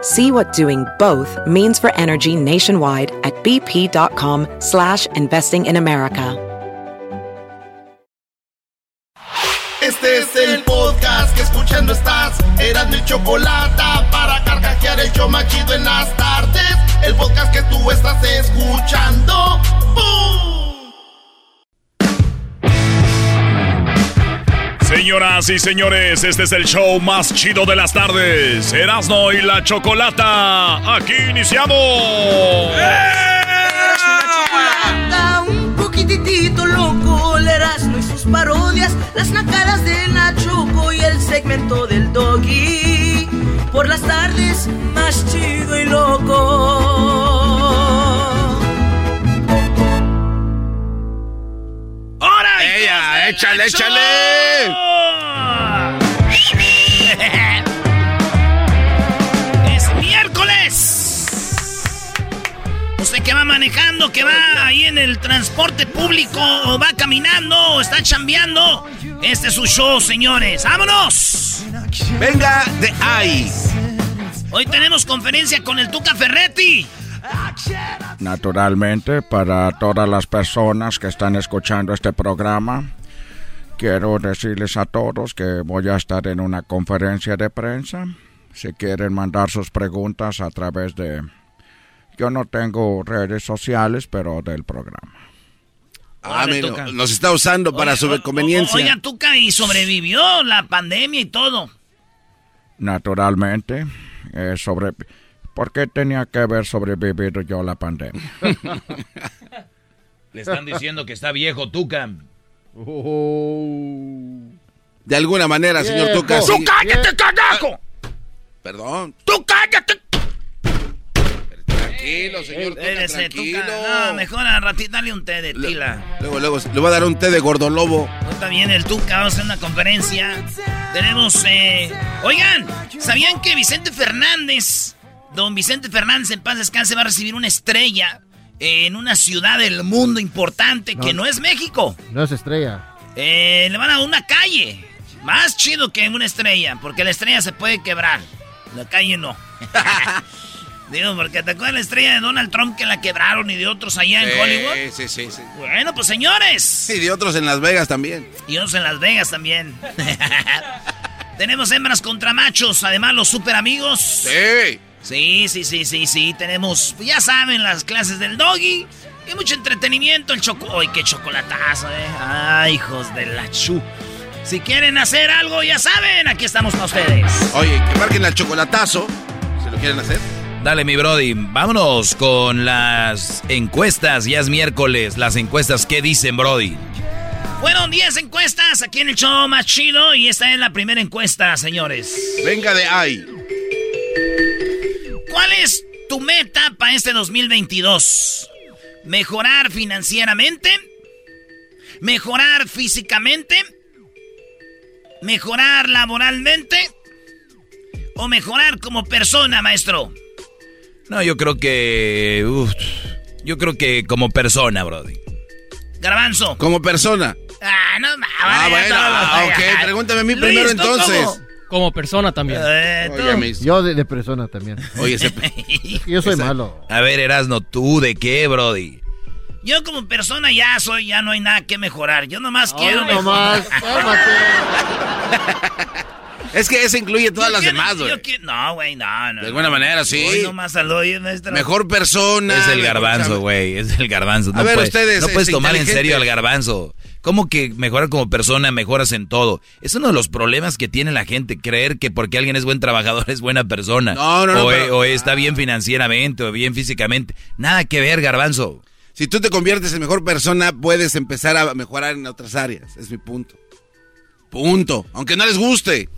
See what doing both means for energy nationwide at bp.com slash investing in America. Este es el podcast que escuchando estás. Eran mi chocolate para carcajear el machido en las tardes. El podcast que tú estás escuchando. ¡Bum! Señoras y señores, este es el show más chido de las tardes. Erasno y la Chocolata. Aquí iniciamos. un poquitito loco, el Erasmo y sus parodias, las nacadas de Nachoco y el segmento del Doggy. Por las tardes, más chido y loco. ¡Ella! ¡Échale, échale! ¡Es miércoles! Usted que va manejando, que va ahí en el transporte público, o va caminando, o está chambeando, este es su show, señores. ¡Vámonos! Venga de ahí. Hoy tenemos conferencia con el Tuca Ferretti. Naturalmente, para todas las personas que están escuchando este programa, quiero decirles a todos que voy a estar en una conferencia de prensa. Si quieren mandar sus preguntas a través de... Yo no tengo redes sociales, pero del programa. Ah, mira, nos está usando para Oiga, su conveniencia. Oiga, Tuca, y sobrevivió la pandemia y todo. Naturalmente, eh, sobre... ¿Por qué tenía que haber sobrevivido yo la pandemia? Le están diciendo que está viejo, Tuca. De alguna manera, señor Viejo. Tuca. ¡Tú cállate, carajo! Perdón. ¡Tú cállate! Tranquilo, señor Tuca, Espérese, tranquilo. Tuca. No, mejor a ratito dale un té de tila. Luego, luego, le voy a dar un té de gordolobo. Ahorita viene el Tuca, vamos a hacer una conferencia. Tenemos, eh... Oigan, ¿sabían que Vicente Fernández, don Vicente Fernández en paz descanse, va a recibir una estrella en una ciudad del mundo importante que no es México? No es estrella. Eh, le van a dar una calle. Más chido que una estrella, porque la estrella se puede quebrar. La calle no. Digo, porque te acuerdas la estrella de Donald Trump que la quebraron y de otros allá en Hollywood. Sí, sí, sí. Bueno, pues señores. Y de otros en Las Vegas también. Y otros en Las Vegas también. Tenemos hembras contra machos, además los super amigos. Sí. Sí, sí, sí, sí, sí. Tenemos, ya saben, las clases del doggy. Y mucho entretenimiento, el choco... ¡Ay, qué chocolatazo, eh! ¡Ay, hijos de la chu! Si quieren hacer algo, ya saben, aquí estamos para ustedes. Oye, que marquen al chocolatazo. Si lo quieren hacer. Dale, mi Brody. Vámonos con las encuestas. Ya es miércoles. Las encuestas, ¿qué dicen, Brody? Fueron 10 encuestas aquí en el show más chido y esta es la primera encuesta, señores. Venga de ahí. ¿Cuál es tu meta para este 2022? ¿Mejorar financieramente? ¿Mejorar físicamente? ¿Mejorar laboralmente? ¿O mejorar como persona, maestro? No, yo creo que. uf, yo creo que como persona, Brody. Garbanzo. Como persona. Ah, no, Ah, bueno, ah, ok, pregúntame a mí primero entonces. Como persona también. Eh, Oye, Yo de, de persona también. Oye, ese- Yo soy esa- malo. A ver, Erasno, ¿tú de qué, Brody? Yo como persona ya soy, ya no hay nada que mejorar. Yo nomás quiero Hoy nomás. Es que ese incluye todas Yo las quiero- demás, yo güey. quiero- No, güey, no, no. De alguna manera, sí. Hoy nomás al hoyo. Mejor persona. Es el garbanzo, güey. Es el garbanzo. No A ver, puedes, ustedes, no puedes tomar en serio al garbanzo. ¿Cómo que mejorar como persona, mejoras en todo? Es uno de los problemas que tiene la gente, creer que porque alguien es buen trabajador es buena persona. No, no, no, O, pero- o está bien financieramente o bien físicamente. Nada que ver, garbanzo. Si tú te conviertes en mejor persona, puedes empezar a mejorar en otras áreas. Es mi punto. Punto. Aunque no les guste.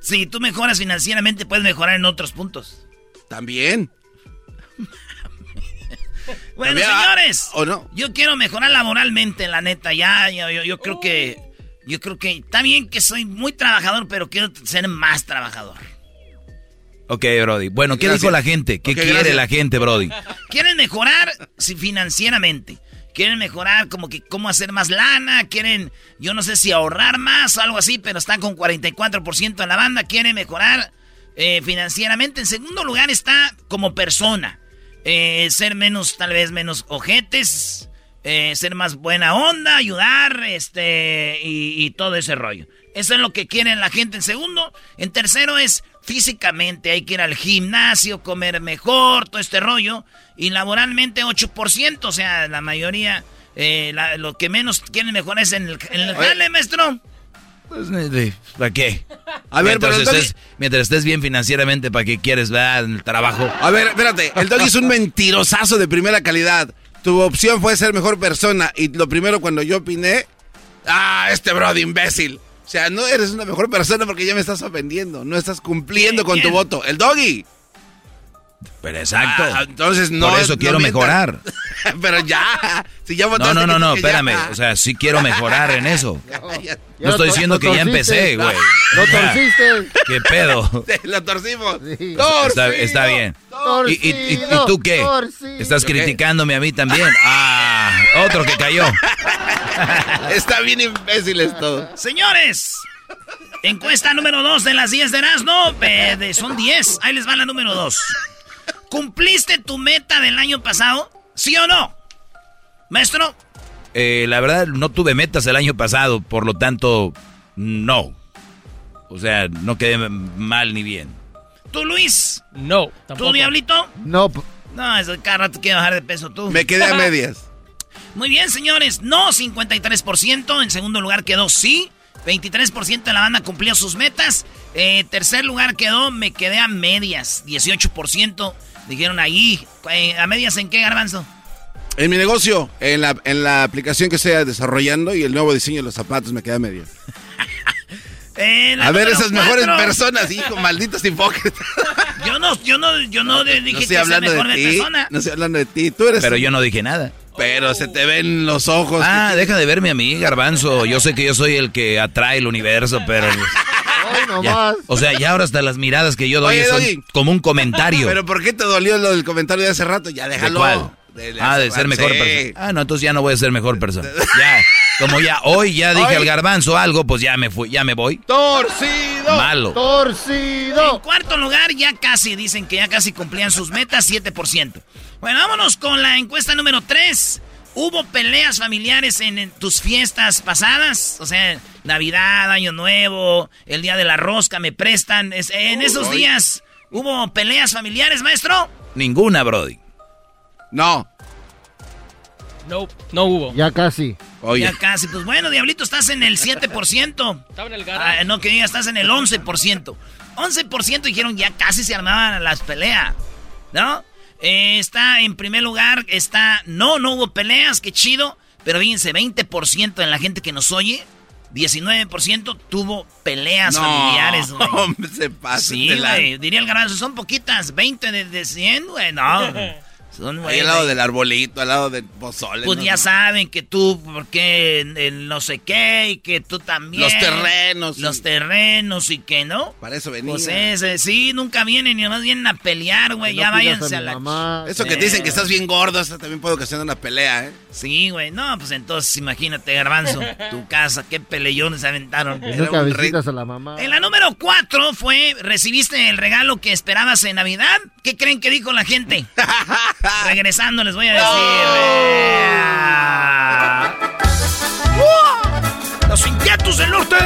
Si tú mejoras financieramente, puedes mejorar en otros puntos. También. Bueno, También, ah, señores. ¿o no? Yo quiero mejorar laboralmente, la neta. Ya, yo, yo creo que. Yo creo que está bien que soy muy trabajador, pero quiero ser más trabajador. Ok, Brody. Bueno, ¿qué Gracias. dijo la gente? ¿Qué quiere gracias. la gente, Brody? Quieren mejorar si financieramente. Quieren mejorar como que cómo hacer más lana. Quieren, yo no sé si ahorrar más o algo así, pero están con 44% de la banda. Quieren mejorar eh, financieramente. En segundo lugar está como persona. Eh, ser menos, tal vez menos ojetes. eh, ser más buena onda, ayudar, este, y, y todo ese rollo. Eso es lo que quieren la gente en segundo. En tercero es físicamente, hay que ir al gimnasio, comer mejor, todo este rollo. Y laboralmente 8%, o sea, la mayoría, eh, la- lo que menos quieren mejorar es en el, en el jale, maestro. Pues, eh, ¿para qué? A ver, mientras, pero el doggy- estés, mientras estés bien financieramente, ¿para qué quieres ver en el trabajo? A ver, espérate. El doggy es un mentirosazo de primera calidad. Tu opción fue ser mejor persona. Y lo primero cuando yo opiné. Ah, este bro de imbécil. O sea, no eres una mejor persona porque ya me estás ofendiendo. No estás cumpliendo con tu voto. El doggy. Pero exacto. Ah, entonces no. Por eso no quiero mejorar. Pero ya. Si ya No, votaste. no, no, no, ya. espérame. O sea, sí quiero mejorar en eso. Ya- No estoy diciendo que ya empecé, güey. Lo torciste. ¿Qué pedo? Lo torcimos. Sí. Está, está bien. ¿Y, y- y- y tú qué? Torcido. ¿Estás criticándome a mí también? Ah, otro que cayó. Está bien imbécil esto. Señores, encuesta número 2 de las 10 de Erasmo. eh, son 10. Ahí les va la número 2. ¿Cumpliste tu meta del año pasado? ¿Sí o no? Maestro, Eh, la verdad, no tuve metas el año pasado, por lo tanto, no. O sea, no quedé mal ni bien. tú Luis, No, tú. Diablito. No, No, eso cada rato quiero bajar de peso tú. Me quedé a medias. Muy bien, señores. No, 53%. En segundo lugar quedó sí. 23% de la banda cumplió sus metas. Eh, tercer lugar quedó, me quedé a medias. 18% dijeron ahí. Eh, ¿A medias en qué, Garbanzo? En mi negocio, en la, en la aplicación que estoy desarrollando y el nuevo diseño de los zapatos, me quedé a medias. Eh, A ver, esas mejores personas, hijo, malditos hipócritas. Yo no, yo no, yo no dije No que sea hablando mejor de de ti. persona. No estoy hablando de ti. Tú eres. Pero yo no dije nada. Pero se te ven los ojos. Ah, deja de verme a mí, garbanzo. Yo sé que yo soy el que atrae el universo, pero... hoy ya. nomás. O sea, ya ahora hasta las miradas que yo doy Oye, son Doggy. como un comentario. Pero ¿por qué te dolió lo del comentario de hace rato? Ya ¿De déjalo. cuál? De- ah, de ser mejor sí. persona. Ah, no, entonces ya no voy a ser mejor persona. Ya, como ya hoy ya dije Hoy- al garbanzo algo, pues ya me fui, ya me voy. ¡Torcido! Malo. En Torcido. cuarto lugar, ya casi, dicen que ya casi cumplían sus metas, 7%. Bueno, vámonos con la encuesta número 3. ¿Hubo peleas familiares en, en tus fiestas pasadas? O sea, Navidad, Año Nuevo, el Día de la Rosca, me prestan. Es- en esos Uy. días, ¿hubo peleas familiares, maestro? Ninguna, Brody. No. No, no hubo. Ya casi. Oye. Ya casi. Pues bueno, Diablito, estás en el 7%. Estaba en el. Ah, no, que diga, estás en el 11%. 11% dijeron ya casi se armaban las peleas. ¿No? Eh, está en primer lugar, está. No, no hubo peleas, qué chido. Pero fíjense, 20% de la gente que nos oye, 19% tuvo peleas no, familiares, güey. se pasa. Sí, de la- güey. Diría el garbanzo, son poquitas. 20 de, de 100, güey. No. Son, Ahí al lado del arbolito, al lado del pozole. Pues ¿no? ya saben que tú, porque el, no sé qué, y que tú también. Los terrenos. Los terrenos y que no. Para eso venía. Pues ese, sí, nunca vienen y nomás vienen a pelear, güey. No ya váyanse a, la. mamá. Eso que te dicen que estás bien gordo, eso también puede ocasionar una pelea, ¿eh? Sí, güey. No, pues entonces imagínate, Garbanzo, tu casa, qué peleones aventaron. Era Nunca un visitas a la mamá. En la número 4 fue, ¿recibiste el regalo que esperabas en Navidad? ¿Qué creen que dijo la gente? Regresando les voy a decir. Los inquietos del norte.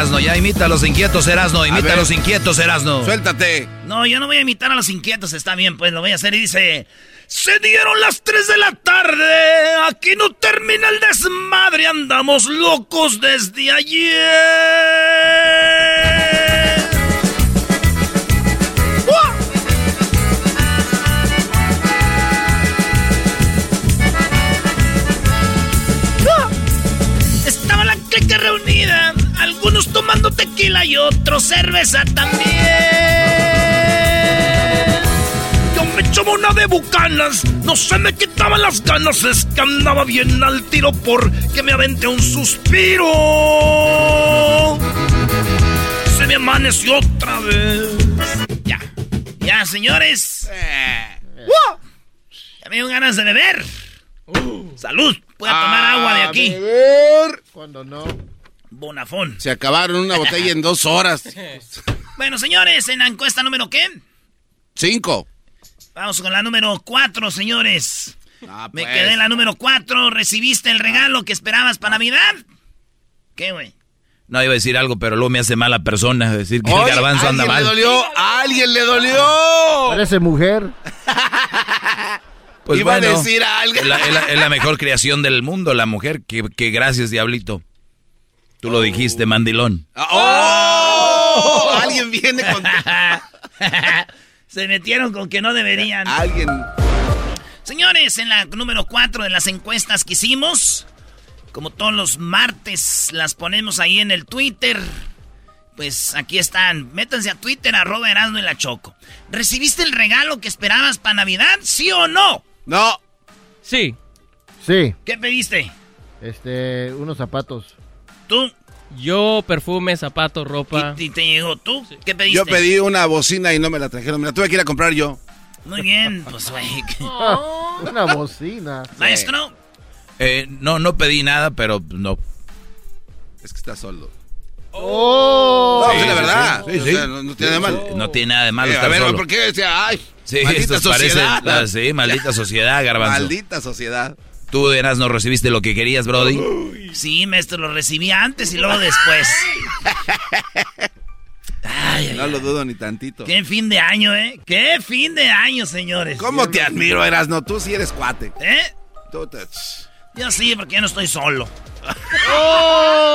Erasno, ya imita a los inquietos, Erasno. Imita a, los inquietos, Erasno. Suéltate. No, yo no voy a imitar a los inquietos, está bien, pues lo voy a hacer y dice... Se dieron las 3 de la tarde, aquí no termina el desmadre, andamos locos desde ayer. Tomando tequila y otros cerveza también. Yo me echaba una de bucanas, no se me quitaban las ganas, es que andaba bien al tiro porque me aventé un suspiro. Se me amaneció otra vez. Ya, ya, señores. ¡Wow! Ya me dio ganas de beber. Salud, voy a tomar agua de aquí. beber. Cuando no. Bonafón. Se acabaron una botella en dos horas. Bueno, señores, en la encuesta número ¿qué? Cinco. Vamos con la número cuatro, señores. Ah, Me pues. quedé en la número cuatro. ¿Recibiste el regalo que esperabas para Navidad? ¿Qué, güey? No iba a decir algo, pero luego me hace mala persona decir que el garbanzo anda ¿alguien mal. le dolió? ¿A alguien le dolió? Parece mujer. Pues Iba a decir algo. Es la, es la- es la mejor creación del mundo, la mujer. Que, que gracias, diablito. Tú lo dijiste, mandilón. ¡Oh! Alguien viene con... Se metieron con que no deberían. Alguien... Señores, en la número 4 de las encuestas que hicimos, como todos los martes, las ponemos ahí en el Twitter. Pues aquí están. Métanse a Twitter, arroba Erasmo y la Choco. ¿Recibiste el regalo que esperabas para Navidad? ¿Sí o no? No. Sí. Sí. ¿Qué pediste? Este, unos zapatos. ¿Tú? Yo, perfume, zapatos, ropa. ¿Y, y te llegó tú? ¿Qué pediste? Yo pedí una bocina y no me la trajeron. Me la tuve que ir a comprar yo. Muy bien, pues güey. Una bocina. Maestro, Eh, no, no pedí nada, pero no. Es que está solo. ¡Oh! No, Sí, la verdad. sí, sí, O sí. sea, no, no tiene nada de mal. No tiene nada de malo Eh, estar a ver, solo. ¿por qué decía, ay, Sí, maldita parece sociedad? la- sí, maldita sociedad, garbanzo. Maldita sociedad. Tú, Eras, no recibiste lo que querías, Brody. sí, maestro, lo recibí antes y luego después. Ay, ay, No lo dudo ni tantito. Qué fin de año, ¿eh? Qué fin de año, señores. ¿Cómo te admiro, Erasno? Tú sí eres cuate. ¿Eh? Tú te... Yo sí, porque ya no estoy solo.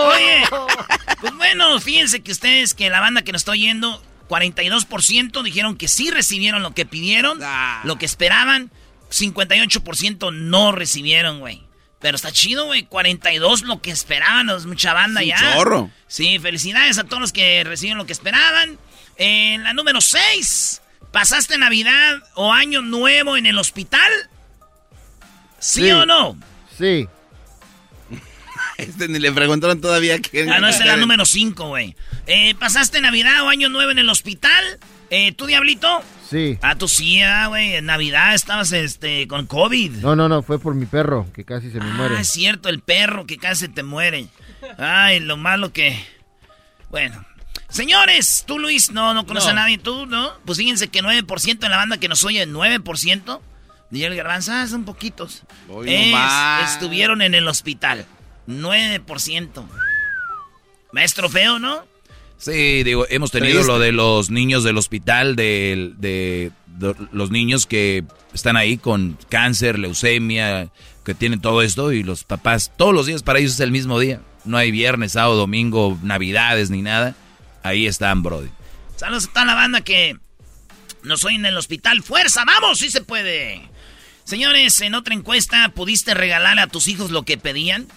Oye, pues bueno, fíjense que ustedes, que la banda que nos está oyendo, 42% dijeron que sí recibieron lo que pidieron, Ah. lo que esperaban, 58% no recibieron, güey. Pero está chido, güey, 42 lo que esperaban, es mucha banda ya. chorro. Sí, felicidades a todos los que reciben lo que esperaban. En la número 6, ¿pasaste Navidad o Año Nuevo en el hospital? ¿Sí, Sí. o no? Sí. Este ni le preguntaron todavía quién. Ah, no, es la número 5, güey. Eh, ¿Pasaste Navidad o Año Nuevo en el hospital? Eh, ¿Tú, Diablito? Sí. Ah, tú sí, ah, güey. En Navidad estabas este, con COVID. No, no, no, fue por mi perro, que casi se me Ah, muere. es cierto, el perro que casi te muere. Ay, lo malo que... Bueno. Señores, tú, Luis, no, no conoces No. a nadie, tú, ¿no? Pues fíjense que 9% en la banda que nos oye, 9%. Dijo el garbanzo, ah, son poquitos. Es- más. estuvieron en el hospital. 9%. Maestro feo, ¿no? Sí, digo, hemos tenido Triste. lo de los niños del hospital, de, de- de los niños que están ahí con cáncer, leucemia, que tienen todo esto, y los papás, todos los días para ellos es el mismo día. No hay viernes, sábado, domingo, navidades ni nada. Ahí están, Brody. Saludos a toda la banda que nos oye en el hospital. ¡Fuerza! ¡Vamos! ¡Sí se puede! Señores, en otra encuesta, ¿pudiste regalar a tus hijos lo que pedían?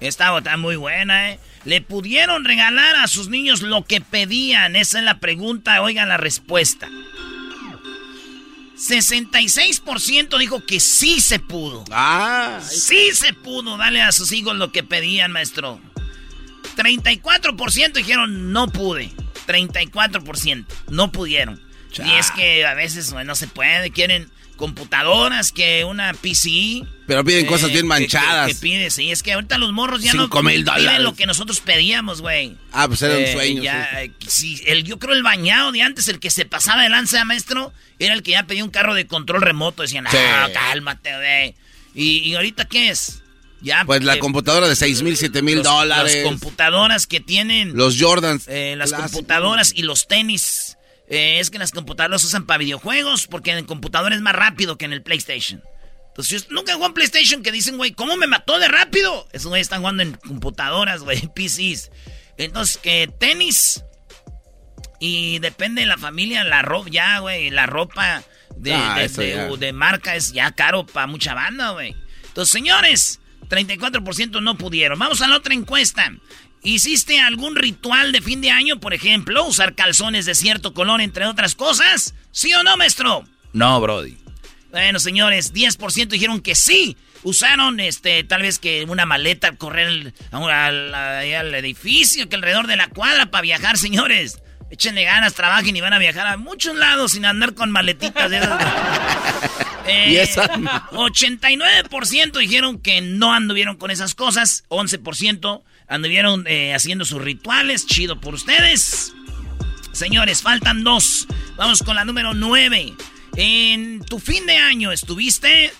Esta está muy buena, ¿eh? ¿Le pudieron regalar a sus niños lo que pedían? Esa es la pregunta. Oigan la respuesta. 66% dijo que sí se pudo. Ah, Sí se pudo darle a sus hijos lo que pedían, maestro. 34% dijeron no pude. 34% no pudieron. Y es que a veces bueno, no se puede, quieren computadoras, que una PC. Pero piden cosas bien que- manchadas. Que, que pide, sí, es que ahorita los morros ya Cinco no mil piden dólares. lo que nosotros pedíamos, güey. Ah, pues era un Eh, sueño. ya, eh, sí, el, yo creo el bañado de antes, el que se pasaba de lanza, maestro, era el que ya pedía un carro de control remoto. Decían, ah, cálmate, güey. ¿Y, y ahorita qué es? Ya, Pues la eh, computadora de 6 mil, 7 mil dólares. Las computadoras que tienen. Los Jordans. eh, las clásicos. computadoras y los tenis. Eh, es que las computadoras usan para videojuegos porque en el computador es más rápido que en el PlayStation. Entonces, nunca jugó en PlayStation que dicen, güey, ¿cómo me mató de rápido? Esos güeyes están jugando en computadoras, güey, PCs. Entonces, que tenis. Y depende de la familia, la ropa, ya, güey, la ropa de, Ah, de- de marca es ya caro para mucha banda, güey. Entonces, señores, 34% no pudieron. Vamos a la otra encuesta. ¿Hiciste algún ritual de fin de año, por ejemplo, usar calzones de cierto color, entre otras cosas? ¿Sí o no, maestro? No, Brody. Bueno, señores, 10% dijeron que sí. Usaron, este, tal vez que una maleta, correr al, ahí al edificio, que alrededor de la cuadra para viajar, señores. Échenle ganas, trabajen y van a viajar a muchos lados sin andar con maletitas de esas. Eh, Y esa- 89% dijeron que no anduvieron con esas cosas. 11% anduvieron eh, haciendo sus rituales. Chido por ustedes. Señores, faltan dos. Vamos con la número 9. En tu fin de año, ¿estuviste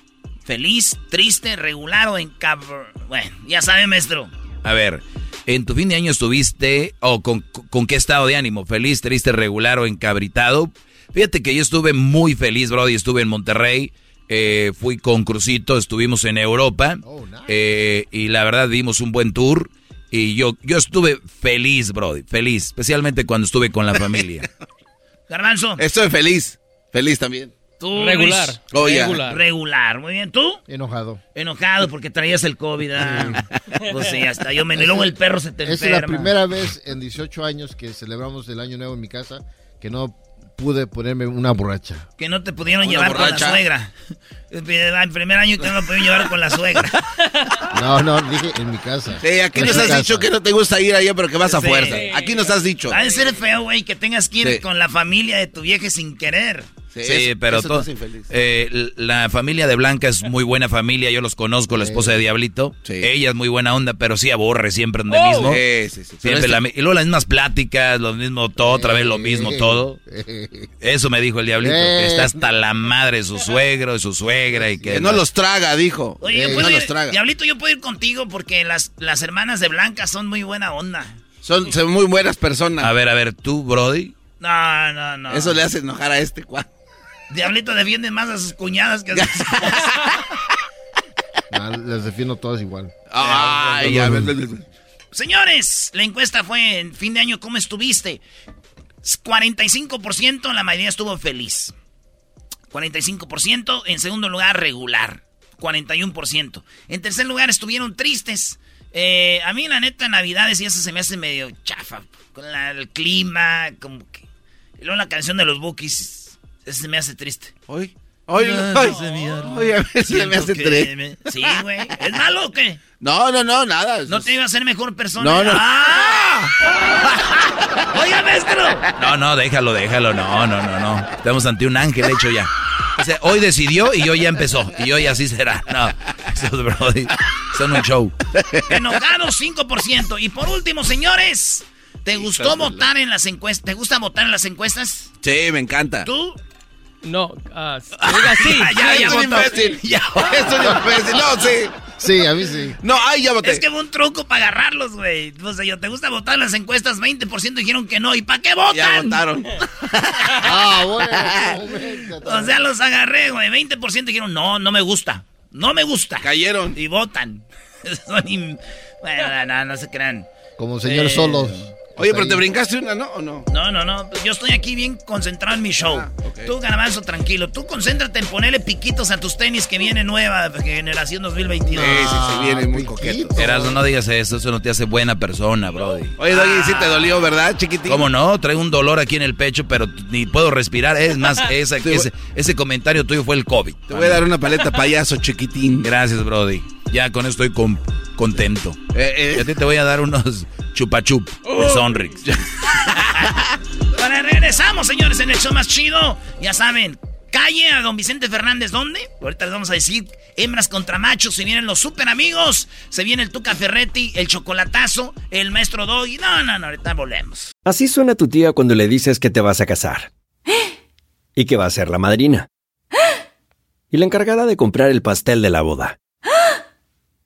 feliz, triste, regular o en cabr... Bueno, ya sabe, maestro. A ver, ¿en tu fin de año estuviste o con, con qué estado de ánimo? ¿Feliz, triste, regular o encabritado? Fíjate que yo estuve muy feliz, Brody. Estuve en Monterrey, eh, fui con Crucito, estuvimos en Europa eh, y la verdad dimos un buen tour. Y yo, yo estuve feliz, Brody, feliz, especialmente cuando estuve con la familia. Garbanzo, Estoy feliz. Feliz también. tú. Regular. Luis. Oh, ya. Regular. Regular, muy bien. ¿Tú? Enojado. Enojado porque traías el COVID. ah. Pues sí, hasta yo me... Y luego el perro se te es la primera vez en 18 años que celebramos el Año Nuevo en mi casa que no pude ponerme una borracha. Que no te pudieron Una llevar con borracha. la suegra. El primer año que no lo pudieron llevar con la suegra. No, no, dije en mi casa. Sí, aquí En nos has casa. dicho que no te gusta ir allá, pero que vas a Sí. fuerza. Aquí nos has dicho. Ha de ser feo, güey, que tengas que ir Sí. con la familia de tu vieja sin querer. Sí, eso- pero eso to- te hace infeliz. eh, la familia de Blanca es muy buena familia, yo los conozco, la esposa de Diablito. Sí. Ella es muy buena onda, pero sí aborre siempre donde Oh. mismo. Sí, sí, sí. Pero Siempre este- la mi- y luego las mismas pláticas, lo mismo todo, otra vez lo mismo todo. Eso me dijo el Diablito, que está hasta la madre de su suegro, de su suegra y que... Que no los traga, dijo. Oye, Eh, no ir- los traga. Diablito, yo puedo ir contigo porque las, las hermanas de Blanca son muy buena onda. Son, son muy buenas personas. A ver, a ver, tú, Brody. No, no, no. Eso le hace enojar a este cuadro. Diablito defiende más a sus cuñadas que a sus Ah, les defiendo todas igual. Ay, ya. Señores, la encuesta fue en fin de año, ¿cómo estuviste? 45%, la mayoría estuvo feliz. 45%, en segundo lugar, regular. 41%. En tercer lugar, estuvieron tristes. Eh, a mí, la neta, Navidades y eso se me hace medio chafa. Con la- el clima, como que... Y luego la canción de los Bookies, eso se me hace triste. Hoy. Hoy, No, no a ver si me hace tres. me- Sí, güey. ¿Es malo o qué? No, no, no, nada. ¿No te iba a hacer mejor persona? No, no. ¡Ah! ¡Oiga, maestro! No, no, déjalo, déjalo, no, no, no, no. Estamos ante un ángel hecho ya. O sea, hoy decidió y hoy ya empezó. Y hoy así será. No, esos Brody son un show. Enojados 5%. Y por último, señores, ¿te gustó votar en las encuestas? ¿Te gusta votar en las encuestas? Sí, me encanta. ¿Tú? No, ah, oiga, sí. Ya, ya, es ya imbécil. Ya. Es un imbécil. No, sí. Sí, a mí sí. No, ay, ya voté. Es que fue un truco para agarrarlos, güey. O sea, yo, ¿te gusta votar en las encuestas? 20% dijeron que no. ¿Y para qué votan? Ya votaron. Ah, bueno. O sea, los agarré, güey. 20% dijeron, no, no me gusta. No me gusta. Cayeron. Y votan. Son im- Bueno, no, no, no se crean. Como señor Eh, solos. Oye, pero Ahí. te brincaste una, ¿no? ¿O no? No, no, no. Yo estoy aquí bien concentrado en mi show. Ah. Tú, Garbanzo, tranquilo. Tú concéntrate en ponerle piquitos a tus tenis que viene nueva, generación 2022. Sí, sí, sí, viene muy piquito. coqueto. Erasmo, no digas eso, eso no te hace buena persona, Brody. Oye, Doggy, sí te dolió, ¿verdad, chiquitín? ¿Cómo no? Traigo un dolor aquí en el pecho, pero ni puedo respirar. Es más, esa- Te ese, ese comentario tuyo fue el COVID. Te voy a dar una paleta payaso, chiquitín. Gracias, Brody. Ya con esto estoy con- contento. Eh, Y a eh. ti te voy a dar unos chupachup de Sonrix. Ahora regresamos, señores, en el show más chido. Ya saben, calle a don Vicente Fernández. ¿Dónde? Ahorita les vamos a decir. Hembras contra machos. Se vienen los super amigos. Se viene el Tuca Ferretti, el chocolatazo, el maestro Doggy. No, no, no, ahorita volvemos. Así suena tu tía cuando le dices que te vas a casar. Y que va a ser la madrina. Y la encargada de comprar el pastel de la boda.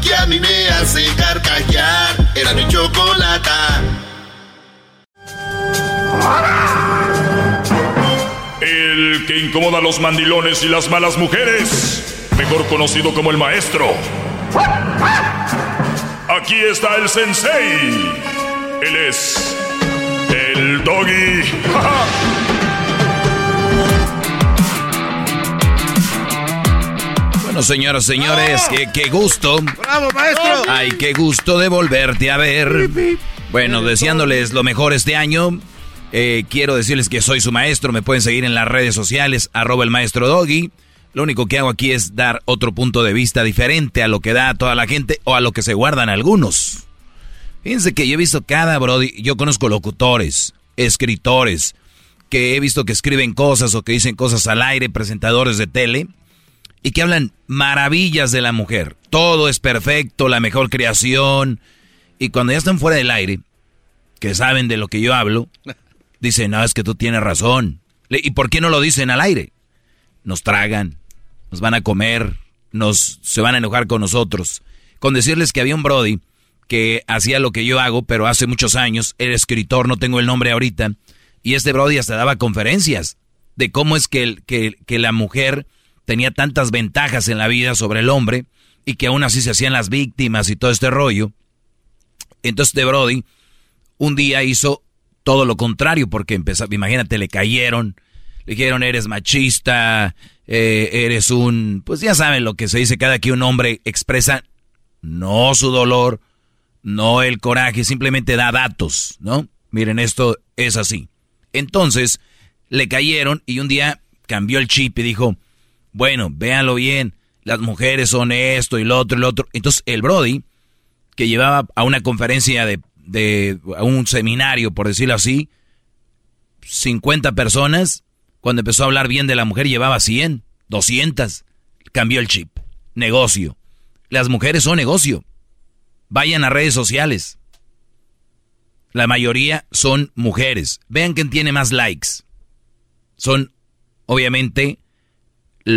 que a mí me hace carcajear. Era mi chocolata. El que incomoda a los mandilones y las malas mujeres, mejor conocido como el maestro. Aquí está el sensei. Él es el doggy. Bueno, señoras, señores, qué, qué gusto. ¡Bravo, maestro! Ay, qué gusto de volverte a ver. Bueno, deseándoles lo mejor este año. eh, quiero decirles que soy su maestro. Me pueden seguir en las redes sociales, arroba el maestro Doggy. Lo único que hago aquí es dar otro punto de vista diferente a lo que da toda la gente o a lo que se guardan algunos. Fíjense que yo he visto cada Brody, yo conozco locutores, escritores, que he visto que escriben cosas o que dicen cosas al aire, presentadores de tele, y que hablan maravillas de la mujer. Todo es perfecto, la mejor creación. Y cuando ya están fuera del aire, que saben de lo que yo hablo, dicen, no, es que tú tienes razón. ¿Y por qué no lo dicen al aire? Nos tragan, nos van a comer, nos se van a enojar con nosotros. Con decirles que había un Brody que hacía lo que yo hago, pero hace muchos años, era escritor, no tengo el nombre ahorita, y este Brody hasta daba conferencias de cómo es que, el- que, que la mujer tenía tantas ventajas en la vida sobre el hombre y que aún así se hacían las víctimas y todo este rollo. Entonces de Brody un día hizo todo lo contrario porque empezó, imagínate, le cayeron, le dijeron eres machista, eh, eres un, pues ya saben lo que se dice cada que un hombre expresa no su dolor, no el coraje, simplemente da datos, ¿no? Miren, esto es así. Entonces, le cayeron y un día cambió el chip y dijo, bueno, véanlo bien, las mujeres son esto y lo otro y lo otro. Entonces, el Brody, que llevaba a una conferencia de, de a un seminario, por decirlo así, 50 personas, cuando empezó a hablar bien de la mujer llevaba 100, 200, cambió el chip, negocio. Las mujeres son negocio. Vayan a redes sociales. La mayoría son mujeres. Vean quién tiene más likes. Son, obviamente,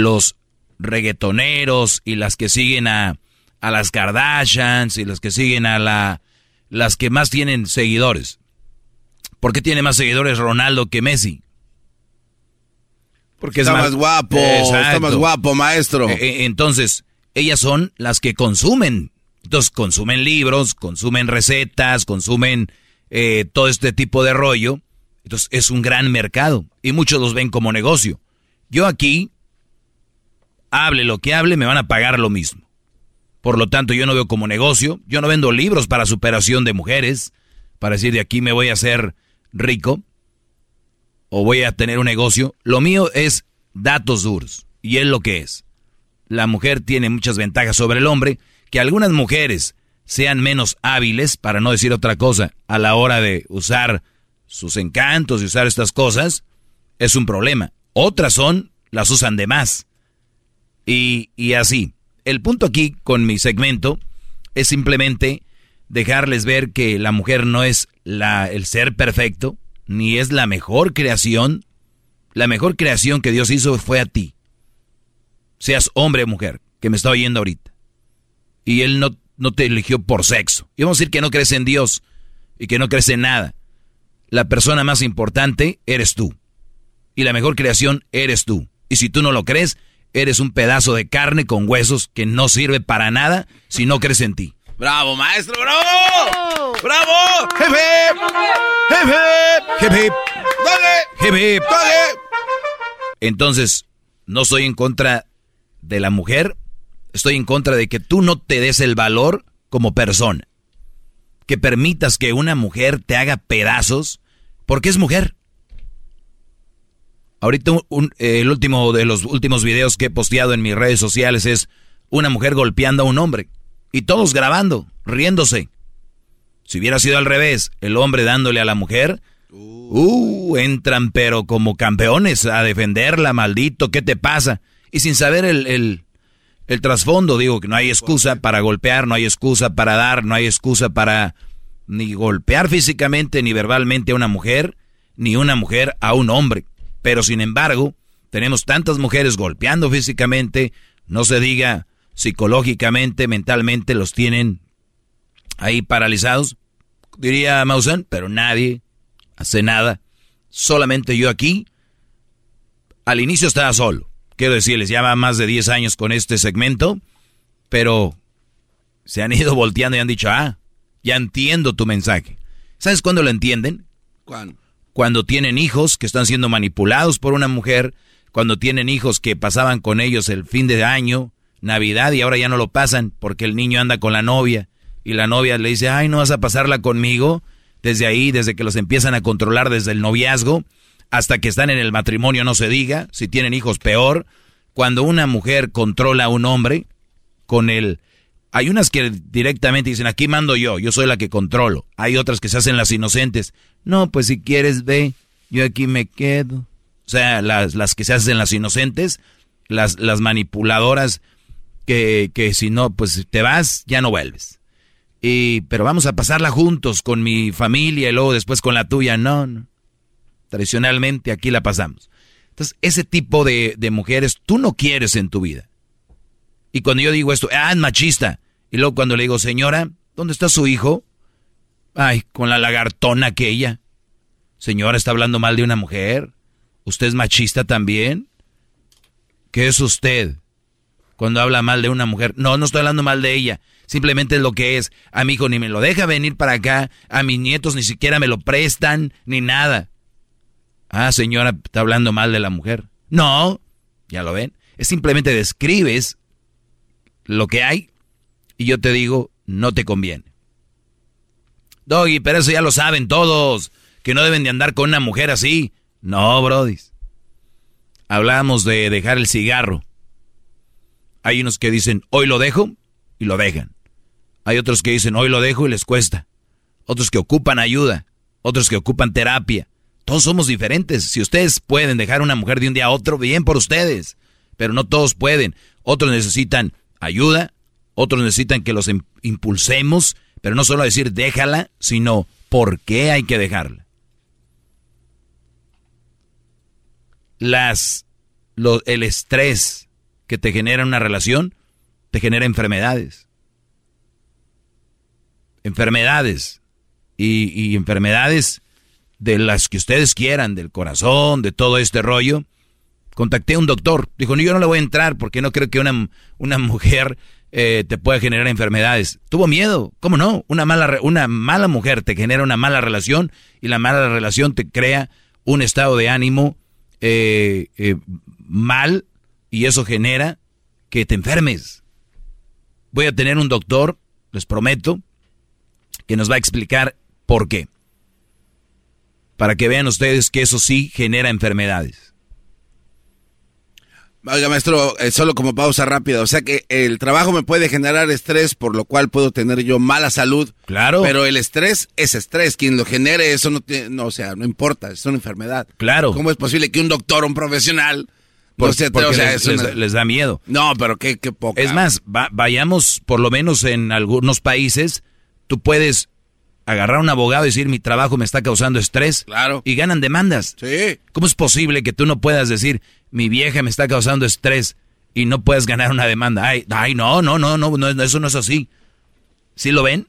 los reggaetoneros y las que siguen a, a las Kardashians y las que siguen a la, las que más tienen seguidores. ¿Por qué tiene más seguidores Ronaldo que Messi? Porque Está más guapo, está más guapo, maestro. Eh, eh, Entonces, ellas son las que consumen. Entonces, consumen libros, consumen recetas, consumen eh, todo este tipo de rollo. Entonces es un gran mercado y muchos los ven como negocio. Yo aquí, hable lo que hable, me van a pagar lo mismo. Por lo tanto, yo no veo como negocio, yo no vendo libros para superación de mujeres, para decir de aquí me voy a hacer rico o voy a tener un negocio. Lo mío es datos duros y es lo que es. La mujer tiene muchas ventajas sobre el hombre, que algunas mujeres sean menos hábiles, para no decir otra cosa, a la hora de usar sus encantos y usar estas cosas, es un problema. Otras son, las usan de más. Y, así. El punto aquí con mi segmento es simplemente dejarles ver que la mujer no es la, el ser perfecto, ni es la mejor creación. La mejor creación que Dios hizo fue a ti. Seas hombre o mujer, que me está oyendo ahorita. Y Él no no te eligió por sexo. Y vamos a decir que no crees en Dios y que no crees en nada. La persona más importante eres tú. Y la mejor creación eres tú. Y si tú no lo crees, eres un pedazo de carne con huesos que no sirve para nada si no crees en ti. ¡Bravo, maestro! ¡Bravo! ¡Bravo! ¡Hip, hip! ¡Hip, Entonces, no soy en contra de la mujer, estoy en contra de que tú no te des el valor como persona. Que permitas que una mujer te haga pedazos porque es mujer. Ahorita el último de los últimos videos que he posteado en mis redes sociales es una mujer golpeando a un hombre y todos grabando, riéndose. Si hubiera sido al revés, el hombre dándole a la mujer, uh, entran pero como campeones a defenderla, maldito, ¿qué te pasa? Y sin saber el, el trasfondo, digo que no hay excusa para golpear, no hay excusa para dar, no hay excusa para ni golpear físicamente ni verbalmente a una mujer, ni una mujer a un hombre. Pero sin embargo, tenemos tantas mujeres golpeando físicamente, no se diga psicológicamente, mentalmente, los tienen ahí paralizados, diría Mausan, pero nadie hace nada. Solamente yo aquí. Al inicio estaba solo quiero decirles, ya va más de 10 años con este segmento, pero se han ido volteando y han dicho, ah, ya entiendo tu mensaje. ¿Sabes cuándo lo entienden? ¿Cuándo? Cuando tienen hijos que están siendo manipulados por una mujer, cuando tienen hijos que pasaban con ellos el fin de año, Navidad, y ahora ya no lo pasan porque el niño anda con la novia y la novia le dice, ay, no vas a pasarla conmigo. Desde ahí, desde que los empiezan a controlar desde el noviazgo, hasta que están en el matrimonio no se diga, si tienen hijos peor. Cuando una mujer controla a un hombre, con el... Hay unas que directamente dicen, aquí mando yo, yo soy la que controlo. Hay otras que se hacen las inocentes. No, pues si quieres ve, yo aquí me quedo. O sea, las, las que se hacen las inocentes, las, las manipuladoras, que, que si no, pues te vas, ya no vuelves. Y, pero vamos a pasarla juntos con mi familia y luego después con la tuya. No, no. Tradicionalmente aquí la pasamos. Entonces, ese tipo de, mujeres tú no quieres en tu vida. Y cuando yo digo esto, ah, es machista. Y luego cuando le digo, señora, ¿dónde está su hijo? Ay, con la lagartona aquella. Señora, está hablando mal de una mujer. ¿Usted es machista también? ¿Qué es usted? Cuando habla mal de una mujer. No, no estoy hablando mal de ella. Simplemente es lo que es. A mi hijo ni me lo deja venir para acá. A mis nietos ni siquiera me lo prestan, ni nada. Ah, señora, está hablando mal de la mujer. No, ya lo ven. Es simplemente describes lo que hay y yo te digo, no te conviene. Doggy, pero eso ya lo saben todos, que no deben de andar con una mujer así. No, brodis. Hablamos de dejar el cigarro. Hay unos que dicen, hoy lo dejo y lo dejan. Hay otros que dicen, hoy lo dejo y les cuesta. Otros que ocupan ayuda. Otros que ocupan terapia. Todos somos diferentes. Si ustedes pueden dejar una mujer de un día a otro, bien por ustedes. Pero no todos pueden. Otros necesitan ayuda, otros necesitan que los impulsemos, pero no solo decir déjala, sino por qué hay que dejarla. Las, el estrés que te genera una relación te genera enfermedades. Enfermedades. Y, y enfermedades de las que ustedes quieran, del corazón, de todo este rollo. Contacté a un doctor. Dijo, yo no le voy a entrar porque no creo que una, una mujer eh, te puede generar enfermedades. Tuvo miedo, ¿cómo no? Una mala, una mala mujer te genera una mala relación y la mala relación te crea un estado de ánimo eh, eh, mal y eso genera que te enfermes. Voy a tener un doctor, les prometo, que nos va a explicar por qué. Para que vean ustedes que eso sí genera enfermedades. Oiga, maestro, eh, solo como pausa rápida. O sea que el trabajo me puede generar estrés, por lo cual puedo tener yo mala salud. Claro. Pero el estrés es estrés. Quien lo genere, eso no tiene, no, o sea, no importa, es una enfermedad. Claro. ¿Cómo es posible que un doctor, un profesional, Por- no se porque o sea, les, es una- les- les da miedo. No, pero qué, qué poca. Es más, va- vayamos por lo menos en algunos países, tú puedes agarrar a un abogado y decir mi trabajo me está causando estrés. Claro. Y ganan demandas. Sí. ¿Cómo es posible que tú no puedas decir mi vieja me está causando estrés y no puedas ganar una demanda? Ay, ay no, no, no, no, no, eso no es así. ¿Sí lo ven?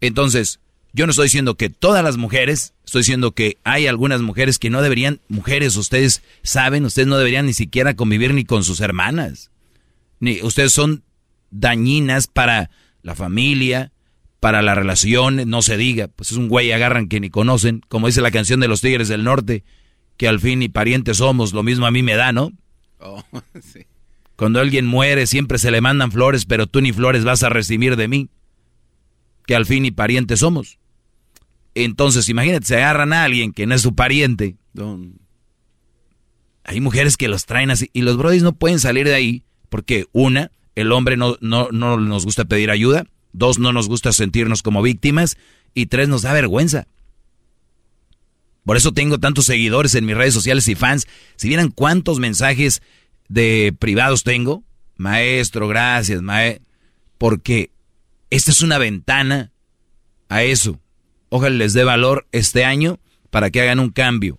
Entonces, yo no estoy diciendo que todas las mujeres, estoy diciendo que hay algunas mujeres que no deberían, mujeres, ustedes saben, ustedes no deberían ni siquiera convivir ni con sus hermanas. Ni ustedes son dañinas para la familia, para la relación, no se diga. Pues es un güey agarran que ni conocen, como dice la canción de los Tigres del Norte, que al fin ni parientes somos, lo mismo a mí me da, ¿no? Oh, sí. Cuando alguien muere siempre se le mandan flores, pero tú ni flores vas a recibir de mí. Que al fin ni parientes somos. Entonces, imagínate, se agarran a alguien que no es su pariente. Don- Hay mujeres que los traen así y los brodis no pueden salir de ahí porque una, el hombre no, no, no nos gusta pedir ayuda, dos, no nos gusta sentirnos como víctimas y tres, nos da vergüenza. Por eso tengo tantos seguidores en mis redes sociales y fans. Si vieran cuántos mensajes de privados tengo, maestro, gracias, maestro, porque esta es una ventana a eso. Ojalá les dé valor este año para que hagan un cambio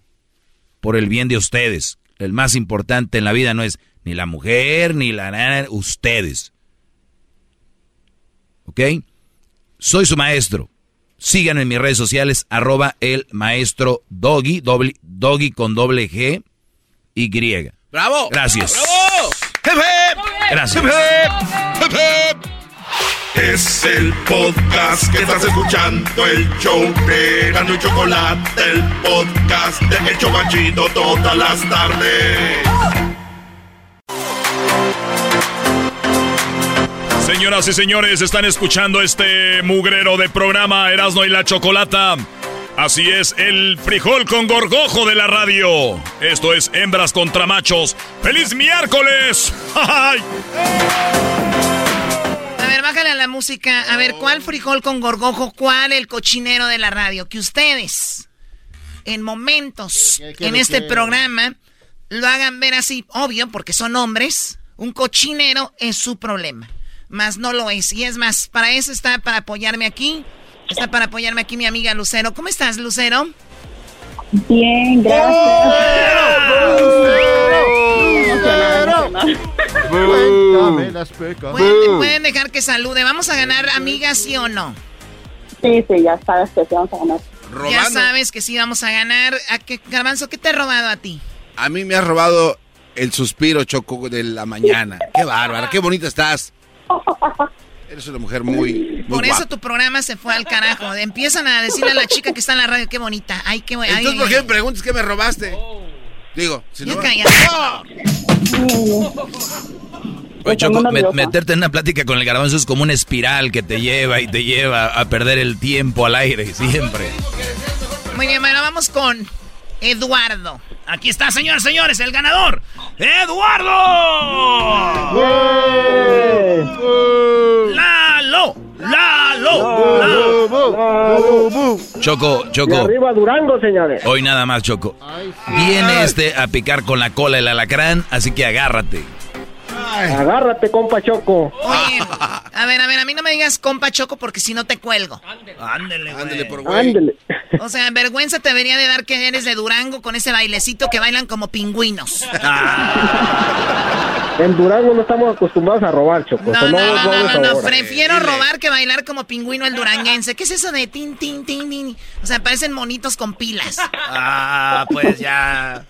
por el bien de ustedes. El más importante en la vida no es ni la mujer, ni la nana, ustedes. ¿Ok? Soy su maestro. Síganme en mis redes sociales, arroba el maestro Doggy, doble, Doggy con doble G y griega. ¡Bravo! Gracias. ¡Bravo! ¡Hip, hip! Gracias. ¡Hip, hip! ¡Hip, hip! Es el podcast que estás escuchando, el show de Gano y Chocolate, el podcast de El Chobachito todas las tardes. Señoras y señores, están escuchando este mugrero de programa Erasno y la Chocolata. Así es, el frijol con gorgojo de la radio. Esto es Hembras contra Machos. ¡Feliz miércoles! ¡Ay! A ver, bájale a la música. A ver, ¿cuál frijol con gorgojo? ¿Cuál el cochinero de la radio? Que ustedes, en momentos, ¿Qué, qué, en este qué? programa, lo hagan ver así, obvio, porque son hombres. Un cochinero es su problema. Más no lo es. Y es más, para eso está para apoyarme aquí. Está para apoyarme aquí mi amiga Lucero. ¿Cómo estás, Lucero? Bien, Cuéntame las pecas. ¿Pueden, pueden dejar que salude. ¿Vamos a ganar, amigas, sí o no? Sí, sí, ya sabes que sí vamos a ganar. Ya sabes que sí vamos a ganar. ¿A qué, Garbanzo, qué te he robado a ti? A mí me has robado el suspiro, Choco, de la mañana. ¡Qué bárbara! ¡Qué bonita estás! Eres una mujer muy, muy Por eso guapa. tu programa se fue al carajo. Empiezan a decirle a la chica que está en la radio, qué bonita. Ay, qué bonita. Entonces, ¿por qué me preguntas qué me robaste? Digo, si no... cállate. Oye, Choco, nerviosa. meterte en una plática con el garbanzo es como una espiral que te lleva y te lleva a perder el tiempo al aire, siempre. Muy bien, bueno, vamos con Eduardo. Aquí está, señores, señores, el ganador. ¡Eduardo! ¡Lalo! ¡Lalo! ¡Lalo! Choco, De Choco, arriba Durango, señores. hoy nada más, Choco. Viene este a picar con la cola el alacrán, así que agárrate. Agárrate, compa Choco. Oye, a ver, a ver, a mí no me digas compa Choco porque si no te cuelgo. Ándele, Ándele por Ándele. O sea, vergüenza te debería de dar que eres de Durango con ese bailecito que bailan como pingüinos. En Durango no estamos acostumbrados a robar, Choco. No, no, no, no, no, no, prefiero robar que bailar como pingüino el duranguense. ¿Qué es eso de tin, tin, tin, tin? O sea, parecen monitos con pilas. Ah, pues ya.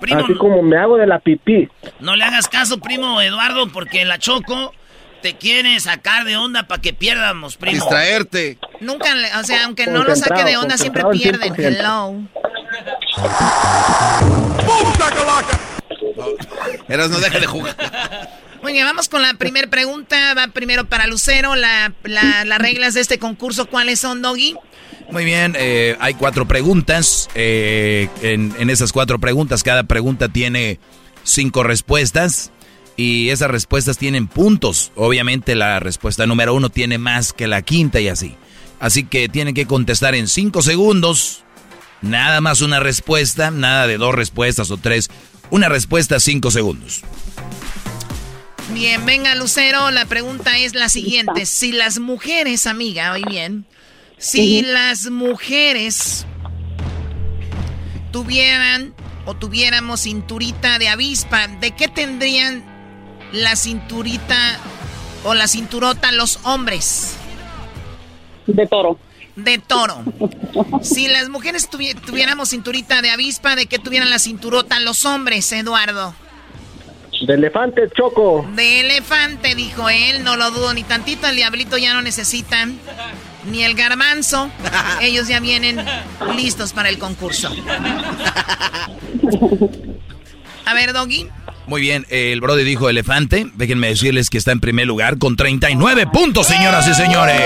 Primo, Así como me hago de la pipí. no le hagas caso, primo Eduardo, porque la Choco te quiere sacar de onda para que pierdamos, primo. Distraerte. Nunca, o sea, aunque no lo saque de onda, siempre pierden. 100%. Hello. Eras no deja de jugar. Muy bien, vamos con la primera pregunta. Va primero para Lucero. La, la- las reglas de este concurso, ¿cuáles son, Doggy? Muy bien, eh, hay cuatro preguntas. eh, en, en esas cuatro preguntas, cada pregunta tiene cinco respuestas. Y esas respuestas tienen puntos. Obviamente la respuesta número uno tiene más que la quinta y así. Así que tienen que contestar en cinco segundos. Nada más una respuesta, nada de dos respuestas o tres. Una respuesta, cinco segundos. Bien, venga, Lucero. La pregunta es la siguiente. Si las mujeres, amiga, oí bien. Si las mujeres tuvieran o tuviéramos cinturita de avispa, ¿de qué tendrían la cinturita o la cinturota los hombres? De toro. De toro. Si las mujeres tuvi- tuviéramos cinturita de avispa, ¿de qué tuvieran la cinturota los hombres, Eduardo? De elefante, Choco. De elefante, dijo él, no lo dudo ni tantito, el diablito ya no necesitan ni el garbanzo, ellos ya vienen listos para el concurso. A ver, Doggy. Muy bien, el Brody dijo elefante. Déjenme decirles que está en primer lugar con 39 puntos, señoras y señores.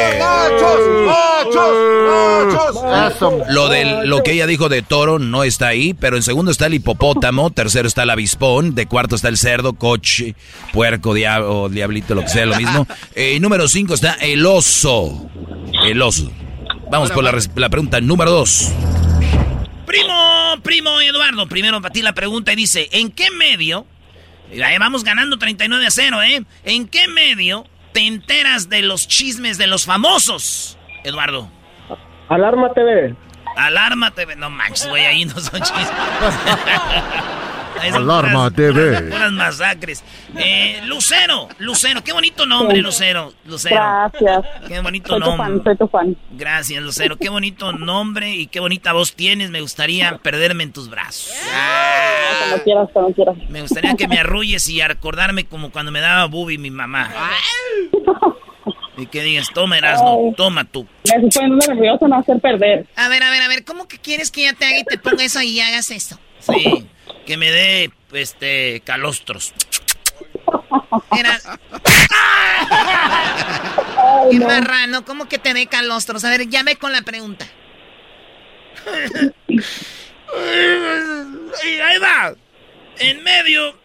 Lo, del, lo que ella dijo de toro no está ahí, pero en segundo está el hipopótamo, tercero está el avispón, de cuarto está el cerdo, coche, puerco, diablo, diablito, lo que sea, lo mismo. Eh, número cinco está el oso. El oso. Vamos por la, pregunta número dos. Primo, primo Eduardo, primero para ti la pregunta y dice, ¿en qué medio? Y Ahí vamos ganando 39 a 0, ¿eh? ¿En qué medio te enteras de los chismes de los famosos, Eduardo? Alarma TV. Alarma TV. No manches, güey, ahí no son chismes. Alarma TV. Puras masacres. Eh, Lucero, Lucero, qué bonito nombre, Sí. Lucero. Lucero. Gracias. Qué bonito Soy tu nombre. fan, soy tu fan. Gracias, Lucero. Qué bonito nombre y qué bonita voz tienes. Me gustaría perderme en tus brazos. Cuando quieras, cuando quieras. Me gustaría que me arrulles y acordarme como cuando me daba bubi mi mamá. Y que digas, toma Erasmo, toma tú. Me estoy poniendo nervioso, no hacer perder. A ver, a ver, a ver, ¿cómo que quieres que ya te haga y te ponga eso y hagas eso? Sí, que me dé, este, calostros. Era... Qué marrano, ¿cómo que te dé calostros? A ver, llame con la pregunta. Y ahí va. En medio.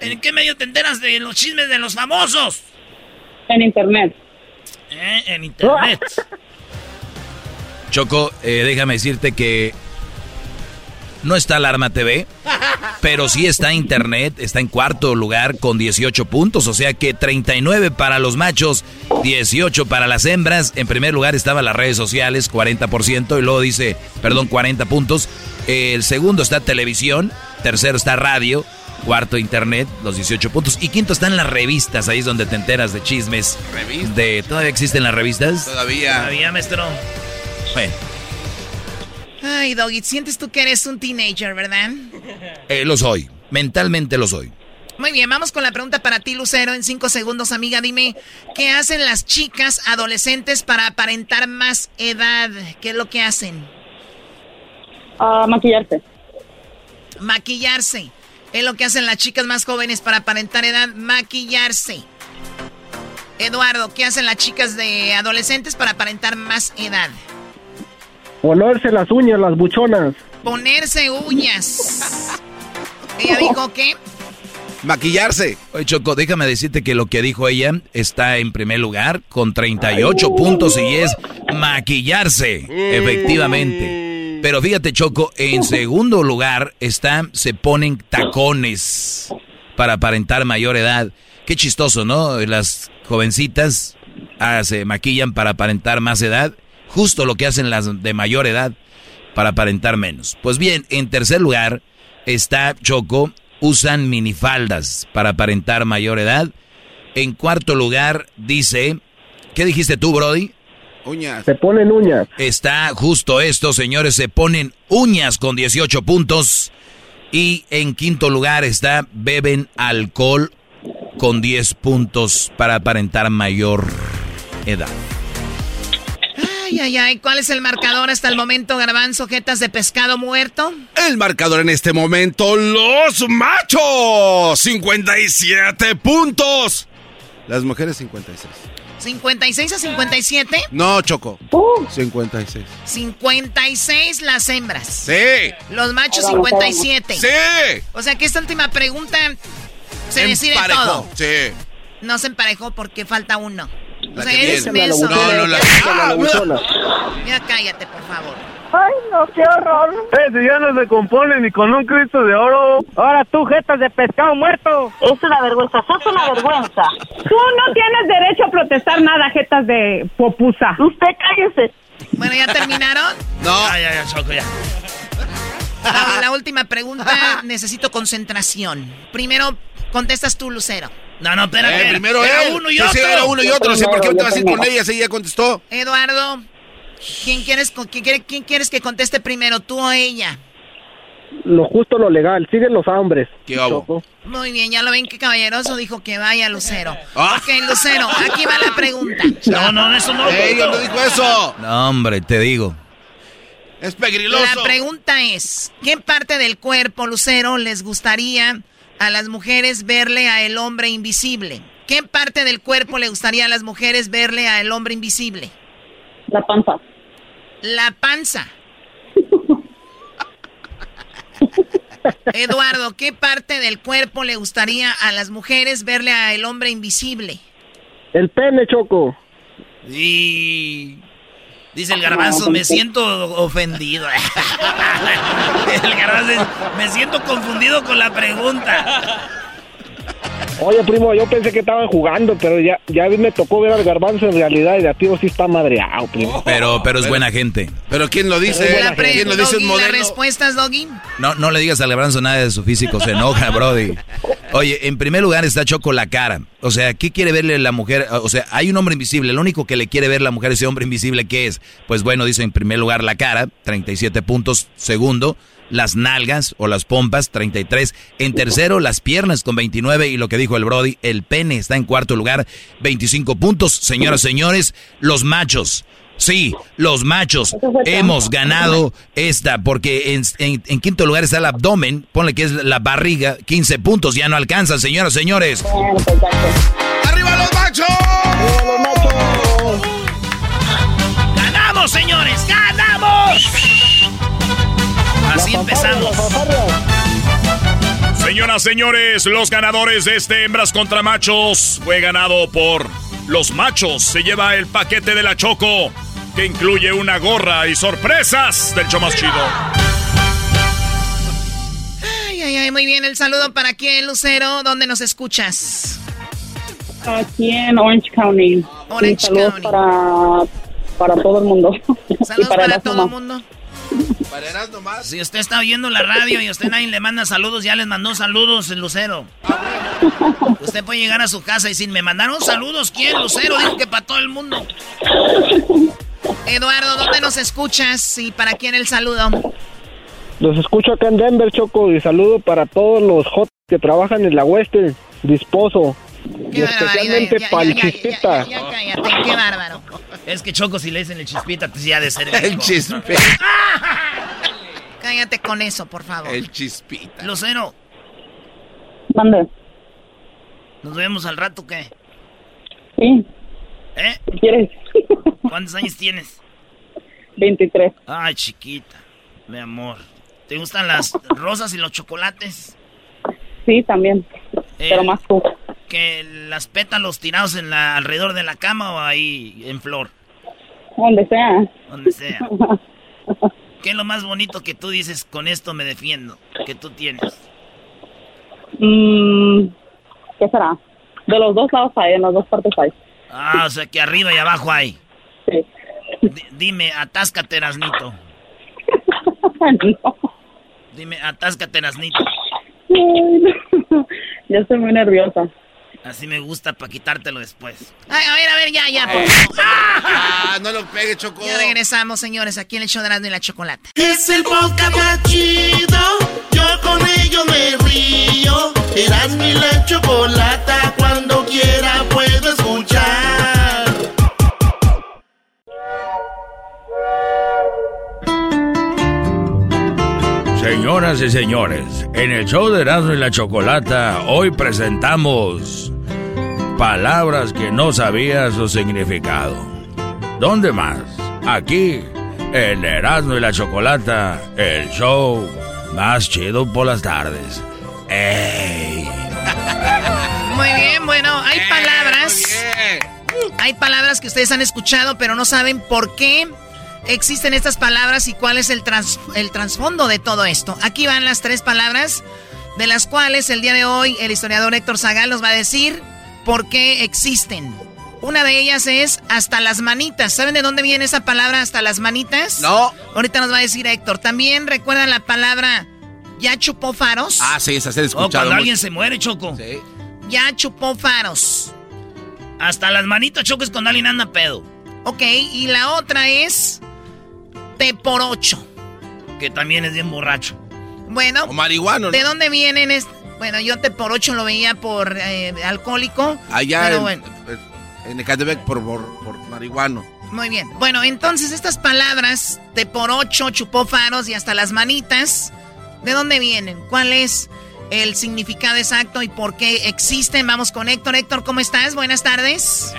¿En qué medio te enteras de los chismes de los famosos? En internet. ¿Eh? En internet. Choco, eh, déjame decirte que no está Alarma TV, pero sí está Internet, está en cuarto lugar con 18 puntos, o sea que 39 para los machos, 18 para las hembras. En primer lugar estaban las redes sociales, 40%, y luego dice, perdón, 40 puntos. El segundo está televisión, tercero está radio, cuarto internet, los 18 puntos, y quinto están las revistas, ahí es donde te enteras de chismes. De, ¿Todavía existen las revistas? Todavía. Todavía, maestro. Bueno. Ay, Doggy, sientes tú que eres un teenager, ¿verdad? Eh, lo soy, mentalmente lo soy. Muy bien, vamos con la pregunta para ti, Lucero. En cinco segundos, amiga, dime, ¿qué hacen las chicas adolescentes para aparentar más edad? ¿Qué es lo que hacen? Ah, maquillarse. Maquillarse. Es lo que hacen las chicas más jóvenes para aparentar edad, maquillarse. Eduardo, ¿qué hacen las chicas de adolescentes para aparentar más edad? Ponerse las uñas, las buchonas. Ponerse uñas. Ella dijo que Maquillarse. Oye, Choco, déjame decirte que lo que dijo ella está en primer lugar con 38 puntos y es maquillarse, efectivamente. Pero fíjate, Choco, en segundo lugar está, se ponen tacones para aparentar mayor edad. Qué chistoso, ¿no? Las jovencitas ah, se maquillan para aparentar más edad. Justo lo que hacen las de mayor edad para aparentar menos. Pues bien, en tercer lugar está Choco, usan minifaldas para aparentar mayor edad. En cuarto lugar dice, ¿qué dijiste tú, Brody? Uñas. Se ponen uñas. Está justo esto, señores, se ponen uñas con 18 puntos. Y en quinto lugar está beben alcohol con 10 puntos para aparentar mayor edad. Ay, ay, ay. ¿Cuál es el marcador hasta el momento, Garbanzo? ¿Jetas de pescado muerto? El marcador en este momento, los machos, 57 puntos. Las mujeres, 56. 56 a 57. No, Choco. 56. 56 las hembras. Sí. Los machos, Vamos, 57. Sí. O sea que esta última pregunta se decide Emparejó, todo. Sí. No se emparejó porque falta uno. O La sea, que eres viene. menso. No, no, la- Ya cállate, por favor. Ay, no, qué horror. Ese ya no se compone ni con un Cristo de oro. Ahora tú, jetas de pescado muerto. Es una vergüenza, sos una vergüenza. Tú no tienes derecho a protestar nada, jetas de popusa. Usted cállese. Bueno, ¿ya terminaron? No. Ya, ya, ya, Choco, ya. La, la última pregunta, necesito concentración. Primero, contestas tú, Lucero. No, no, espérate. Eh, primero Era él. uno y Sí, sí, otro. era uno y otro. Sí, ¿Por qué no te vas a ir con ella? Sí, ya contestó. Eduardo, ¿quién quieres, quién, quiere- quién quieres que conteste primero, tú o ella? Lo justo, lo legal. Siguen los hombres. ¿Qué hago? Muy bien, ya lo ven que caballeroso dijo que vaya Lucero. Ah. Ok, Lucero, aquí va la pregunta. No, no, eso no. Ey, yo no dijo eso. No, hombre, te digo. Es pegriloso. La pregunta es, ¿qué parte del cuerpo, Lucero, les gustaría a las mujeres verle a el hombre invisible? ¿Qué parte del cuerpo le gustaría a las mujeres verle a el hombre invisible? La panza. La panza. Eduardo, ¿qué parte del cuerpo le gustaría a las mujeres verle a el hombre invisible? El pene, Choco. Y... Dice el garbanzo, me siento ofendido. el garbanzo dice, me siento confundido con la pregunta. Oye, primo, yo pensé que estaban jugando, pero ya, ya me tocó ver al garbanzo en realidad y de a tiro sí está madreado, primo. Pero, pero es buena gente. ¿Pero quién lo dice? La pre- ¿Quién lo dice? Un ¿Las modelo. respuestas, Doggy? No, no le digas al Lebranzo nada de su físico, se enoja, Brody. Oye, en primer lugar está Choco la cara. O sea, ¿qué quiere verle la mujer? O sea, hay un hombre invisible. Lo único que le quiere ver la mujer a ese hombre invisible, ¿qué es? Pues bueno, dice en primer lugar la cara, 37 puntos. Segundo, las nalgas o las pompas, 33. En tercero, las piernas con 29. Y lo que dijo el Brody, el pene está en cuarto lugar, 25 puntos. Señoras, señores, los machos. Sí, los machos hemos ganado esta porque en, en- en quinto lugar está el abdomen, ponle que es la barriga, 15 puntos, ya no alcanzan, señoras, señores. ¡Arriba los machos! ¡Ganamos, señores! ¡Ganamos! Empezamos. Señoras, señores, los ganadores de este hembras contra machos fue ganado por los machos. Se lleva el paquete de la Choco, que incluye una gorra y sorpresas del show más chido. Ay, ay, ay, muy bien. El saludo para quién, Lucero. ¿Dónde nos escuchas? Aquí en Orange County. Orange Y saludos County. Para, para todo el mundo. y Saludos para, para Erasmo todo el mundo. Para. Si usted está oyendo la radio y usted nadie le manda saludos, ya les mandó saludos el Lucero. Usted puede llegar a su casa y decir, me mandaron saludos, ¿quién? Lucero dijo que para todo el mundo. Eduardo, ¿dónde nos escuchas y para quién el saludo? Los escucho acá en Denver, Choco, y saludo para todos los hot que trabajan en la Western, disposo. Y especialmente para el ya, ya, chispita. Ya cállate, qué bárbaro. Es que Choco, si le dicen el chispita, pues ya ha de ser El hijo. chispita. Cállate con eso, por favor. El chispita. Lucero, Mande. ¿nos vemos al rato qué? Sí. ¿Eh? ¿Qué quieres? ¿Cuántos años tienes? 23. Ay, chiquita, mi amor. ¿Te gustan las rosas y los chocolates? Sí, también. Pero Eh, más tú. ¿Que las pétalos tirados en la, alrededor de la cama o ahí en flor? Donde sea. Donde sea. ¿Qué es lo más bonito que tú dices con esto me defiendo? Que tú tienes. Mm, ¿Qué será? De los dos lados hay, en las dos partes hay. Ah, o sea que arriba y abajo hay. Sí. Di- dime, atáscate, Erasnito. no. Dime, atáscate, Erasnito. Ay, no. Ya estoy muy nerviosa. Así me gusta para quitártelo después. Ay, a ver, a ver, ya, ya. por favor. Ah, no lo pegue, Choco. Ya regresamos, señores, aquí en el show de Erasmo y la Chocolata. Es el podcast más chido. Yo con ello me río. Eras mi la chocolata, cuando quiera puedo escuchar. Señoras y señores, en el show de Erasmo y la Chocolata hoy presentamos palabras que no sabías su significado. ¿Dónde más? Aquí, en Erasmo y la Chocolata, el show más chido por las tardes. ¡Ey! Muy bien, bueno, hay palabras. Hay palabras que ustedes han escuchado, pero no saben por qué existen estas palabras y cuál es el, el trasfondo de todo esto. Aquí van las tres palabras, de las cuales el día de hoy el historiador Héctor Zagal nos va a decir por qué existen. Una de ellas es hasta las manitas. ¿Saben de dónde viene esa palabra hasta las manitas? No. Ahorita nos va a decir Héctor. También recuerdan la palabra ya chupó faros. Ah, sí, esa se ha escuchado. Oh, cuando alguien se muere, Choco. Sí. Ya chupó faros. Hasta las manitas, Choco, es cuando alguien anda pedo. Ok, y la otra es te por ocho. Que también es bien borracho. Bueno. O marihuano, ¿no? ¿De dónde vienen? Es, bueno, yo te por ocho lo veía por eh, alcohólico. Allá pero en, bueno. en Ecatepec por, por, por marihuano. Muy bien. Bueno, entonces estas palabras, te por ocho, chupó faros y hasta las manitas, ¿de dónde vienen? ¿Cuál es el significado exacto y por qué existen? Vamos con Héctor. Héctor, ¿cómo estás? Buenas tardes.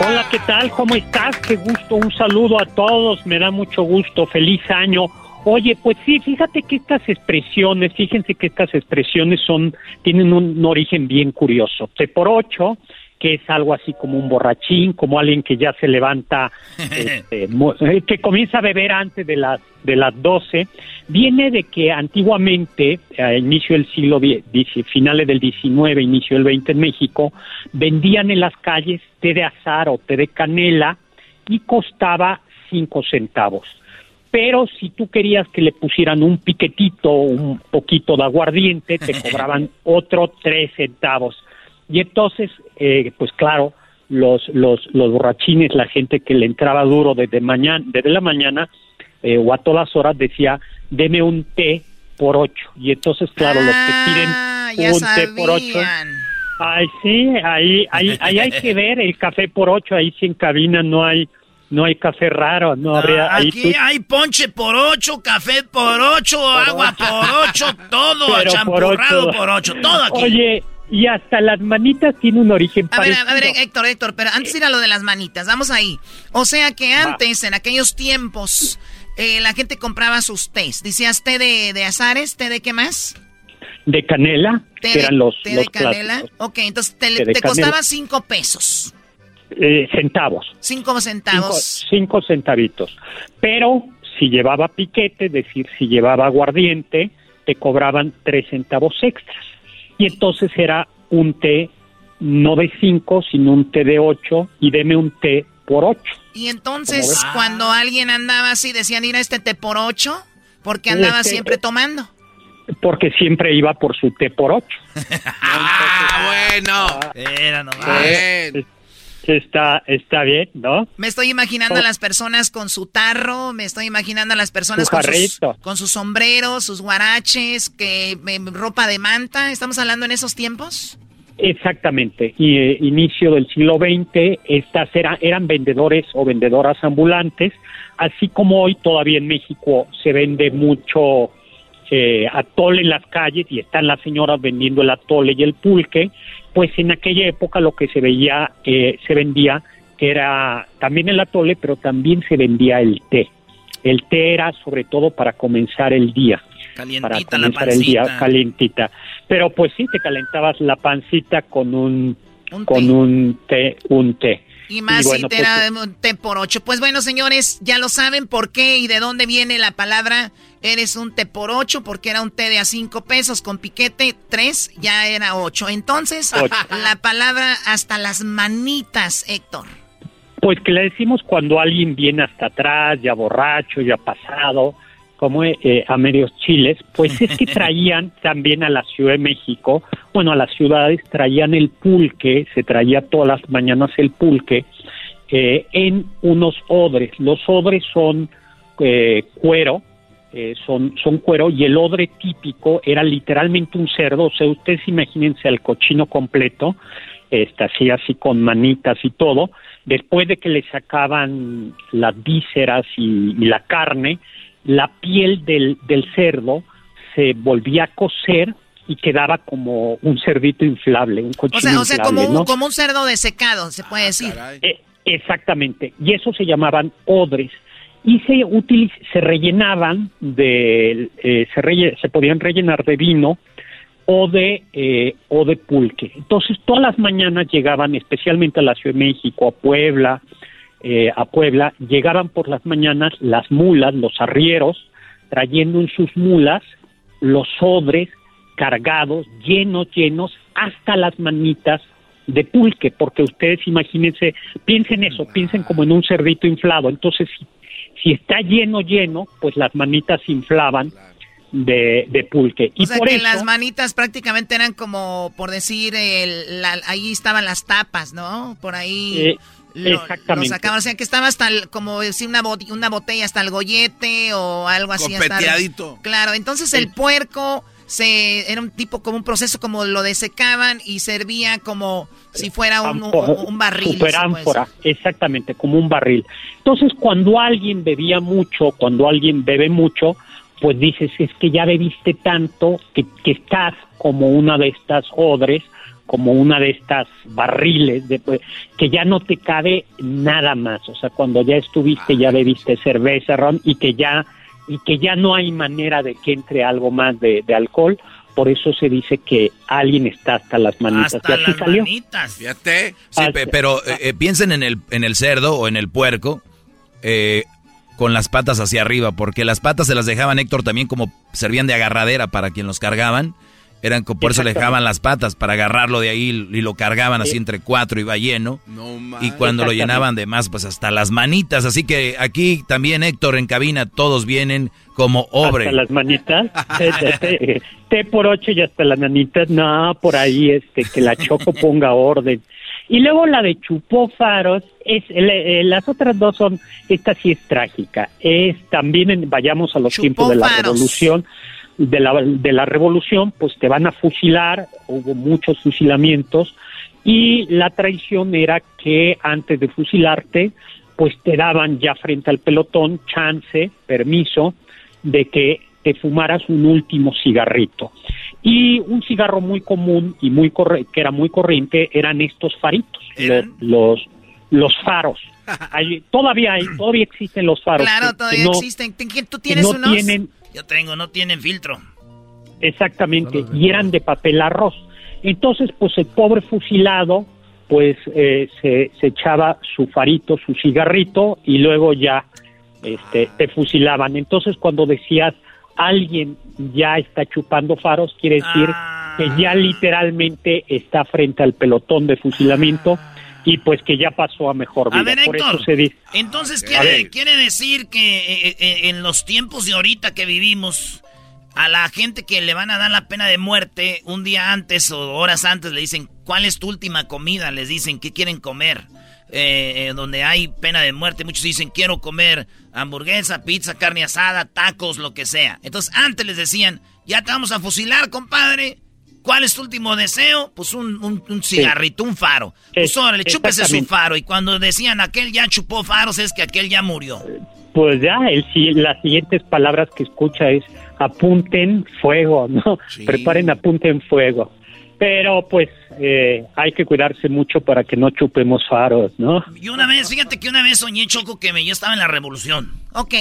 Hola, ¿qué tal? ¿Cómo estás? Qué gusto, un saludo a todos, me da mucho gusto, feliz año. Oye, pues sí, fíjate que estas expresiones, fíjense que estas expresiones son, tienen un, un origen bien curioso. Te por ocho, que es algo así como un borrachín, como alguien que ya se levanta, este, eh, que comienza a beber antes de las de las 12, viene de que antiguamente, a inicio del siglo X, dieci- finales del 19, inicio del 20 en México, vendían en las calles té de azar o té de canela y costaba cinco centavos. Pero si tú querías que le pusieran un piquetito, un poquito de aguardiente, te cobraban otro tres centavos. Y entonces, eh, pues claro, los, los, los borrachines, la gente que le entraba duro desde, mañana, desde la mañana eh, o a todas horas decía, deme un té por ocho. Y entonces, claro, los que Ah, piden un té por ocho... Ay, sí, ahí, ahí, ahí hay que ver el café por ocho, ahí sí en cabina no hay, no hay café raro, no habría... ahí Aquí tú- hay ponche por ocho, café por ocho, agua por ocho, todo, por champurrado ocho. por ocho, todo aquí. Oye, y hasta las manitas tiene un origen A ver, parecido. a ver, Héctor, Héctor, pero antes de ir a lo de las manitas, vamos ahí. O sea que antes, en aquellos tiempos, eh, la gente compraba sus tés. Decías té de, de azares, té de qué más? de canela, Té que de, eran los, té los de canela. clásicos. Ok, entonces te, costaba cinco pesos. Eh, centavos. Cinco centavos. cinco centavitos. Pero si llevaba piquete, es decir, si llevaba aguardiente, te cobraban tres centavos extras. Y entonces era un té no de cinco, sino un té de ocho, y deme un té por ocho. Y entonces, cuando alguien andaba así, decían ir a este té por ocho, porque andaba Este- siempre tomando. Porque siempre iba por su té por ocho. Ah, bueno. Era nomás. Está, está bien, ¿no? Me estoy imaginando Oh. a las personas con su tarro, me estoy imaginando a las personas con sus, con sus sombreros, sus guaraches, que eh, ropa de manta. ¿Estamos hablando en esos tiempos? Exactamente. Y eh, inicio del siglo XX, estas era- eran vendedores o vendedoras ambulantes, así como hoy todavía en México se vende mucho eh, atole en las calles y están las señoras vendiendo el atole y el pulque, pues en aquella época lo que se veía, eh, se vendía era también el atole, pero también se vendía el té. El té era sobre todo para comenzar el día para la comenzar el día calientita. Pero pues sí, te calentabas la pancita con un, Un con té. un té, un té. Y más Y bueno, si te pues, era un té por ocho. Pues bueno, señores, ya lo saben por qué y de dónde viene la palabra eres un té por ocho, porque era un té de a cinco pesos con piquete, tres, ya era ocho. Entonces, Ocho. la palabra hasta las manitas, Héctor. Pues que le decimos cuando alguien viene hasta atrás, ya borracho, ya pasado, como eh, a medios chiles, pues es que traían también a la Ciudad de México, bueno, a las ciudades traían el pulque, se traía todas las mañanas el pulque eh, en unos odres. Los odres son eh, cuero, eh, son, cuero y el odre típico era literalmente un cerdo, o sea, ustedes imagínense al cochino completo, este, así, así con manitas y todo, después de que le sacaban las vísceras y, y la carne, la piel del, del cerdo se volvía a cocer y quedaba como un cerdito inflable, un O cochino sea, o sea inflable, como, ¿no? un, como un cerdo desecado, se puede decir. Eh, exactamente, y eso se llamaban odres. Y se, utiliz- se rellenaban de, eh, se, relle- se podían rellenar de vino o de, eh, o de pulque. Entonces, todas las mañanas llegaban, especialmente a la Ciudad de México, a Puebla, eh, a Puebla, llegaban por las mañanas las mulas, los arrieros, trayendo en sus mulas los odres cargados, llenos, llenos, hasta las manitas de pulque, porque ustedes imagínense, piensen eso, piensen como en un cerdito inflado, entonces si, si está lleno, lleno, pues las manitas se inflaban de, de pulque. Y o sea por que eso, las manitas prácticamente eran como, por decir, el- la- ahí estaban las tapas, ¿no? Por ahí Eh, lo, lo exactamente. sacaban. O sea que estaba hasta, el- como decir, una, bot- una botella hasta el gollete o algo así. hasta el- Copeteadito. claro, entonces el puerco se era un tipo como un proceso como lo desecaban y servía como si fuera un, un- un barril. super se puede ánfora, exactamente, como un barril. Entonces, cuando alguien bebía mucho, cuando alguien bebe mucho, pues dices, es que ya bebiste tanto que, que estás como una de estas odres, como una de estas barriles, de, pues, que ya no te cabe nada más. O sea, cuando ya estuviste, ya bebiste cerveza, ron, y que ya y que ya no hay manera de que entre algo más de, de alcohol, por eso se dice que alguien está hasta las manitas. y así salió. Fíjate. Sí, pe- pero eh, eh, piensen en el, en el cerdo o en el puerco eh, con las patas hacia arriba, porque las patas se las dejaban Héctor también como servían de agarradera para quien los cargaban. Eran por eso le dejaban las patas para agarrarlo de ahí y lo cargaban así Sí. entre cuatro iba lleno. No Y cuando lo llenaban de más, pues hasta las manitas. Así que aquí también Héctor en cabina, todos vienen como obre. Hasta las manitas. Té, té, té, por ocho y hasta las manitas. No, por ahí este que la Choco ponga orden. Y luego la de Chupó Faros, es, eh, eh, las otras dos son, esta sí es trágica. Es también, en- vayamos a los tiempos de la Faros. revolución, de la, de la revolución, pues te van a fusilar, hubo muchos fusilamientos, y la traición era que antes de fusilarte, pues te daban ya frente al pelotón chance, permiso, de que te fumaras un último cigarrito. Y un cigarro muy común y muy corre- que era muy corriente eran estos faritos, lo- los, los faros. Hay- todavía hay, todavía existen los faros. Claro, que- que todavía no- existen. ¿Tú que tienes no unos? tienen Yo tengo, no tienen filtro. Exactamente, y eran de papel arroz. Entonces, pues el pobre fusilado, pues eh, se, se echaba su farito, su cigarrito, y luego ya este, te fusilaban. Entonces, cuando decías alguien ya está chupando faros, quiere decir que ya literalmente está frente al pelotón de fusilamiento y pues que ya pasó a mejor vida. A ver, Por eso Héctor. se dice. Entonces quiere, quiere decir que eh, eh, en los tiempos de ahorita que vivimos, a la gente que le van a dar la pena de muerte un día antes o horas antes le dicen, ¿cuál es tu última comida? Les dicen, ¿qué quieren comer? Eh, eh, donde hay pena de muerte, muchos dicen, quiero comer hamburguesa, pizza, carne asada, tacos, lo que sea. Entonces antes les decían, ya te vamos a fusilar, compadre. ¿Cuál es tu último deseo? Pues un, un- un cigarrito, un faro. Pues órale, chúpese su faro. Y cuando decían aquel ya chupó faros, es que aquel ya murió. Pues ya, el, si- las siguientes palabras que escucha es apunten fuego, ¿no? Preparen, apunten fuego. Pero pues eh, hay que cuidarse mucho para que no chupemos faros, ¿no? Y una vez, fíjate que una vez soñé, Choco, que me, yo estaba en la revolución. Ok.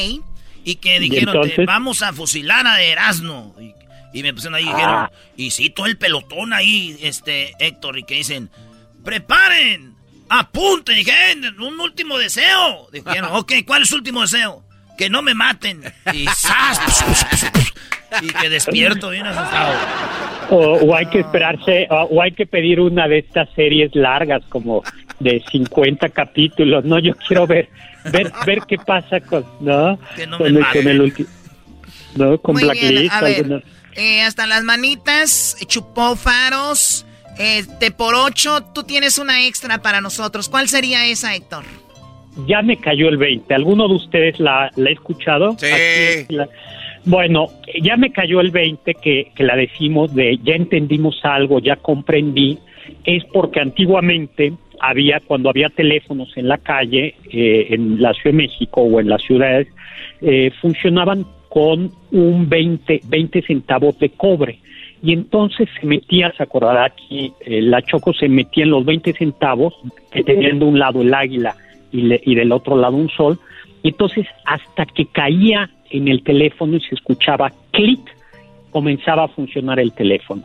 Y que ¿Y dijeron, te entonces? vamos a fusilar a Erasmo. Y, y me pusieron ahí y Ah. dijeron, y sí, todo el pelotón ahí, este, Héctor, y que dicen, preparen, apunten. Dije, "Eh, un último deseo. Dijeron, ok, ¿cuál es su último deseo? Que no me maten. Y ¡zas! Y que despierto bien asustado. O, o hay que esperarse, o, o hay que pedir una de estas series largas como de 50 capítulos, ¿no? Yo quiero ver ver ver qué pasa con, ¿no? Que no con, me el, maten. con el ¿no? Con Muy bien, Blacklist. Eh, hasta las manitas, chupó faros, este por ocho. Tú tienes una extra para nosotros. ¿Cuál sería esa, Héctor? Ya me cayó el 20. ¿Alguno de ustedes la, la ha escuchado? Sí. Aquí es la- Bueno, ya me cayó el 20 que, que la decimos de ya entendimos algo, ya comprendí, es porque antiguamente había, cuando había teléfonos en la calle, eh, en la Ciudad de México o en las ciudades, eh, funcionaban con un 20, 20 centavos de cobre. Y entonces se metía, se acordará aquí, eh, la Choco se metía en los 20 centavos, que tenían de un lado el águila y, le- y del otro lado un sol, y entonces hasta que caía en el teléfono y se escuchaba clic, comenzaba a funcionar el teléfono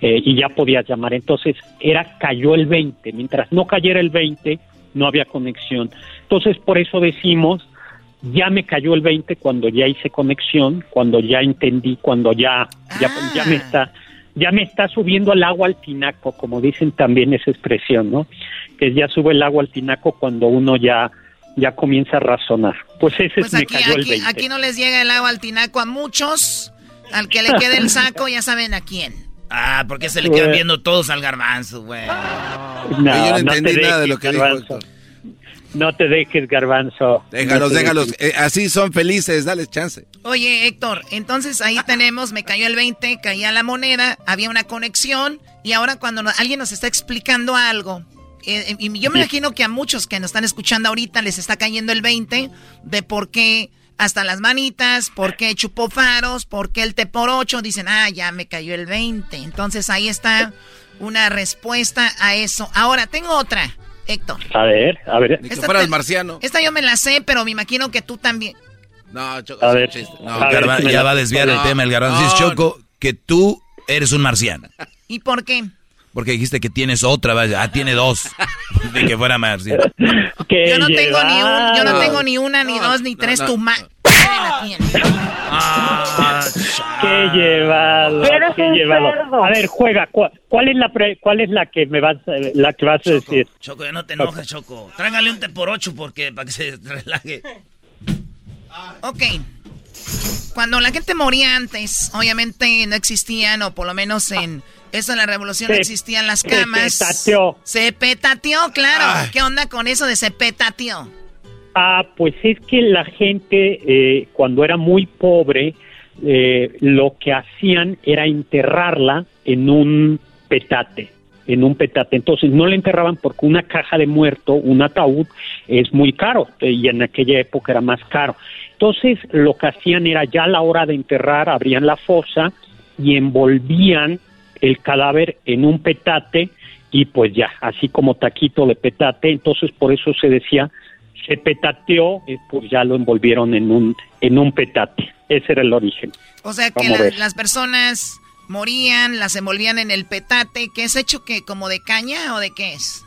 eh, y ya podías llamar. Entonces era cayó el 20, mientras no cayera el 20 no había conexión. Entonces por eso decimos ya me cayó el 20 cuando ya hice conexión, cuando ya entendí, cuando ya ya, ya me está ya me está subiendo el agua al tinaco, como dicen también esa expresión, ¿no? Que ya sube el agua al tinaco cuando uno ya ya comienza a razonar. Pues ese Pues es me aquí, cayó el aquí, 20. aquí no les llega el agua al tinaco a muchos. Al que le quede el saco, ya saben a quién. Ah, porque se le quedan viendo todos al garbanzo, güey. No, yo no no te entendí nada de lo que dijo. No te dejes, garbanzo. Déjalos, No déjalos. dejes. eh, así son felices, dale chance. Oye, Héctor, entonces ahí tenemos, me cayó el 20, caía la moneda, había una conexión y ahora cuando no- alguien nos está explicando algo, eh, eh, y yo me imagino que a muchos que nos están escuchando ahorita les está cayendo el 20 de por qué hasta las manitas, por qué chupó faros, por qué el té por 8, dicen, ah, ya me cayó el 20. Entonces ahí está una respuesta a eso. Ahora, tengo otra, Héctor. A ver, a ver. Ni que fueras te- marciano. Esta yo me la sé, pero me imagino que tú también. No, Choco, A es un ver. No, garba- ya va a desviar el tema el garbanzo. no, Choco que tú eres un marciano. ¿Y por qué? Porque dijiste que tienes otra, vaya. Ah, tiene dos. De que fuera marciano. Yo no tengo ni un, yo no tengo ni una, ni dos, ni tres. no. Tu ma la tiene. Qué llevado, Eres qué un llevado. cerdo. A ver, juega. ¿Cuál, cuál es la pre- cuál es la que me vas eh, la que vas a decir? Choco, ya no te enojes, Choco. Tráigale un té por ocho porque, para que se relaje. Ok. Cuando la gente moría antes, obviamente no existían, o por lo menos en eso de la revolución no Se- existían las se camas. petateó. Se petateó, claro. ¿Qué onda con eso de se petateó? Ah, pues es que la gente eh, cuando era muy pobre eh, lo que hacían era enterrarla en un petate, en un petate. Entonces no la enterraban porque una caja de muerto, un ataúd, es muy caro eh, y en aquella época era más caro. Entonces lo que hacían era ya a la hora de enterrar, abrían la fosa y envolvían el cadáver en un petate y pues ya, así como taquito de petate, entonces por eso se decía se petateó, eh, pues ya lo envolvieron en un en un petate. Ese era el origen. O sea que la- las personas morían, las envolvían en el petate, que es hecho que como de caña o de qué es?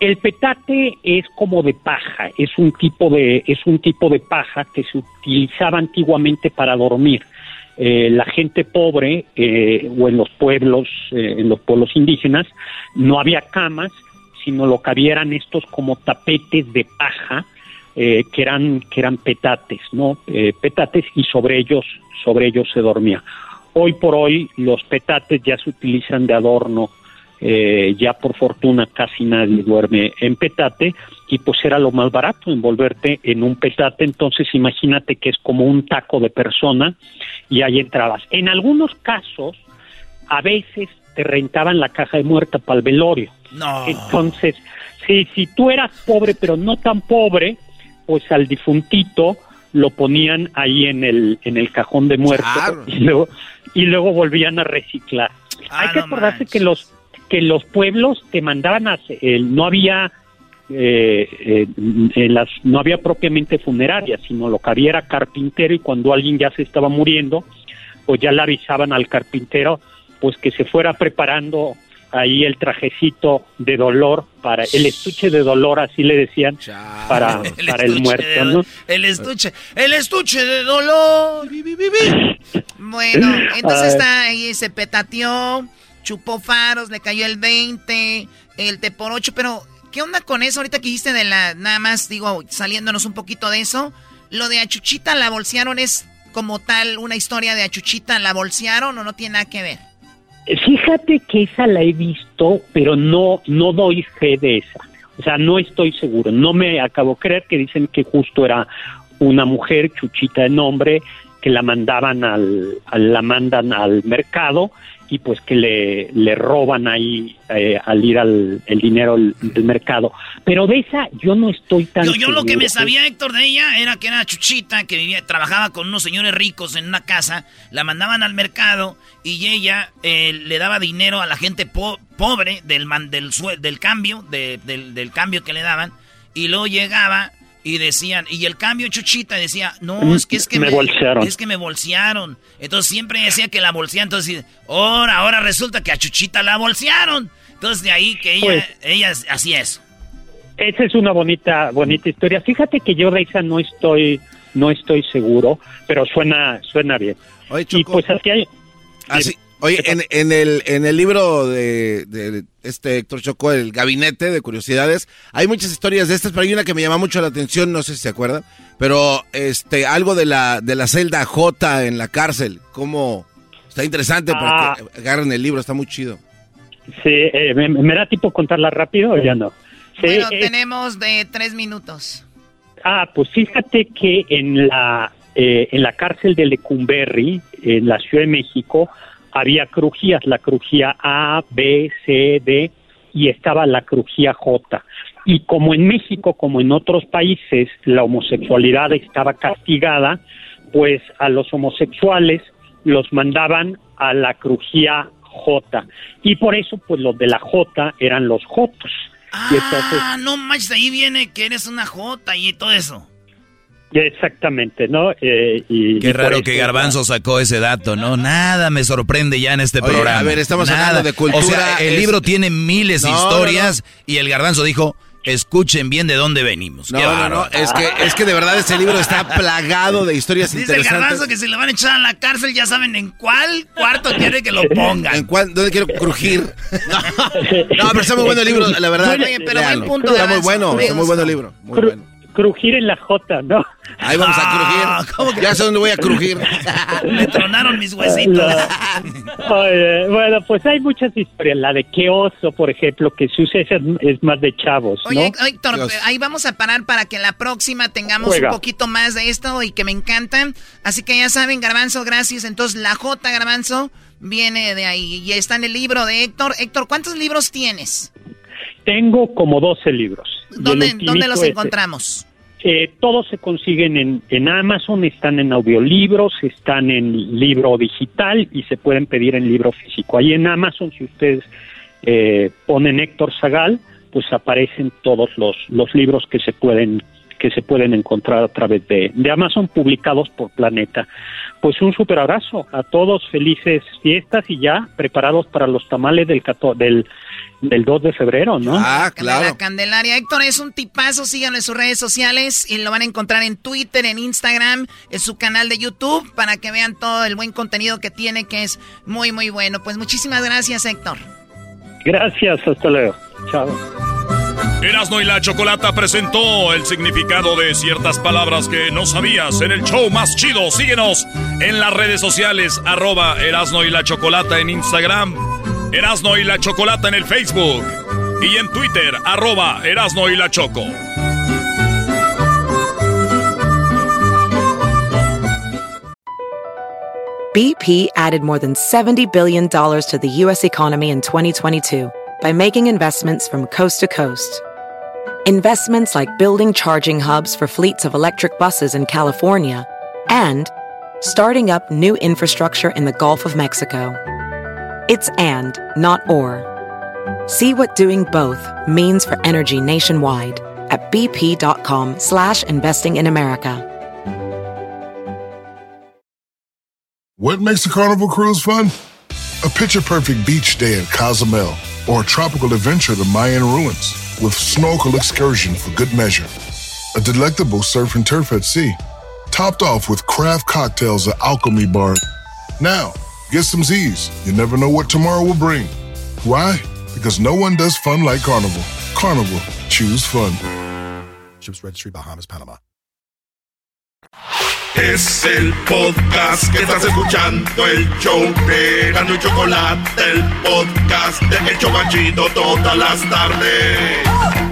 El petate es como de paja, es un tipo de es un tipo de paja que se utilizaba antiguamente para dormir. Eh, la gente pobre eh, o en los pueblos eh, en los pueblos indígenas no había camas, sino lo que había eran estos como tapetes de paja eh, que eran que eran petates, no Eh, petates y sobre ellos sobre ellos se dormía. Hoy por hoy los petates ya se utilizan de adorno. Eh, ya por fortuna casi nadie duerme en petate y pues era lo más barato envolverte en un petate. Entonces imagínate que es como un taco de persona y ahí entrabas. En algunos casos a veces te rentaban la caja de muerta para el velorio. No. entonces si si tú eras pobre pero no tan pobre pues al difuntito lo ponían ahí en el en el cajón de muerto Claro. y luego y luego volvían a reciclar Ah, hay que no acordarse manches. que los que los pueblos te mandaban a hacer- eh, no había eh, eh, en las no había propiamente funerarias sino lo que había era carpintero y cuando alguien ya se estaba muriendo pues ya le avisaban al carpintero pues que se fuera preparando ahí el trajecito de dolor para el estuche de dolor así le decían para El para el estuche muerto de- ¿no? El estuche, el estuche de dolor. Bueno, entonces está ahí, se petateó, chupó faros, le cayó el 20, el te por 8, pero ¿qué onda con eso ahorita que dijiste de la, nada más digo, saliéndonos un poquito de eso? Lo de Achuchita la bolsearon es como tal una historia de Achuchita la bolsearon o no tiene nada que ver. Fíjate que esa la he visto, pero no, no doy fe de esa. O sea, no estoy seguro. No me acabo de creer que dicen que justo era una mujer, chuchita de nombre, que la mandaban al, al- la mandan al mercado y pues que le, le roban ahí eh, al ir al el dinero del, mercado. Pero de esa yo no estoy tan Yo, yo lo que me seguro. sabía, Héctor, de ella era que era Chuchita, que vivía, trabajaba con unos señores ricos en una casa, la mandaban al mercado y ella eh, le daba dinero a la gente po- pobre del, man- del, del cambio, de- del, del cambio que le daban, y luego llegaba y decían, y el cambio Chuchita decía, no, es que es que Me bolsearon. es que me bolsearon. Entonces siempre decía que la bolsearon, entonces, ahora, ahora resulta que a Chuchita la bolsearon. Entonces de ahí que ella, Pues- ella hacía eso. Esa es una bonita, bonita historia. Fíjate que yo de esa no estoy, no estoy seguro, pero suena, suena bien. y pues así hay. Así, oye, en, en el, en el libro de, de este Héctor Choco, El Gabinete de Curiosidades, hay muchas historias de estas, pero hay una que me llama mucho la atención, no sé si se acuerdan, pero este, algo de la, de la celda J en la cárcel, como está interesante Ah. porque agarran el libro, está muy chido. Sí, eh, ¿me, me da tipo contarla rápido o ya no? Sí, Bueno, eh, tenemos de tres minutos. Ah, pues fíjate que en la eh, en la cárcel de Lecumberri, en la Ciudad de México, había crujías, la crujía A, B, C, D y estaba la crujía J. Y como en México, como en otros países, la homosexualidad estaba castigada, pues a los homosexuales los mandaban a la crujía J. Y por eso, pues los de la J eran los Jotos. Entonces, Ah, no manches, ahí viene que eres una jota y todo eso. Exactamente, ¿no? Eh, y, Qué y raro eso- que Garbanzo sacó ese dato, ¿no? Nada me sorprende ya en este Oye, programa. a ver, estamos Nada. hablando de cultura, O sea, el es- libro tiene miles de No, historias y el Garbanzo dijo, escuchen bien de dónde venimos. No, Qué no, no, es que, es que de verdad este libro está plagado de historias Dice el interesantes. garbanzo que si le van a echar a la cárcel, ya saben en cuál cuarto quiere que lo pongan. ¿En cuál, ¿Dónde quiero crujir? No, pero está muy bueno el libro, la verdad. Oye, pero buen punto, Está muy bueno, está muy bueno el libro. Muy bueno. Crujir en la J, ¿no? Ahí vamos Ah, a crujir. Ya sé dónde voy a crujir. Me tronaron mis huesitos. Oye, bueno, pues hay muchas historias. La de qué oso, por ejemplo, que se usa es, es más de chavos, ¿no? Oye, Héctor, Dios. ahí vamos a parar para que la próxima tengamos Juega. un poquito más de esto y que me encantan. Así que ya saben, Garbanzo, gracias. Entonces, la J, Garbanzo, viene de ahí. Y está en el libro de Héctor. Héctor, ¿cuántos libros tienes? Tengo como 12 libros. ¿Dónde, ultimito ¿dónde los es- encontramos? Eh, todos se consiguen en, en Amazon, están en audiolibros, están en libro digital y se pueden pedir en libro físico. Ahí en Amazon, si ustedes eh, ponen Héctor Zagal, pues aparecen todos los, los libros que se pueden que se pueden encontrar a través de, de Amazon publicados por Planeta. Pues un super abrazo a todos, felices fiestas y ya preparados para los tamales del, del, del 2 de febrero, ¿no? Ah, De La Candelaria. Héctor es un tipazo, síganlo en sus redes sociales y lo van a encontrar en Twitter, en Instagram, en su canal de YouTube para que vean todo el buen contenido que tiene, que es muy, muy bueno. Pues muchísimas gracias, Héctor. Gracias, hasta luego. Chao. Erasmo y la Chocolata presentó el significado de ciertas palabras que no sabías en el show más chido. Síguenos en las redes sociales, arroba Erasno y la Chocolata en Instagram, Erasno y la Chocolata en el Facebook y en Twitter, arroba Erasno y la Choco. BP added more than $70 billion to the U.S. economy in 2022 by making investments from coast to coast. Investments like building charging hubs for fleets of electric buses in California and starting up new infrastructure in the Gulf of Mexico. It's and, not or. See what doing both means for energy nationwide at bp.com slash investing in America. What makes a carnival cruise fun? A picture perfect beach day in Cozumel or a tropical adventure to Mayan ruins with snorkel excursion for good measure. A delectable surf and turf at sea, topped off with craft cocktails at Alchemy Bar. Now, get some Z's. You never know what tomorrow will bring. Why? Because no one does fun like Carnival. Carnival, choose fun. Ships Registry, Bahamas, Panama. Es el podcast que estás escuchando, el show de Gano y Chocolate, el podcast de El Chocachito todas las tardes.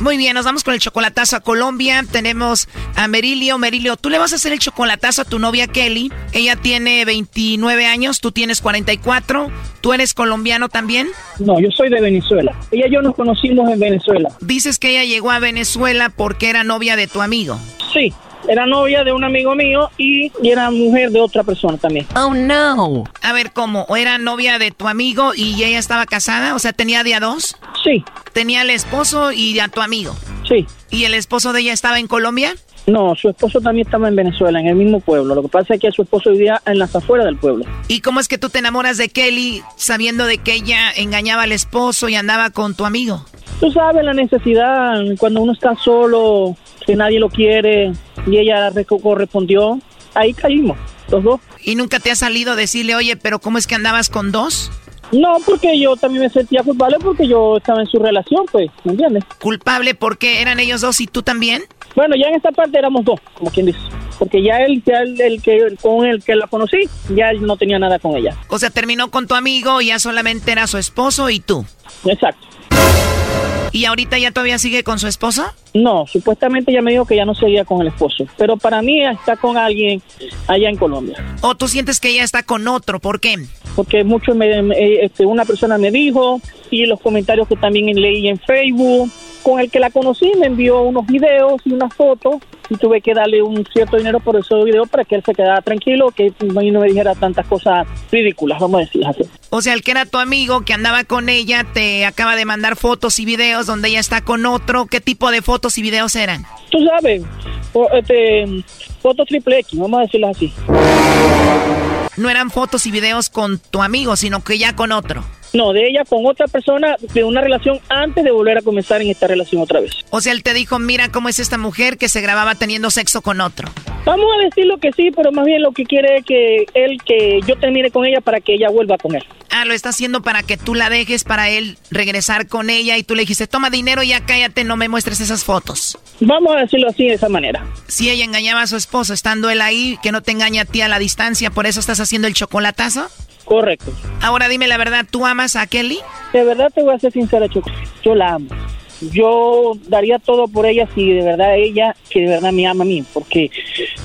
Muy bien, nos vamos con el chocolatazo a Colombia. Tenemos a Merilio. Merilio, tú le vas a hacer el chocolatazo a tu novia Kelly. Ella tiene 29 años, tú tienes 44. ¿Tú eres colombiano también? No, yo soy de Venezuela. Ella y yo nos conocimos en Venezuela. Dices que ella llegó a Venezuela porque era novia de tu amigo. Sí, era novia de un amigo mío y, era mujer de otra persona también. Oh, no. A ver, ¿cómo? ¿O era novia de tu amigo y ella estaba casada? O sea, ¿tenía día dos? Sí. ¿Tenía el esposo y a tu amigo? Sí. ¿Y el esposo de ella estaba en Colombia? No, su esposo también estaba en Venezuela, en el mismo pueblo. Lo que pasa es que su esposo vivía en las afueras del pueblo. ¿Y cómo es que tú te enamoras de Kelly sabiendo de que ella engañaba al esposo y andaba con tu amigo? Tú sabes la necesidad cuando uno está solo, que nadie lo quiere y ella correspondió. Ahí caímos, los dos. ¿Y nunca te ha salido decirle, oye, pero cómo es que andabas con dos? No, porque yo también me sentía culpable porque yo estaba en su relación, pues, ¿me entiendes? ¿Culpable porque eran ellos dos y tú también? Bueno, ya en esta parte éramos dos, como quien dice. Porque ya él, ya el, que con el que la conocí, ya no tenía nada con ella. O sea, terminó con tu amigo y ya solamente era su esposo y tú. Exacto. ¿Y ahorita ya todavía sigue con su esposa? No, supuestamente ya me dijo que ya no seguía con el esposo. Pero para mí está con alguien allá en Colombia. ¿O tú sientes que ella está con otro? ¿Por qué? Porque mucho este, una persona me dijo y los comentarios que también leí en Facebook con el que la conocí me envió unos videos y unas fotos y tuve que darle un cierto dinero por esos videos para que él se quedara tranquilo, que no me dijera tantas cosas ridículas, vamos a decir así. O sea, el que era tu amigo que andaba con ella te acaba de mandar fotos y videos donde ella está con otro. ¿Qué tipo de fotos y videos eran? Tú sabes, este, fotos triple X, vamos a decirlo así. No eran fotos y videos con tu amigo, sino que ya con otro. No, de ella con otra persona de una relación antes de volver a comenzar en esta relación otra vez. O sea, él te dijo, mira cómo es esta mujer que se grababa teniendo sexo con otro. Vamos a decirlo que sí, pero más bien lo que quiere es que él, que yo termine con ella para que ella vuelva con él. Ah, lo está haciendo para que tú la dejes, para él regresar con ella y tú le dijiste, toma dinero, ya cállate, no me muestres esas fotos. Vamos a decirlo así, de esa manera. Si ella engañaba a su esposo estando él ahí, que no te engaña a ti a la distancia, ¿por eso estás haciendo el chocolatazo? Correcto. Ahora dime la verdad, ¿tú amas a Kelly? De verdad te voy a ser sincera, Choco. Yo la amo. Yo daría todo por ella si de verdad ella, que de verdad me ama a mí, porque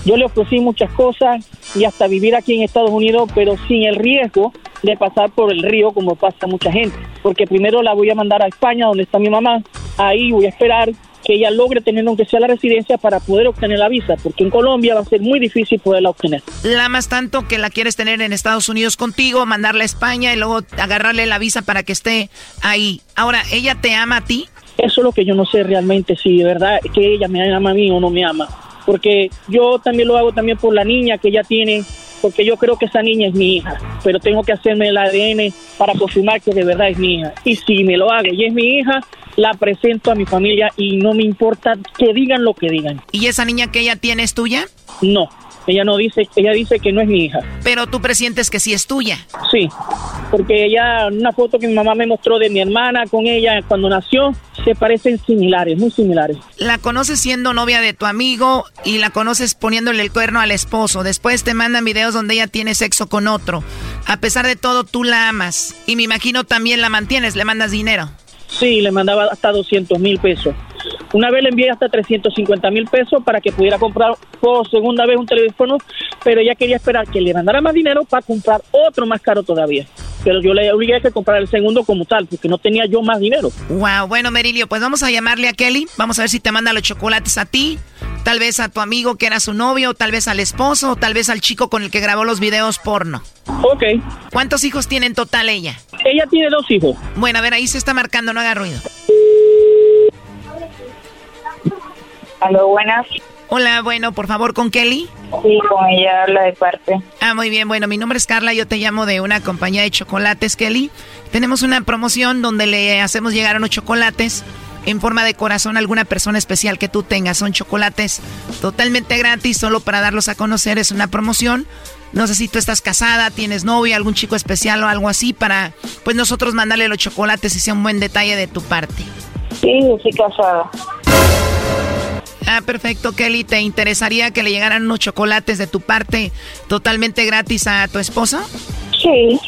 yo le ofrecí muchas cosas y hasta vivir aquí en Estados Unidos, pero sin el riesgo de pasar por el río como pasa mucha gente. Porque primero la voy a mandar a España, donde está mi mamá. Ahí voy a esperar que ella logre tener aunque sea la residencia para poder obtener la visa, porque en Colombia va a ser muy difícil poderla obtener. La más tanto que la quieres tener en Estados Unidos contigo, mandarla a España y luego agarrarle la visa para que esté ahí. Ahora, ¿ella te ama a ti? Eso es lo que yo no sé realmente, si de verdad que ella me ama a mí o no me ama. Porque yo también lo hago también por la niña que ella tiene, porque yo creo que esa niña es mi hija, pero tengo que hacerme el ADN para confirmar que de verdad es mi hija. Y si me lo hago y es mi hija, la presento a mi familia y no me importa que digan lo que digan. ¿Y esa niña que ella tiene es tuya? No, ella no dice, ella dice que no es mi hija. Pero tú presientes que sí es tuya. Sí, porque ella, una foto que mi mamá me mostró de mi hermana con ella cuando nació, se parecen similares, muy similares. La conoces siendo novia de tu amigo y la conoces poniéndole el cuerno al esposo. Después te mandan videos donde ella tiene sexo con otro. A pesar de todo, tú la amas. Y me imagino también la mantienes, le mandas dinero. Sí, le mandaba hasta 200 mil pesos. Una vez le envié hasta 350 mil pesos para que pudiera comprar por segunda vez un teléfono, pero ella quería esperar que le mandara más dinero para comprar otro más caro todavía. Pero yo le obligué a que comprar el segundo como tal, porque no tenía yo más dinero. Wow, bueno, Merilio, pues vamos a llamarle a Kelly. Vamos a ver si te manda los chocolates a ti, tal vez a tu amigo que era su novio, tal vez al esposo, o tal vez al chico con el que grabó los videos porno. Ok. ¿Cuántos hijos tiene en total ella? Ella tiene dos hijos. Bueno, a ver, ahí se está marcando, no haga ruido. Aló, buenas. Hola, bueno, por favor, ¿con Kelly? Sí, con ella habla de parte. Ah, muy bien. Bueno, mi nombre es Carla, yo te llamo de una compañía de chocolates, Kelly. Tenemos una promoción donde le hacemos llegar unos chocolates en forma de corazón a alguna persona especial que tú tengas. Son chocolates totalmente gratis, solo para darlos a conocer. Es una promoción. No sé si tú estás casada, tienes novio, algún chico especial o algo así para, pues nosotros mandarle los chocolates y sea un buen detalle de tu parte. Sí, estoy casada. Ah, perfecto, Kelly. ¿Te interesaría que le llegaran unos chocolates de tu parte totalmente gratis a tu esposa? Sí.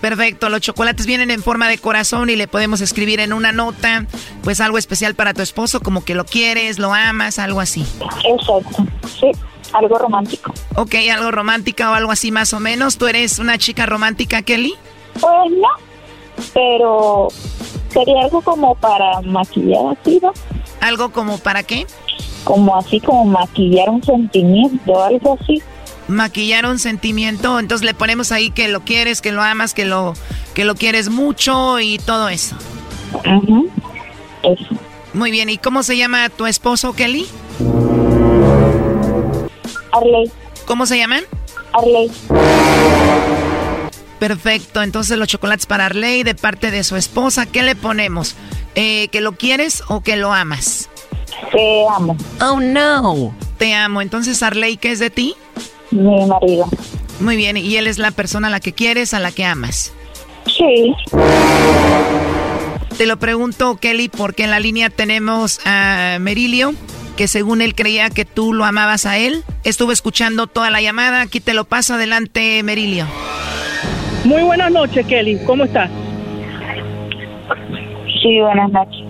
Perfecto, los chocolates vienen en forma de corazón y le podemos escribir en una nota, pues algo especial para tu esposo, como que lo quieres, lo amas, algo así. Exacto, sí, algo romántico. Ok, algo romántica o algo así más o menos. ¿Tú eres una chica romántica, Kelly? Pues no, pero sería algo como para maquillar así, ¿no? ¿Algo como para qué? Como así, como maquillar un sentimiento, algo así. Maquillar un sentimiento, entonces le ponemos ahí que lo quieres, que lo amas, que lo, que lo quieres mucho y todo eso. Ajá, eso. Muy bien, ¿y cómo se llama tu esposo, Kelly? Arley. ¿Cómo se llaman? Arley. Perfecto, entonces los chocolates para Arley de parte de su esposa, ¿qué le ponemos? Eh, ¿Que lo quieres o que lo amas? Te amo. Oh, no. Te amo, entonces Arley, ¿qué es de ti? Mi marido. Muy bien, ¿y él es la persona a la que quieres, a la que amas? Sí. Te lo pregunto, Kelly, porque en la línea tenemos a Merilio, que según él creía que tú lo amabas a él. Estuve escuchando toda la llamada, aquí te lo paso adelante, Merilio. Muy buenas noches, Kelly. ¿Cómo estás? Sí, buenas noches.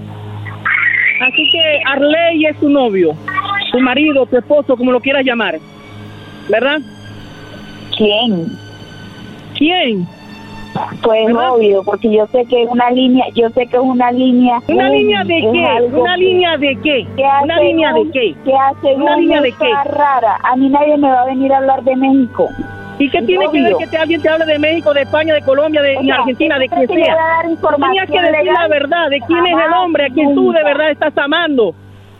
Así que Arley es tu novio, tu marido, tu esposo, como lo quieras llamar. ¿Verdad? ¿Quién? ¿Quién? Pues ¿Verdad? obvio, porque yo sé que es una línea, yo sé que es una línea. ¿Una línea de qué? ¿Una línea de qué? ¿Una línea de qué? Que hace ¿Una línea de qué? rara. A mí nadie me va a venir a hablar de México. ¿Y qué tiene que ver que te, alguien te hable de México, de España, de Colombia, de O y sea, Argentina, de ¿tú quien sea? voy a dar Tú información tenías que decir legal? la verdad de quién es el hombre a quien tú de nunca. verdad estás amando.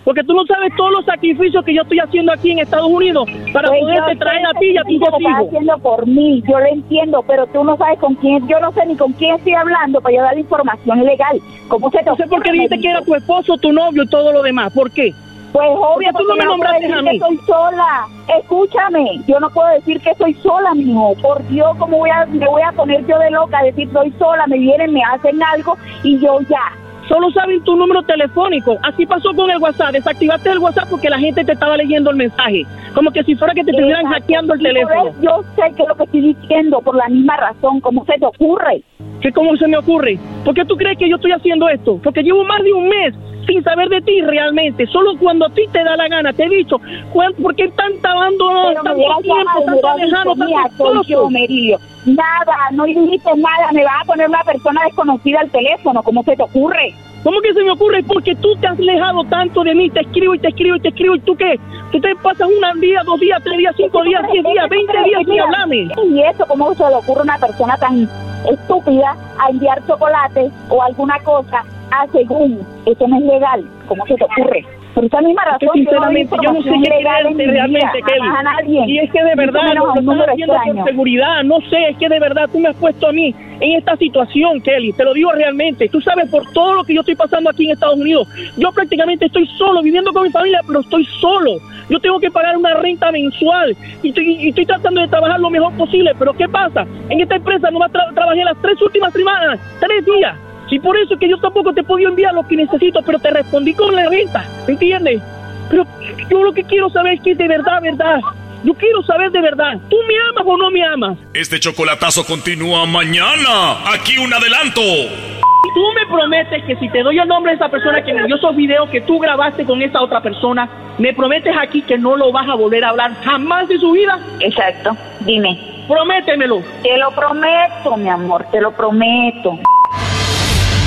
Porque tú no sabes todos los sacrificios que yo estoy haciendo aquí en Estados Unidos para Pues poderte traer a ti y a tus dos hijos. haciendo por mí, yo lo entiendo, pero tú no sabes con quién, yo no sé ni con quién estoy hablando para yo dar información legal. ¿Cómo se te No sé por qué dijiste que era tu esposo, tu novio y todo lo demás. ¿Por qué? Pues obvio, Porque tú no me nombraste a mí. que soy sola. Escúchame, yo no puedo decir que soy sola, mijo. Por Dios, ¿cómo voy a, me voy a poner yo de loca a decir soy sola? Me vienen, me hacen algo y yo ya. Solo saben tu número telefónico. Así pasó con el WhatsApp. Desactivaste el WhatsApp porque la gente te estaba leyendo el mensaje. Como que si fuera que te estuvieran hackeando el teléfono. Yo sé que es lo que estoy diciendo por la misma razón. ¿Cómo se te ocurre? ¿Qué cómo se me ocurre? ¿Por qué tú crees que yo estoy haciendo esto? Porque llevo más de un mes sin saber de ti realmente. Solo cuando a ti te da la gana. Te he dicho, ¿cuán- ¿por qué tanta abandono, tanto tiempo, tanto lejano, tanto Nada, no dijiste nada. Me vas a poner una persona desconocida al teléfono. ¿Cómo se te ocurre? ¿Cómo que se me ocurre? Porque tú te has alejado tanto de mí, te escribo y te escribo y te escribo y tú qué? Tú te pasas un día, dos días, tres días, cinco días, diez días, veinte días sin hablarme. Y eso, ¿cómo se le ocurre a una persona tan estúpida a enviar chocolate o alguna cosa a según? Eso no es legal. ¿Cómo se te ocurre? Por esa misma Que razón, sinceramente yo no sé qué creerte realmente, Kelly. a nadie. Y es que de verdad lo estás haciendo por seguridad, no sé, es que de verdad tú me has puesto a mí en esta situación, Kelly, te lo digo realmente. Tú sabes por todo lo que yo estoy pasando aquí en Estados Unidos. Yo prácticamente estoy solo, viviendo con mi familia, pero estoy solo. Yo tengo que pagar una renta mensual y estoy, y estoy tratando de trabajar lo mejor posible. Pero ¿qué pasa? En esta empresa no trabajé las tres últimas semanas, tres días. Y por eso es que yo tampoco te he podido enviar lo que necesito, pero te respondí con la renta, ¿me entiendes? Pero yo lo que quiero saber es que de verdad, verdad. Yo quiero saber de verdad. ¿Tú me amas o no me amas? Este chocolatazo continúa mañana. Aquí un adelanto. Tú me prometes que si te doy el nombre de esa persona que me dio esos videos que tú grabaste con esa otra persona, me prometes aquí que no lo vas a volver a hablar jamás de su vida. Exacto. Dime. Prométemelo. Te lo prometo, mi amor, te lo prometo.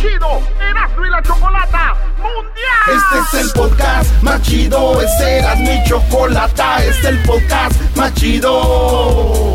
chido, Erasmo Chocolata Mundial. Este es el podcast más chido, este era mi chocolata, este es el podcast más chido.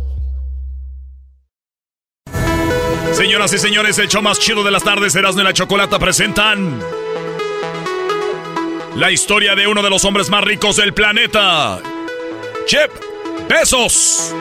Señoras y señores, el show más chido de las tardes, Erasmo y la Chocolata presentan la historia de uno de los hombres más ricos del planeta, Jeff Bezos.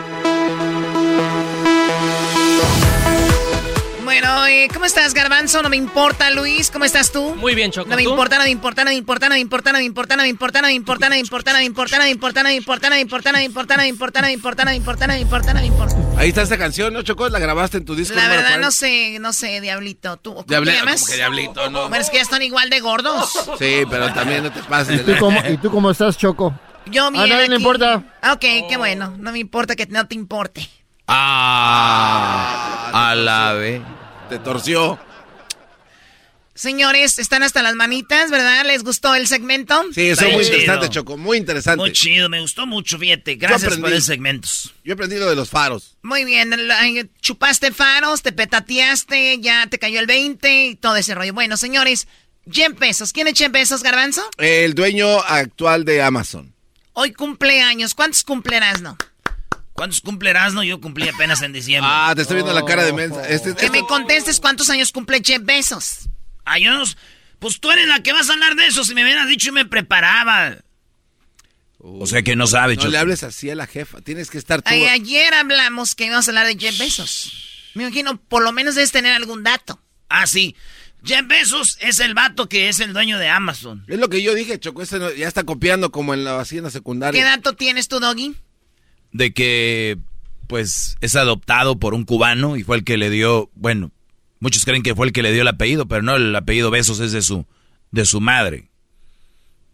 Bueno, eh, ¿cómo estás, Garbanzo? No me importa, Luis. ¿Cómo estás tú? Muy bien, Choco. No me importa, no me importa, no me importa, no me importa, no me importa, no me importa, no me importa, no me importa, no me importa, no me importa, no me importa, no me importa, no me importa, no me importa, no me importa, no me importa, no me importa, no me importa. Ahí está esta canción, ¿no, Choco? ¿La grabaste en tu disco? La verdad no sé, no sé, Diablito. ¿Tú cómo te llamas? que Diablito, no. Bueno, es que ya están igual de gordos. Sí, pero también no te pases. ¿Y tú cómo, ¿y tú cómo estás, Choco? Yo, A mira, nadie le importa. Ah, Ok, qué bueno. No me importa que no te importe. Ah, a la vez. Te torció. Señores, están hasta las manitas, ¿verdad? ¿Les gustó el segmento? Sí, eso es muy chido. interesante, Choco. Muy interesante. Muy chido, me gustó mucho, fíjate. Gracias aprendí. por el segmentos. Yo he aprendido de los faros. Muy bien, chupaste faros, te petateaste, ya te cayó el 20 y todo ese rollo. Bueno, señores, Jeff Bezos. ¿Quién es Jeff Bezos, Garbanzo? El dueño actual de Amazon. Hoy cumpleaños. ¿Cuántos cumplerás, no? ¿Cuántos cumplirás? No, yo cumplí apenas en diciembre. Ah, te estoy viendo la cara de mensa. Este, Que me contestes cuántos años cumple Jeff Bezos. Ay, yo no- Pues tú eres la que vas a hablar de eso. Si me hubieras dicho, yo me preparaba. O sea que no sabe, No Choco. le hables así a la jefa. Tienes que estar tú. Ay, ayer hablamos que íbamos a hablar de Jeff Bezos. Me imagino, por lo menos debes tener algún dato. Ah, sí. Jeff Bezos es el vato que es el dueño de Amazon. Es lo que yo dije, Choco. Este ya está copiando como en la, en la ¿Qué secundaria. dato tienes tú, Doggy? De que, pues, es adoptado por un cubano y fue el que le dio, bueno, muchos creen que fue el que le dio el apellido, pero no, el apellido Besos es de su, de su madre.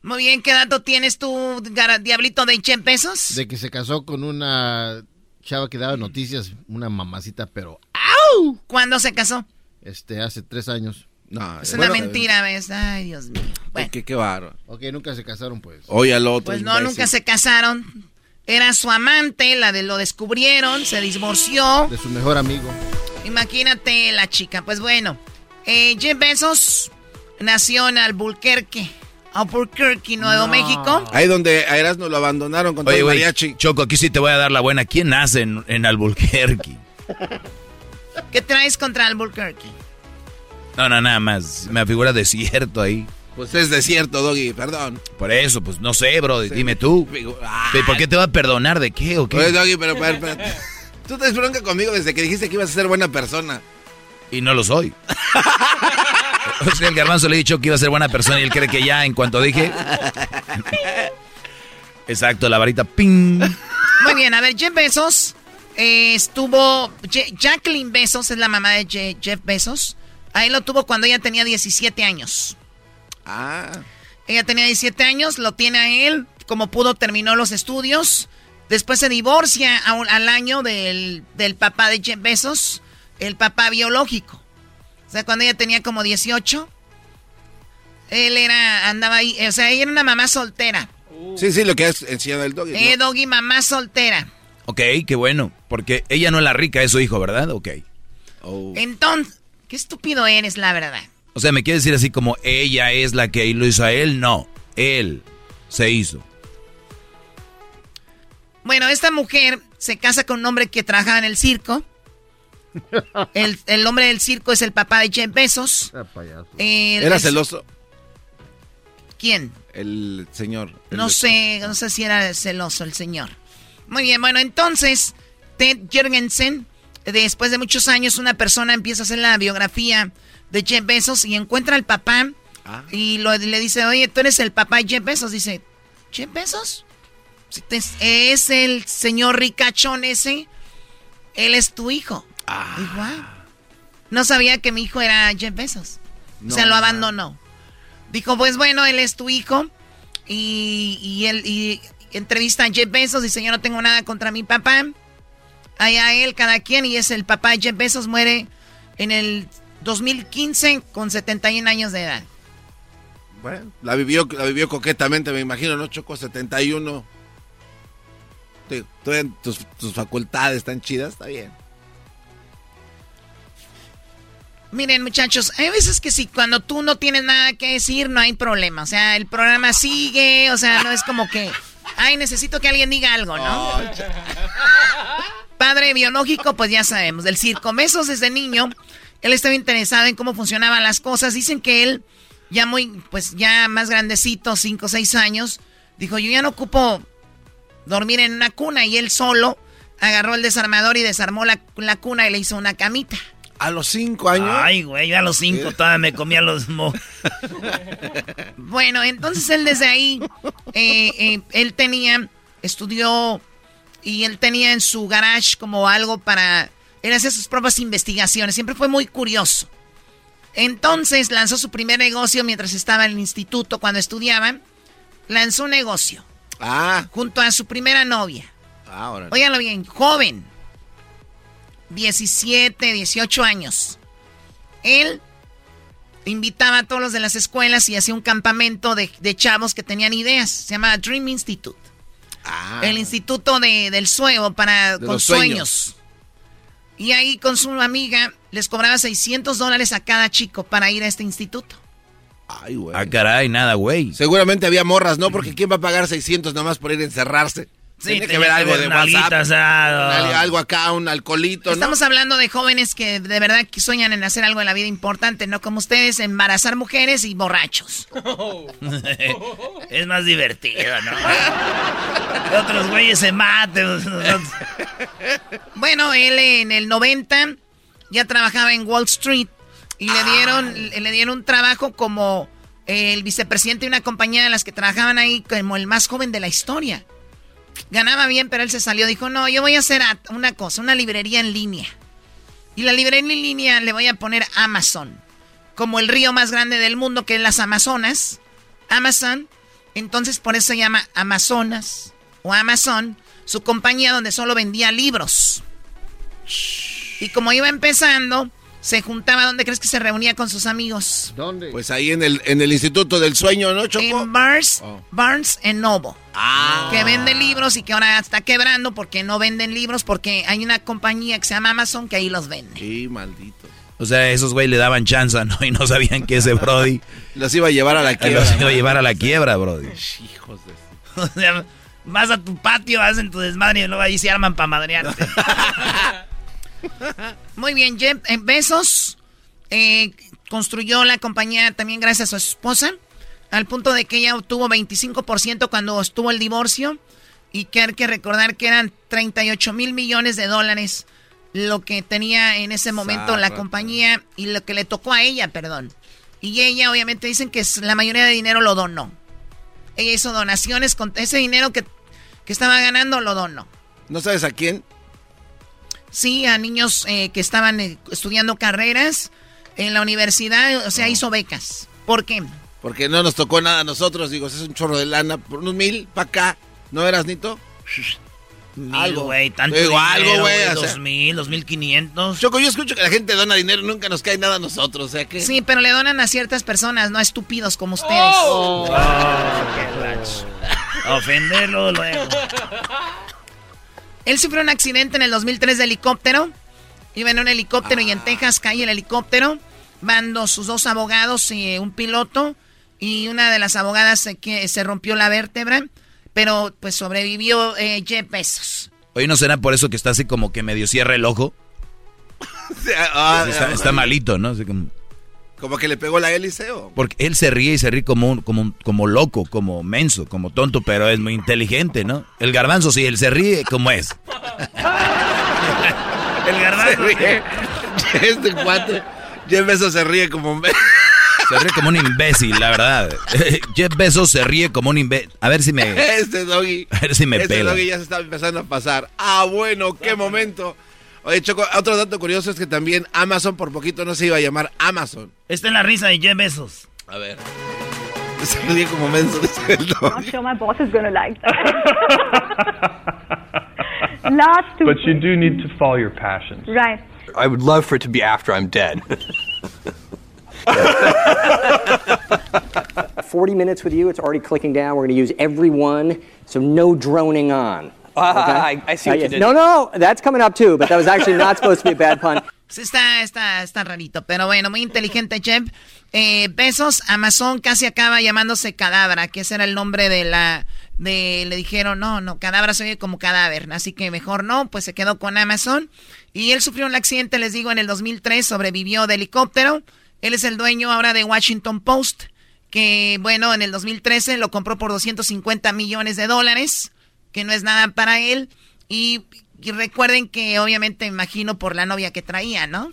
Muy bien, ¿qué dato tienes tú, Diablito, de Jeff Bezos? De que se casó con una chava que daba noticias, una mamacita, pero ¡Au! ¿Cuándo se casó? este hace tres años. No, Es una mentira, ¿ves? Ay, Dios mío. Bueno, Qué, qué. Ok, nunca se casaron, pues. Oye al otro. pues no, imbécil. nunca se casaron. Era su amante, la de lo descubrieron, se divorció. De su mejor amigo. Imagínate la chica. Pues bueno, eh, Jeff Bezos nació en Albuquerque, Albuquerque, Nuevo México. Ahí donde a Erasmo lo abandonaron con todo el mariachi. Choco, aquí sí te voy a dar la buena. ¿Quién nace en, en Albuquerque? ¿Qué traes contra Albuquerque? No, no, nada más. Me figura desierto ahí. Pues es desierto, Doggy, perdón. Por eso, pues no sé, bro. Dime tú. ¿De ¿Por qué te va a perdonar? ¿De qué o qué? Oye, Doggy, pero, pero, pero- Tú te bronca conmigo desde que dijiste que ibas a ser buena persona. Y no lo soy. o sea, el garbanzo le he dicho que iba a ser buena persona y él cree que ya, en cuanto dije. Exacto, la varita ping. Muy bien, a ver, Jeff Bezos eh, estuvo. Je- Jacqueline Bezos es la mamá de Je- Jeff Bezos. Ahí lo tuvo cuando ella tenía 17 años. Ah. Ella tenía 17 años, lo tiene a él. Como pudo, terminó los estudios. Después se divorcia a un- al año del, del papá de Jeff Bezos, el papá biológico. O sea, cuando ella tenía como 18, él era, andaba ahí, o sea, ella era una mamá soltera. Sí, sí, lo que has enseñado el Doggy. ¿no? Eh, Doggy, mamá soltera. Ok, qué bueno. Porque ella no es la rica, es su hijo, ¿verdad? Ok. Oh. Entonces, qué estúpido eres, la verdad. O sea, ¿me quiere decir así como ella es la que lo hizo a él? No, él se hizo. Bueno, esta mujer se casa con un hombre que trabajaba en el circo. El, el hombre del circo es el papá de Jeff Bezos. El- Era el- celoso ¿Quién? el señor. el No sé, no sé si era celoso el señor. Muy bien, bueno, entonces, Ted Jorgensen, después de muchos años, una persona empieza a hacer la biografía de Jeff Bezos y encuentra al papá Ah. y lo- le dice, oye, tú eres el papá de Jeff Bezos. Dice, ¿Jeff Bezos? Es el señor ricachón ese. Él es tu hijo. Ah. Y. No sabía que mi hijo era Jeff Bezos. o sea, lo abandonó. Dijo, pues bueno, él es tu hijo. Y, y él y entrevista a Jeff Bezos. Dice, yo no tengo nada contra mi papá. Allá él, cada quien. Y es el papá de Jeff Bezos. Muere en el 2015 con 71 años de edad. Bueno, la vivió, la vivió coquetamente, me imagino, ¿no? Chocó 71. Tus, tus facultades están chidas, está bien. Miren, muchachos, hay veces que si cuando tú no tienes nada que decir, no hay problema. O sea, el programa sigue, o sea, no es como que, ay, necesito que alguien diga algo, ¿no? Padre biológico, pues ya sabemos, del circo. Mesos desde niño, él estaba interesado en cómo funcionaban las cosas. Dicen que él, ya muy, pues ya más grandecito, cinco o seis años, dijo, yo ya no ocupo dormir en una cuna. Y él solo agarró el desarmador y desarmó la, la cuna y le hizo una camita. A los cinco años. Ay, güey, a los cinco todavía me comía los mo. bueno, entonces él desde ahí, eh, eh, él tenía, estudió y él tenía en su garage como algo para, él hacía sus propias investigaciones, siempre fue muy curioso. Entonces lanzó su primer negocio mientras estaba en el instituto, cuando estudiaba, lanzó un negocio. Ah. Junto a su primera novia. Ah, Óiganlo bien, joven 17, 18 años. Él invitaba a todos los de las escuelas y hacía un campamento de, chavos que tenían ideas. Se llamaba Dream Institute. Ah. El instituto de, del sueño para con sueños. Y ahí con su amiga les cobraba 600 dólares a cada chico para ir a este instituto. Ay, güey. Ah, caray, nada, güey. Seguramente había morras, ¿no? Porque ¿quién va a pagar 600 nomás por ir a encerrarse? Sí, tiene que ver algo de WhatsApp. Algo acá, un alcoholito, Estamos hablando de jóvenes que de verdad sueñan en hacer algo en la vida importante, no como ustedes, embarazar mujeres y borrachos. es más divertido, ¿no? otros güeyes se maten. bueno, él en el 90 ya trabajaba en Wall Street y le dieron, le dieron un trabajo como el vicepresidente de una compañía de las que trabajaban ahí como el más joven de la historia. Ganaba bien, pero él se salió. Dijo, no, yo voy a hacer una cosa, una librería en línea. Y la librería en línea le voy a poner Amazon. Como el río más grande del mundo, que es las Amazonas. Amazon. Entonces por eso se llama Amazonas o Amazon. Su compañía donde solo vendía libros. Y como iba empezando, se juntaba, ¿dónde crees que se reunía con sus amigos? ¿Dónde? Pues ahí en el, en el Instituto del Sueño, ¿no, Choco? En Barnes, oh. Barnes en Noble. Ah. Que vende libros y que ahora está quebrando porque no venden libros, porque hay una compañía que se llama Amazon que ahí los vende. Sí, maldito. O sea, esos güey le daban chance, ¿no? Y no sabían que ese Brody... los iba a llevar a la quiebra. Los iba a llevar a la quiebra, Brody. Hijos de... O sea, vas a tu patio, hacen tu desmadre y luego ahí se arman para madrearte. Muy bien, Jeff Besos eh, construyó la compañía también gracias a su esposa, al punto de que ella obtuvo 25% cuando estuvo el divorcio y que hay que recordar que eran 38 mil millones de dólares lo que tenía en ese momento la compañía y lo que le tocó a ella, perdón. Y ella obviamente dicen que la mayoría de dinero lo donó. Ella hizo donaciones con ese dinero que, que estaba ganando, lo donó. ¿No sabes a quién? Sí, a niños eh, que estaban eh, estudiando carreras en la universidad, o sea, hizo becas. ¿Por qué? Porque no nos tocó nada a nosotros, digo, es un chorro de lana, por unos mil para acá. ¿No eras, Nito? algo, güey, tanto digo, algo, güey. Dos mil, dos mil quinientos. Choco, yo escucho que la gente dona dinero y nunca nos cae nada a nosotros, o sea que... Sí, pero le donan a ciertas personas, no a estúpidos como ustedes. Oh. Oh, Ofenderlo luego. Él sufrió un accidente en el 2003 de helicóptero. Iba en un helicóptero y en Texas cae el helicóptero. Van sus dos abogados y un piloto. Y una de las abogadas se, que se rompió la vértebra. Pero pues sobrevivió eh, Jeff Bezos. Oye, ¿no será por eso que está así como que medio cierra el ojo? Ah, está, malito, ¿no? como... que le pegó la hélice Porque él se ríe y se ríe como, como, como loco, como menso, como tonto, pero es muy inteligente, ¿no? El garbanzo sí, él se ríe como es. El garbanzo. Se ríe. Este cuate. Jeff Bezos se ríe como un... Se ríe como un imbécil, la verdad. Jeff Bezos se ríe como un imbécil. A ver si me... Este doggy. A ver si me este doggy ya se está empezando a pasar. Ah, bueno, qué momento. Oye, Choco, otro dato curioso es que también Amazon por poquito no se iba a llamar Amazon. Esta es la risa de Jeff Bezos. A ver. Se ríe como menso. I'm sure my boss is gonna like that. Last two. But you do need to follow your passions. Right. I would love for it to be after I'm dead. 40 minutes with you, it's already clicking down. We're going to use every one, so no droning on. Ah, I- I see what Uh, you yes. did. No, no, that's coming up too, but that was actually not supposed to be a bad pun. Sí, está, está, está rarito, pero bueno, muy inteligente, Jeff. Eh, Besos, Amazon casi acaba llamándose Cadabra, que ese era el nombre de la... De, le dijeron, no, no, Cadabra se oye como cadáver, así que mejor no, pues se quedó con Amazon. Y él sufrió un accidente, les digo, en el 2003, sobrevivió de helicóptero. Él es el dueño ahora de Washington Post, que bueno, en el 2013 lo compró por 250 millones de dólares, que no es nada para él. Y, y recuerden que obviamente imagino por la novia que traía, ¿no?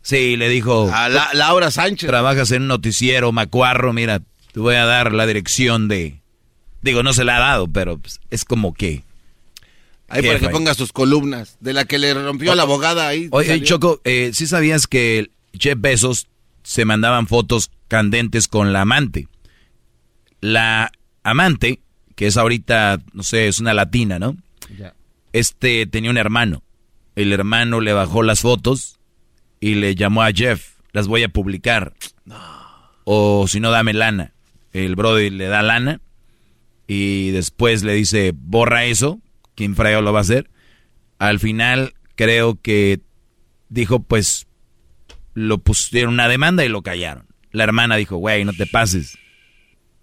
Sí, le dijo. A la- Laura Sánchez. Trabajas en un noticiero, Macuarro, mira, te voy a dar la dirección de... Digo, no se la ha dado, pero pues, es como que... Ahí para que ponga sus columnas. De la que le rompió a la abogada ahí. Oye, salió. Choco, eh, ¿sí sabías que Jeff Bezos se mandaban fotos candentes con la amante? La amante, que es ahorita, no sé, es una latina, ¿no? Este tenía un hermano. El hermano le bajó las fotos y le llamó a Jeff. Las voy a publicar. O si no, dame lana. El brother le da lana y después le dice, borra eso. ¿Quién freo lo va a hacer? Al final creo que dijo, pues, lo pusieron una demanda y lo callaron. La hermana dijo, güey, no te pases.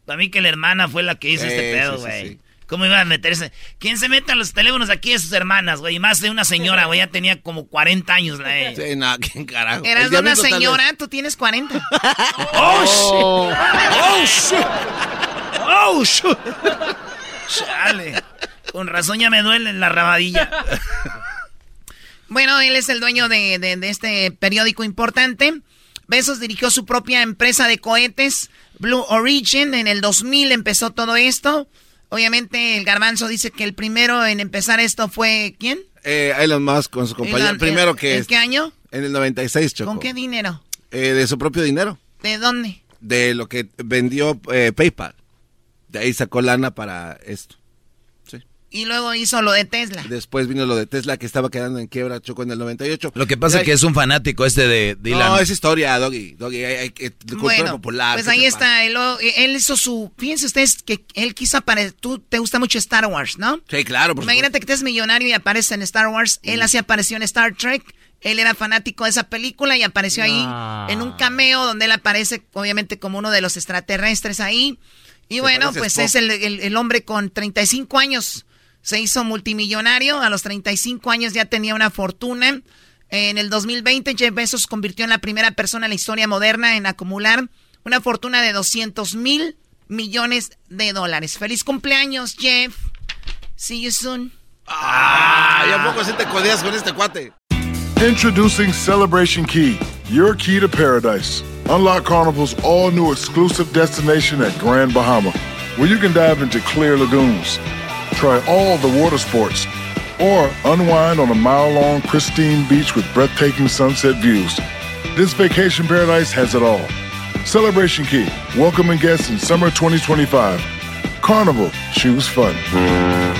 Para mí que la hermana fue la que hizo este pedo, sí, sí, güey. sí. ¿Cómo iba a meterse? ¿Quién se mete a los teléfonos aquí de sus hermanas, güey? Y Más de una señora, güey. Ya tenía como 40 años la ella. Sí, no, ¿quién carajo? Eras de una señora, tú tienes 40. ¡Oh, shit! ¡Oh, shit! Chale. Con razón ya me duele la rabadilla. Bueno, él es el dueño de, de- de este periódico importante. Besos dirigió su propia empresa de cohetes, Blue Origin. En el 2000 empezó todo esto. Obviamente el garbanzo dice que el primero en empezar esto fue ¿quién? Eh, Elon Musk con su compañía. Elon- Primero ¿en- que ¿En qué año? En el 96, Choco. ¿Con qué dinero? Eh, de su propio dinero. ¿De dónde? De lo que vendió eh, PayPal. De ahí sacó lana para esto. Y luego hizo lo de Tesla. Después vino lo de Tesla que estaba quedando en quiebra, Choco, en el 98. Lo que pasa es que es un fanático este de Dylan. No, es historia, Doggy. Doggy, hay, hay, que- cultura Bueno, popular. pues ¿qué ahí está. Él, él hizo su... Fíjense ustedes que él quiso aparecer... Tú te gusta mucho Star Wars, ¿no? Sí, claro, por Imagínate que te es millonario y apareces en Star Wars. Él así apareció en Star Trek. Él era fanático de esa película y apareció ahí Ah. en un cameo donde él aparece obviamente como uno de los extraterrestres ahí. Y Se bueno, pues Spock. es el, el- el hombre con 35 años. Se hizo multimillonario. A los 35 años ya tenía una fortuna. En el 2020 Jeff Bezos se convirtió en la primera persona en la historia moderna en acumular una fortuna de 200 mil millones de dólares. Feliz cumpleaños, Jeff. See you soon. Ah, ¿y a poco así te codeas con este cuate? Introducing Celebration Key, your key to paradise. Unlock Carnival's all new exclusive destination at Grand Bahama, where you can dive into clear lagoons, try all the water sports, or unwind on a mile long, pristine beach with breathtaking sunset views. This vacation paradise has it all. Celebration Key, welcoming guests in summer 2025. Carnival, choose fun.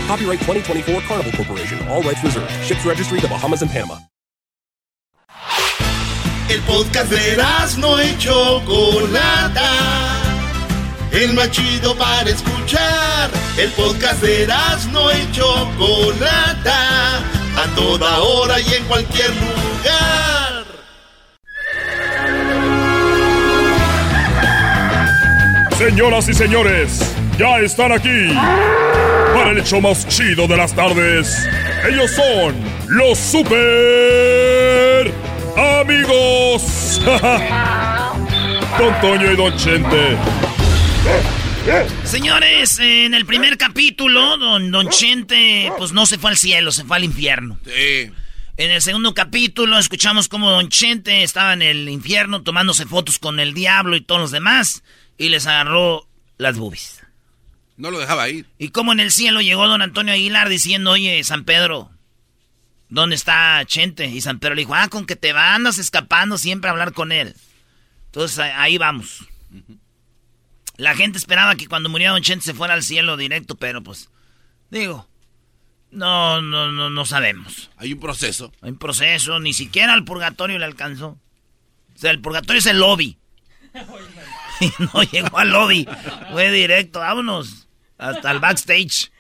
Copyright 2024 Carnival Corporation. All rights reserved. Ships registry the Bahamas and Panama. El podcast de no y Chocolata. El más chido para escuchar. El podcast de no y Chocolata. A toda hora y en cualquier lugar. Señoras y señores, ya están aquí para el hecho más chido de las tardes. Ellos son los super amigos. Don Toño y Don Chente. Señores, en el primer capítulo, don, don Chente, pues no se fue al cielo, se fue al infierno. Sí. En el segundo capítulo escuchamos cómo Don Chente estaba en el infierno tomándose fotos con el diablo y todos los demás y les agarró las boobies. No lo dejaba ir. Y cómo en el cielo llegó Don Antonio Aguilar diciendo, oye, San Pedro, ¿dónde está Chente? Y San Pedro le dijo, ah, con que te andas escapando siempre a hablar con él. Entonces ahí vamos. La gente esperaba que cuando muriera Don Chente se fuera al cielo directo, pero pues, digo, no, no, no, no sabemos. Hay un proceso. Hay un proceso, ni siquiera al purgatorio le alcanzó. O sea, el purgatorio es el lobby. Y no llegó al lobby. Fue directo, vámonos. Hasta el backstage.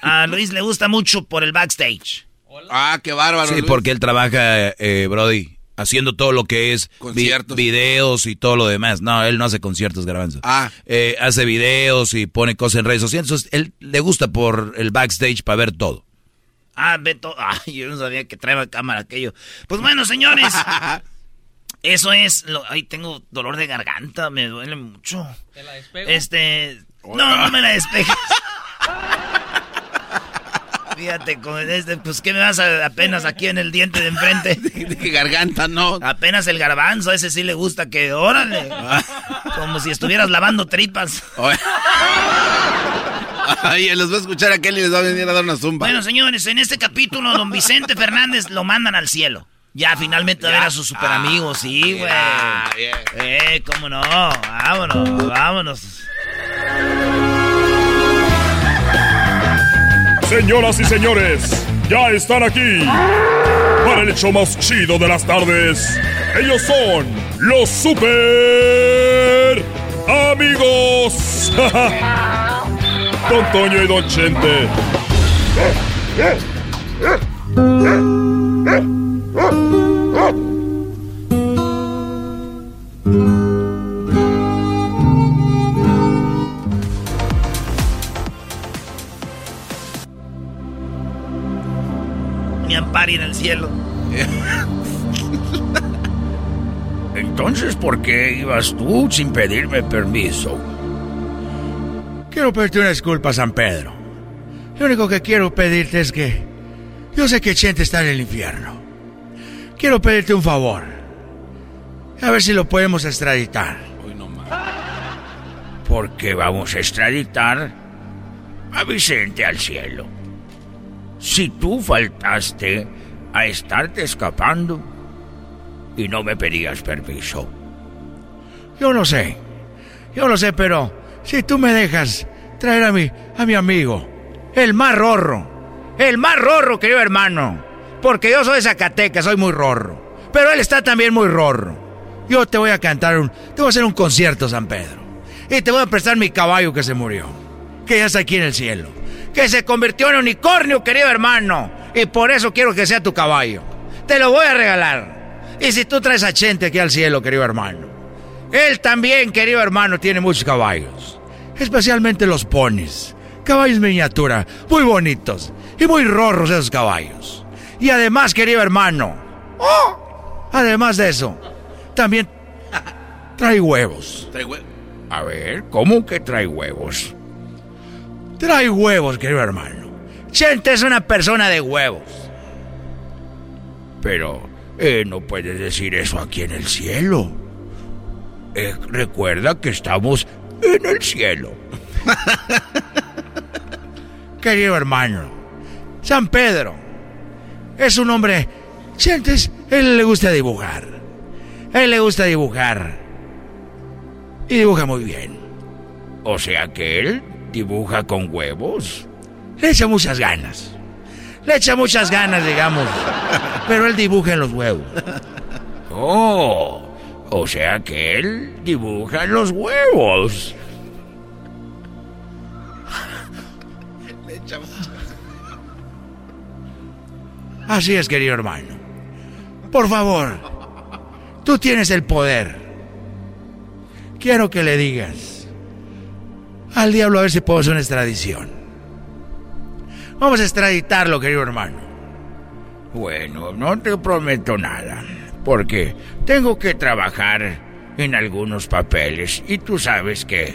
A Luis le gusta mucho por el backstage. Ah, qué bárbaro. Sí, porque él trabaja, eh, Brody, haciendo todo lo que es Conciertos. videos y todo lo demás. No, él no hace conciertos, garbanzo. Ah. Eh, hace videos y pone cosas en redes sociales. Entonces, él le gusta por el backstage para ver todo. Ah, Beto. Ay, yo no sabía que traía cámara aquello. Pues bueno, señores. Eso es. Lo, ay, tengo dolor de garganta. Me duele mucho. ¿Te la despego? Este. No, no me la despejes. Fíjate, con este, pues ¿qué me vas a, apenas aquí en el diente de enfrente? De que garganta, no. Apenas el garbanzo, a ese sí le gusta que, órale. Como si estuvieras lavando tripas. Ay, los va a escuchar aquel y les va a venir a dar una zumba. Bueno, señores, en este capítulo, don Vicente Fernández lo mandan al cielo. Ya finalmente va a ver a sus super amigos, sí, güey. Eh, cómo no. Vámonos, vámonos. Señoras y señores, ya están aquí para el hecho más chido de las tardes. Ellos son los super amigos. Don Toño y Don Chente. Mi ampari en el cielo. Entonces, ¿por qué ibas tú sin pedirme permiso? Quiero pedirte una disculpa, San Pedro. Lo único que quiero pedirte es que... Yo sé que Chente está en el infierno. Quiero pedirte un favor. A ver si lo podemos extraditar. Porque vamos a extraditar a Vicente al cielo. Si tú faltaste a estarte escapando y no me pedías permiso. Yo lo sé, yo lo sé, pero si tú me dejas traer a mi, a mi amigo, el más rorro, el más rorro, querido hermano, porque yo soy de Zacatecas, soy muy rorro, pero él está también muy rorro. Yo te voy a cantar un, te voy a hacer un concierto, San Pedro, y te voy a prestar mi caballo que se murió, que ya está aquí en el cielo, que se convirtió en unicornio, querido hermano, y por eso quiero que sea tu caballo. Te lo voy a regalar. Y si tú traes a Chente aquí al cielo, querido hermano. Él también, querido hermano, tiene muchos caballos. Especialmente los ponis. Caballos miniatura, muy bonitos. Y muy rorros esos caballos. Y además, querido hermano. ¡oh! Además de eso, también trae huevos. Trae huevos. A ver, ¿cómo que trae huevos? Trae huevos, querido hermano. Chente es una persona de huevos. Pero eh, no puedes decir eso aquí en el cielo. Eh, recuerda que estamos en el cielo. Querido hermano, San Pedro es un hombre. Sientes, él le gusta dibujar. Él le gusta dibujar. Y dibuja muy bien. O sea que él dibuja con huevos. Le echa muchas ganas. Le echa muchas ganas, digamos. Pero él dibuja en los huevos. Oh, o sea que él dibuja en los huevos. Le echamos. Así es, querido hermano. Por favor, tú tienes el poder. Quiero que le digas al diablo a ver si puedo hacer una extradición. Vamos a extraditarlo, querido hermano. Bueno, no te prometo nada, porque tengo que trabajar en algunos papeles y tú sabes que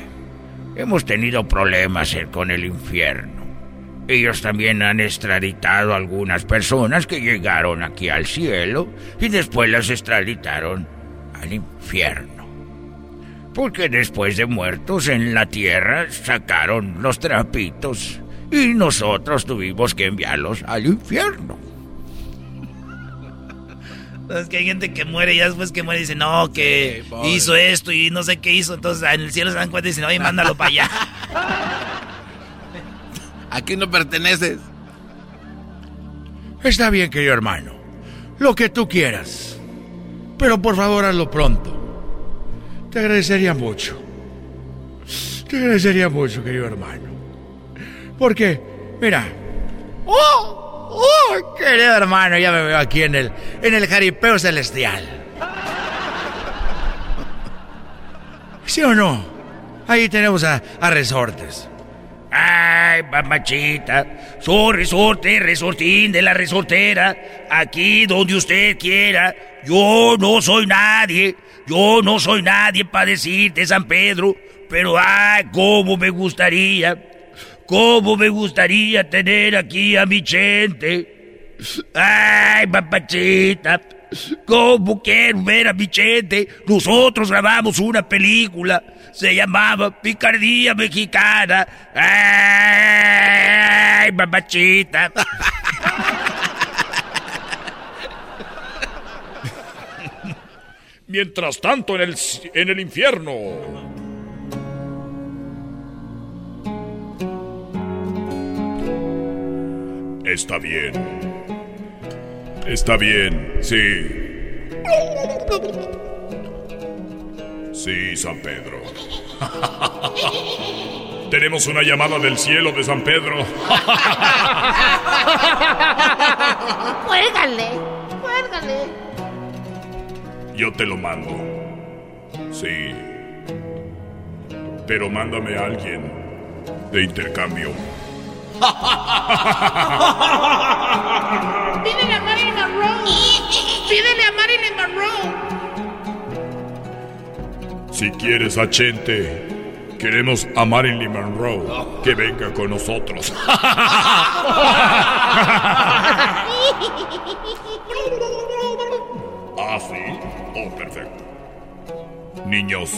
hemos tenido problemas con el infierno. Ellos también han extraditado a algunas personas que llegaron aquí al cielo y después las extraditaron al infierno. Porque después de muertos en la tierra sacaron los trapitos y nosotros tuvimos que enviarlos al infierno. Es que hay gente que muere y ya después que muere dice, no, que hizo esto y no sé qué hizo. Entonces en el cielo se dan cuenta y dicen, oye, mándalo para allá. Aquí no perteneces. Está bien, querido hermano. Lo que tú quieras. Pero por favor hazlo pronto. Te agradecería mucho. Te agradecería mucho, querido hermano. Porque, mira. ¡Oh! ¡Oh! Querido hermano, ya me veo aquí en el, en el jaripeo celestial. ¿Sí o no? Ahí tenemos a, a resortes. Ay, mamachita, soy resorte, resortín de la resortera, aquí donde usted quiera. Yo no soy nadie, yo no soy nadie para decirte, San Pedro, pero ay, cómo me gustaría, cómo me gustaría tener aquí a mi gente. Ay, mamachita, cómo quiero ver a mi gente. Nosotros grabamos una película se llamaba Picardía Mexicana. ¡Ay, mamachita! Mientras tanto, en el, en el infierno. Está bien. Está bien, sí. Sí, San Pedro. Tenemos una llamada del cielo de San Pedro. Cuélgale, cuélgale. Yo te lo mando. Sí. Pero mándame a alguien de intercambio. Pídele a Marilyn Monroe. Pídele a Marilyn Monroe. Si quieres a Chente, queremos a Marilyn Monroe que venga con nosotros. ¿Ah, sí? Oh, perfecto. Niños.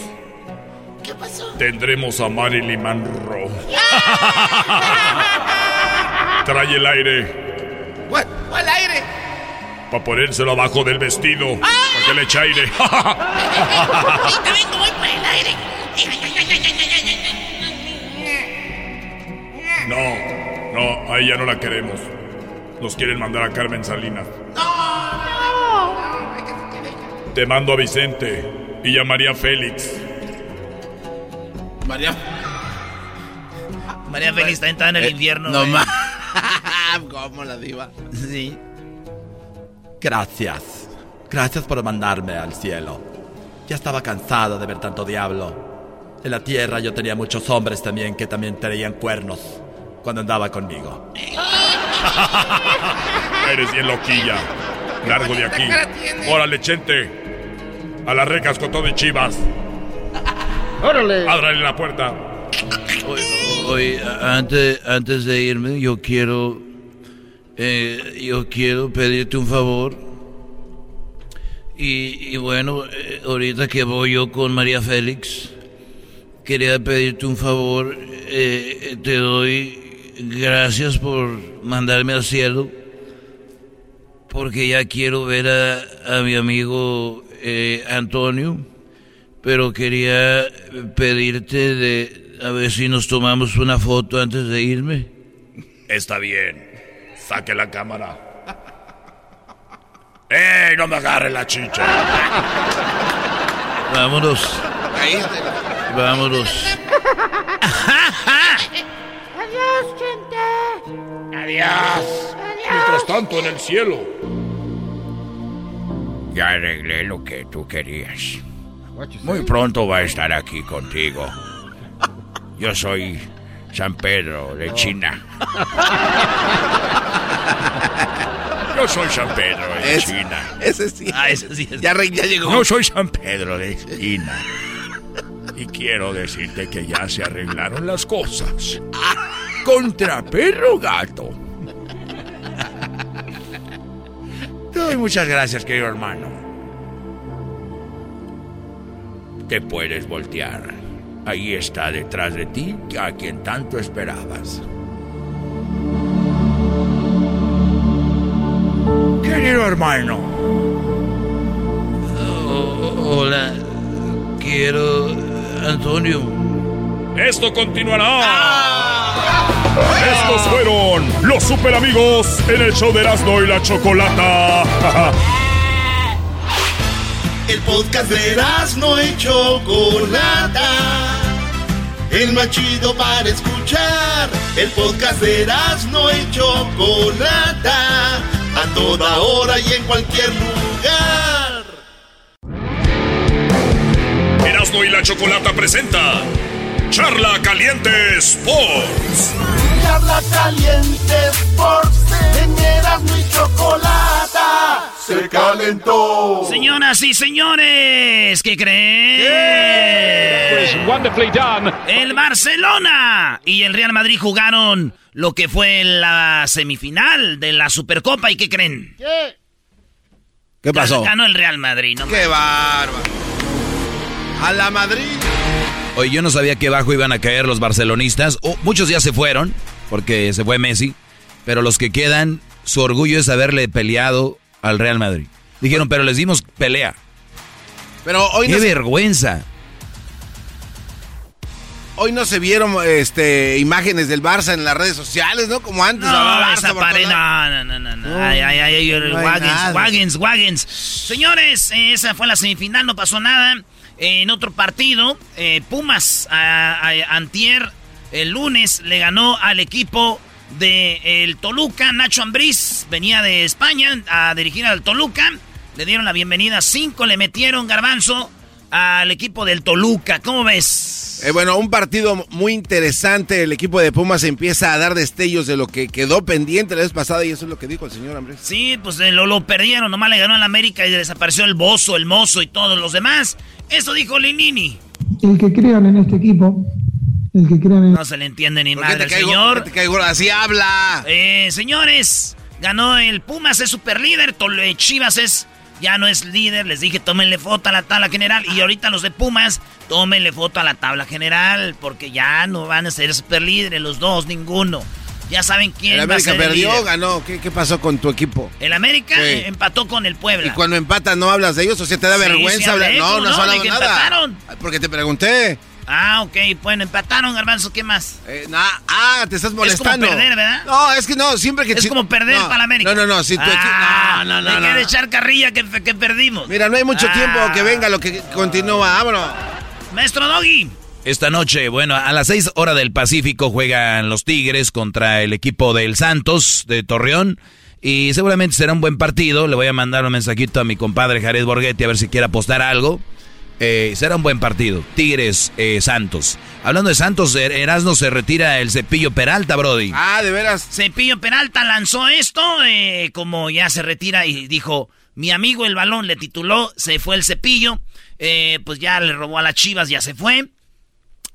¿Qué pasó? Tendremos a Marilyn Monroe. Trae el aire. ¿Cuál, cuál aire? Para ponérselo abajo del vestido. Para que le eche aire. Ahorita vengo, voy por el aire. No, no, ahí ya no la queremos. Nos quieren mandar a Carmen Salinas. Te mando a Vicente y a María Félix. María. María Félix también está en el Eh, infierno. no más. ¿Cómo la diva? Sí. Gracias. Gracias por mandarme al cielo. Ya estaba cansada de ver tanto diablo. En la tierra yo tenía muchos hombres también que también traían cuernos cuando andaba conmigo. Eres bien loquilla. Largo de aquí. Órale, Chente. A las recas con todo y chivas. ¡Órale! Ábrale la puerta. Oye, antes, antes de irme, yo quiero. eh, yo quiero pedirte un favor. Y, y bueno, eh, ahorita que voy yo con María Félix, quería pedirte un favor. Eh, te doy gracias por mandarme al cielo. Porque ya quiero ver a, a mi amigo eh, Antonio. Pero quería pedirte de a ver si nos tomamos una foto antes de irme. Está bien. Saque la cámara. ¡Ey! No me agarre la chicha. Vámonos. Vámonos. Adiós, gente. Adiós. Mientras tanto, en el cielo. Ya arreglé lo que tú querías. Muy pronto va a estar aquí contigo. Yo soy San Pedro de China. Yo soy San Pedro de Es- China. Ese sí. Ah, ese sí es. Ya, ya llegó. Yo soy San Pedro de China. Y quiero decirte que ya se arreglaron las cosas. Contra perro gato. Muchas gracias, querido hermano. Te puedes voltear. Ahí está detrás de ti a quien tanto esperabas. Querido hermano, Hola, quiero Antonio. Esto continuará. Estos fueron los super amigos en el show de Erasmo y la Chocolata. El podcast de Erasmo y Chocolata. El más chido para escuchar. El podcast de Erasmo y Chocolata. A toda hora y en cualquier lugar. Erasmo y la Chocolata presenta Charla Caliente Sports. Charla Caliente Sports. En Erasmo y Chocolata. Se calentó. Señoras y señores, ¿qué creen? Pues wonderfully done. El Barcelona y el Real Madrid jugaron lo que fue la semifinal de la Supercopa. ¿Y qué creen? ¿Qué? ¿Qué pasó? Ganó el Real Madrid, ¿no? ¡Qué bárbaro! A la Madrid. Oye, yo no sabía que bajo iban a caer los barcelonistas. Oh, muchos ya se fueron, porque se fue Messi. Pero los que quedan, su orgullo es haberle peleado al Real Madrid. Dijeron, pero les dimos pelea. Pero hoy ¡Qué no, se, vergüenza! hoy no se vieron este, imágenes del Barça en las redes sociales, ¿no? Como antes. No, esa Barça por pared, no, no, no, no, no. No, Ay, ay, ay, ay, no hay Waggins, nada. Waggins, Waggins. Señores, esa fue la semifinal, no pasó nada. En otro partido, eh, Pumas, a- antier, el lunes, le ganó al equipo de el Toluca. Nacho Ambriz venía de España a dirigir al Toluca. Le dieron la bienvenida, cinco le metieron garbanzo al equipo del Toluca. ¿Cómo ves? Eh, bueno, un partido muy interesante. El equipo de Pumas empieza a dar destellos de lo que quedó pendiente la vez pasada y eso es lo que dijo el señor Andrés. Sí, pues eh, lo, lo perdieron, nomás le ganó al América y desapareció el Bozo, el Mozo y todos los demás. Eso dijo Linini. El que crean en este equipo, el que crean en... No se le entiende ni ¿Por qué madre te señor. te caigo? Así habla. Eh, señores, ganó el Pumas, es super líder. Chivas es, ya no es líder. Les dije, tómenle foto a la tabla general. Y ahorita los de Pumas, tómenle foto a la tabla general. Porque ya no van a ser super líderes los dos, ninguno. Ya saben quién El va a América ser el perdió, líder. ganó. ¿Qué, qué pasó con tu equipo? El América Sí. empató con el Puebla. Y cuando empatan no hablas de ellos, o sea, te da Sí, vergüenza hablar. No, ¿cómo no no? De que nada. empataron. Porque te pregunté. Ah, ok. Bueno, empataron, Garbanzo. ¿Qué más? Eh, ah, te estás molestando. Es como perder, ¿verdad? No, es que no, siempre que... Es como perder no, para la América. No, no, no, si tu Ah, equipo... No, no, no, Me no. quiere echar carrilla que, que perdimos. Mira, no hay mucho Ah. tiempo que venga lo que continúa. Vámonos. Maestro Doggy. Esta noche, bueno, a las 6 horas del Pacífico juegan los Tigres contra el equipo del Santos de Torreón. Y seguramente será un buen partido. Le voy a mandar un mensajito a mi compadre Jared Borghetti a ver si quiere apostar algo. Eh, será un buen partido. Tigres, eh, Santos. Hablando de Santos, Er- Erasmo se retira el cepillo Peralta, Brody. Ah, de veras. Cepillo Peralta lanzó esto, eh, como ya se retira y dijo, mi amigo el balón le tituló, se fue el cepillo, eh, pues ya le robó a las chivas, ya se fue.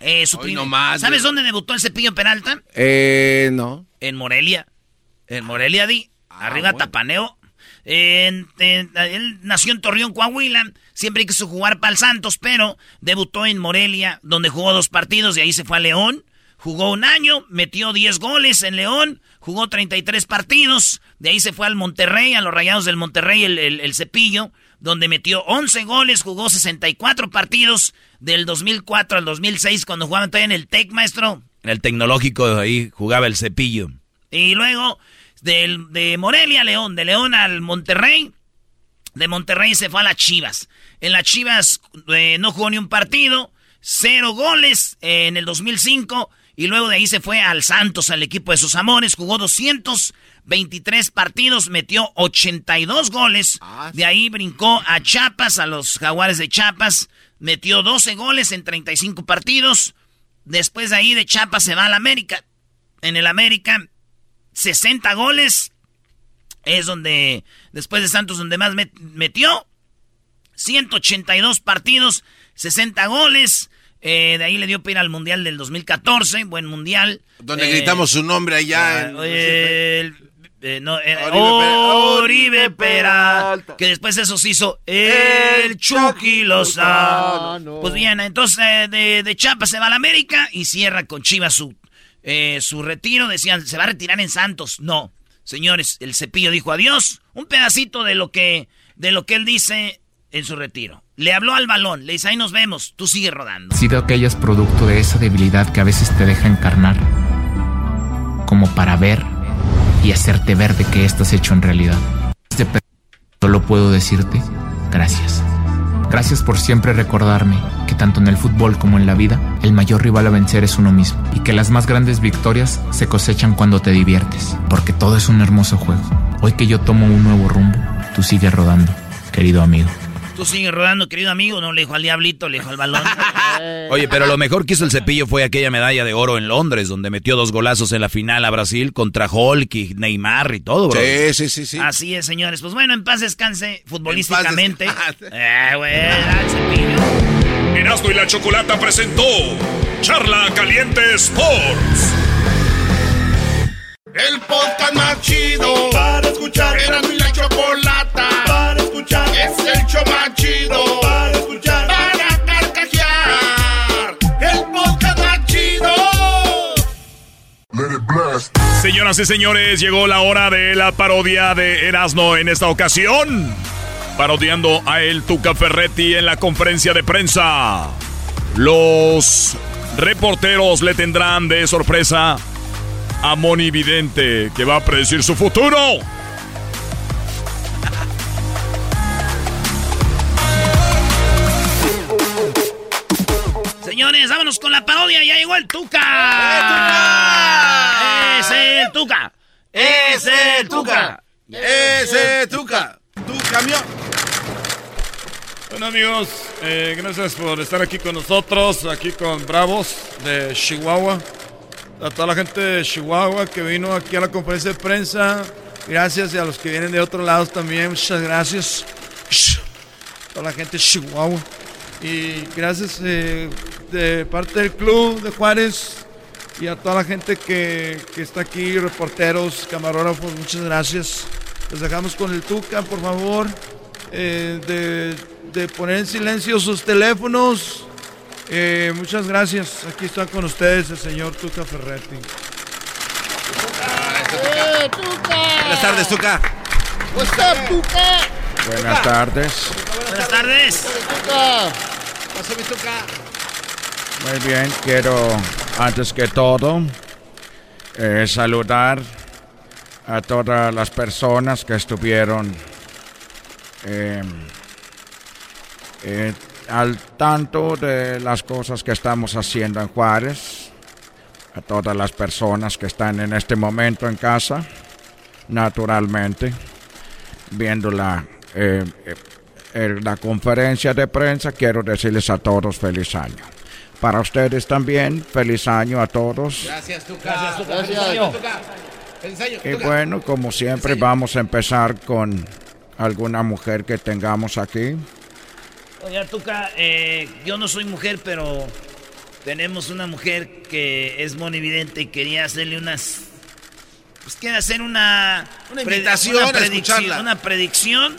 Eh, su Hoy nomás, ¿Sabes dónde debutó el cepillo Peralta? Eh, no. En Morelia. En Morelia, di. Arriba Tapaneo. En- en- él nació en Torreón, Coahuila. Siempre quiso jugar para el Santos, pero debutó en Morelia, donde jugó dos partidos y ahí se fue a León. Jugó un año, metió 10 goles en León, jugó 33 partidos. De ahí se fue al Monterrey, a los Rayados del Monterrey, el, el- el Cepillo, donde metió 11 goles, jugó 64 partidos del 2004 al 2006, cuando jugaban todavía en el TEC, maestro. En el tecnológico ahí jugaba el cepillo. Y luego del- de Morelia a León, de León al Monterrey. De Monterrey se fue a las Chivas. En las Chivas eh, no jugó ni un partido, cero goles eh, en el 2005. Y luego de ahí se fue al Santos, al equipo de sus amores. Jugó 223 partidos, metió 82 goles. De ahí brincó a Chiapas, a los Jaguares de Chiapas. Metió 12 goles en 35 partidos. Después de ahí de Chiapas se va al América. En el América 60 goles. Es donde, después de Santos, donde más met- metió. 182 partidos, 60 goles. Eh, de ahí le dio ir al Mundial del 2014, buen Mundial. Donde Eh, gritamos su nombre allá. en- ah, eh, no, Oribe Oribe, Peralta. Que después eso se hizo el Chucky Lozano. Pues bien, entonces de, de Chiapas se va a la América y cierra con Chivas su, eh, su retiro. Decían, se va a retirar en Santos. No, señores, el cepillo dijo adiós. Un pedacito de lo que, de lo que él dice en su retiro. Le habló al balón, le dice, ahí nos vemos, tú sigue rodando. Sido que es producto de esa debilidad que a veces te deja encarnar, como para ver y hacerte ver de qué estás hecho en realidad. Solo puedo decirte gracias. Gracias por siempre recordarme que tanto en el fútbol como en la vida, el mayor rival a vencer es uno mismo y que las más grandes victorias se cosechan cuando te diviertes, porque todo es un hermoso juego. Hoy que yo tomo un nuevo rumbo, tú sigues rodando, querido amigo. Tú sigues rodando, querido amigo. No le dijo al diablito, le dijo al balón. Oye, pero lo mejor que hizo el cepillo fue aquella medalla de oro en Londres, donde metió dos golazos en la final a Brasil contra Hulk y Neymar y todo, bro. Sí, sí, sí, sí. Así es, señores. Pues bueno, en paz descanse futbolísticamente. Eh, güey, el cepillo. Erasmo y la Chocolata presentó Charla Caliente Sports. El podcast más chido para escuchar. Erasmo y la Chocolata para escuchar. Es el show más chido para escuchar. Para carcajear. El podcast más chido. Señoras y señores, llegó la hora de la parodia de Erasmo en esta ocasión. Parodiando a el Tuca Ferretti en la conferencia de prensa. Los reporteros le tendrán de sorpresa a Moni Vidente, que va a predecir su futuro. Señores, vámonos con la parodia. Ya llegó el Tuca. ¡Es el Tuca! ¡Es el Tuca! ¡Ese Tuca! ¡Tu camión! Bueno amigos, eh, gracias por estar aquí con nosotros, aquí con Bravos de Chihuahua. A toda la gente de Chihuahua que vino aquí a la conferencia de prensa, gracias y a los que vienen de otros lados también, muchas gracias. A toda la gente de Chihuahua. Y gracias eh, de parte del club de Juárez y a toda la gente que, que está aquí, reporteros, camarógrafos, muchas gracias. Les dejamos con el Tuca, por favor, eh, de, de poner en silencio sus teléfonos. Eh, muchas gracias. Aquí está con ustedes el señor Tuca Ferretti. Buenas tardes, Tuca. What's up, Tuca? Buenas tardes. Buenas tardes. Pasó mi Tuca. Muy bien, quiero antes que todo eh, saludar a todas las personas que estuvieron eh, eh, al tanto de las cosas que estamos haciendo en Juárez, a todas las personas que están en este momento en casa, naturalmente, viendo la, eh, eh, la conferencia de prensa, quiero decirles a todos feliz año. Para ustedes también, feliz año a todos. Gracias, Tuca. Gracias, Tuca. Feliz año. Tuca. Feliz año, Y Tuca. bueno, como siempre, vamos a empezar con alguna mujer que tengamos aquí. Oiga, Tuca, eh, yo no soy mujer, pero tenemos una mujer que es monividente y quería hacerle unas... Pues quiere hacer una... Una invitación una a predicción, escucharla. una predicción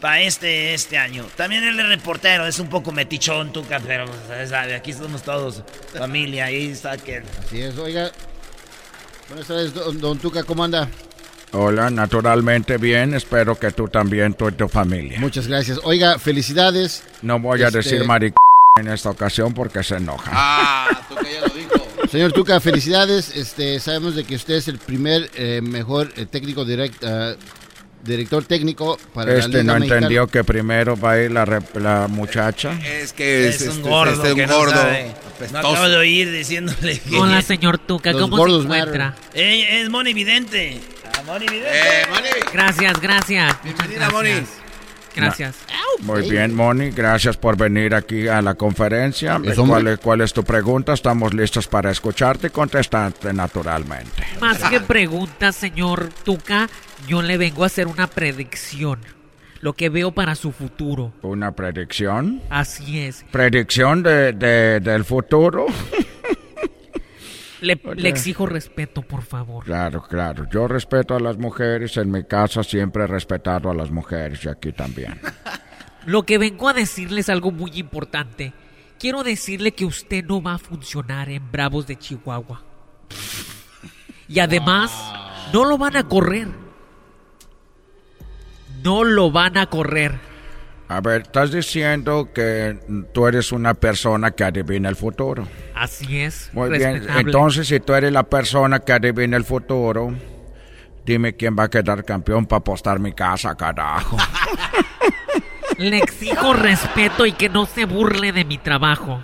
para este, este año. También él es reportero, es un poco metichón, Tuca, pero pues, sabe, aquí somos todos familia, ahí está que... Así es, oiga. Buenas tardes, don, don Tuca, ¿cómo anda? Hola, naturalmente bien, espero que tú también, tú y tu familia. Muchas gracias. Oiga, felicidades. No voy a Este- decir maric en esta ocasión porque se enoja. Ah, Tuca ya lo dijo. Señor Tuca, felicidades. Este, sabemos de que usted es el primer eh, mejor eh, técnico direct, ah, director técnico para la Este Liga no Mexicana. entendió que primero va a ir la, la muchacha. Es que Es, es, un este, gordo, este, que un no gordo. sabe. No apestoso. acabo de oír diciéndole que... Hola, señor Tuca, Los ¿cómo se encuentra? Ella es monividente. Ah, monividente. Eh, Moni. Gracias, gracias. Bienvenida, Moni. gracias. Gracias. Muy bien, Moni, gracias por venir aquí a la conferencia. ¿Cuál, es, cuál es tu pregunta? Estamos listos para escucharte y contestarte naturalmente. Más que preguntas, señor Tuca, yo le vengo a hacer una predicción. Lo que veo para su futuro. ¿Una predicción? Así es. ¿Predicción de, de- del futuro? Le, le exijo respeto, por favor. Claro, claro. Yo respeto a las mujeres. En mi casa siempre he respetado a las mujeres y aquí también. Lo que vengo a decirle es algo muy importante. Quiero decirle que usted no va a funcionar en Bravos de Chihuahua. Y además, no lo van a correr. No lo van a correr. A ver, estás diciendo que tú eres una persona que adivina el futuro. Así es. Muy bien, respetable. entonces si tú eres la persona que adivina el futuro, dime quién va a quedar campeón para apostar mi casa, carajo. Le exijo respeto y que no se burle de mi trabajo.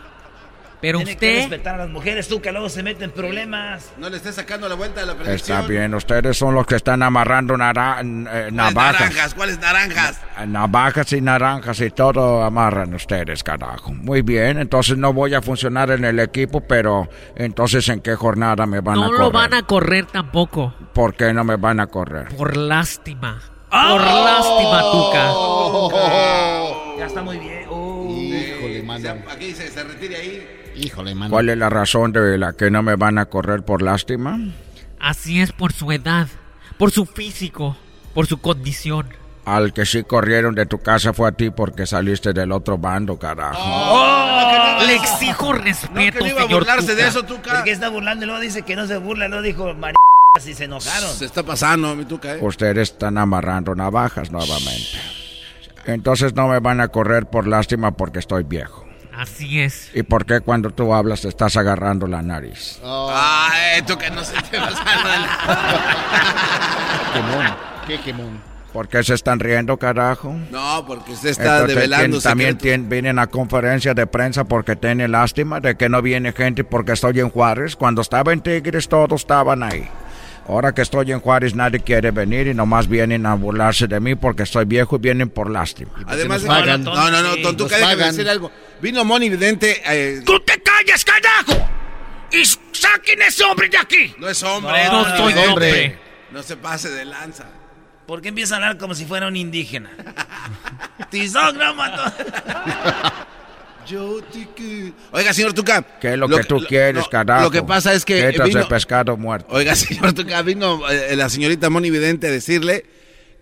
Pero Tiene que usted... respetar a las mujeres, tú que luego se meten en problemas. No le estés sacando la vuelta a la predicción. Está bien, ustedes son los que están amarrando nara- eh, ¿Cuáles navajas. naranjas? ¿Cuáles naranjas? Navajas y naranjas y todo amarran ustedes, carajo. Muy bien, entonces no voy a funcionar en el equipo, pero entonces ¿en qué jornada me van a No correr? lo van a correr tampoco. ¿Por qué no me van a correr? Por lástima. ¡Oh! Por lástima, Tuca. Ya está muy bien. Oh. Híjole, mano. Aquí se, se retire ahí. Híjole, mano. ¿Cuál es la razón de la que no me van a correr por lástima? Así es por su edad, por su físico, por su condición. Al que sí corrieron de tu casa fue a ti porque saliste del otro bando, carajo. Oh, Le exijo respeto, no iba a señor burlarse de eso, Tuca. El que está burlando y luego dice que no se burla, luego dijo mar... y se enojaron. Se está pasando, mi tuca, ¿eh? Ustedes están amarrando navajas nuevamente. Entonces no me van a correr por lástima porque estoy viejo. Así es. ¿Y por qué cuando tú hablas te estás agarrando la nariz? Ah, eh, tú que no se te va Quemón. Qué quemón. ¿Por qué se están riendo, carajo? No, porque usted está Entonces, develando También secretos. tien- vienen a conferencia de prensa porque tiene lástima de que no viene gente porque estoy en Juárez. Cuando estaba en Tigres todos estaban ahí. Ahora que estoy en Juárez nadie quiere venir y nomás vienen a burlarse de mí porque estoy viejo y vienen por lástima. Además, nos pagan. no, no, no, Sí, Don Tuca, nos déjame pagan. decir algo. Vino Moni Vidente. eh, ¡Tú te calles, carajo! ¡Y saquen ese hombre de aquí! no es hombre. No, Don soy Vidente. hombre. No se pase de lanza. ¿Por qué empieza a hablar como si fuera un indígena? Tizón, no mató. Yo te quiero. Oiga, señor Tuca. ¿Qué es lo, que tú quieres, no, carajo? Lo que pasa es que. Vino- de pescado muerto. Oiga, señor Tuca, vino eh, la señorita Moni Vidente a decirle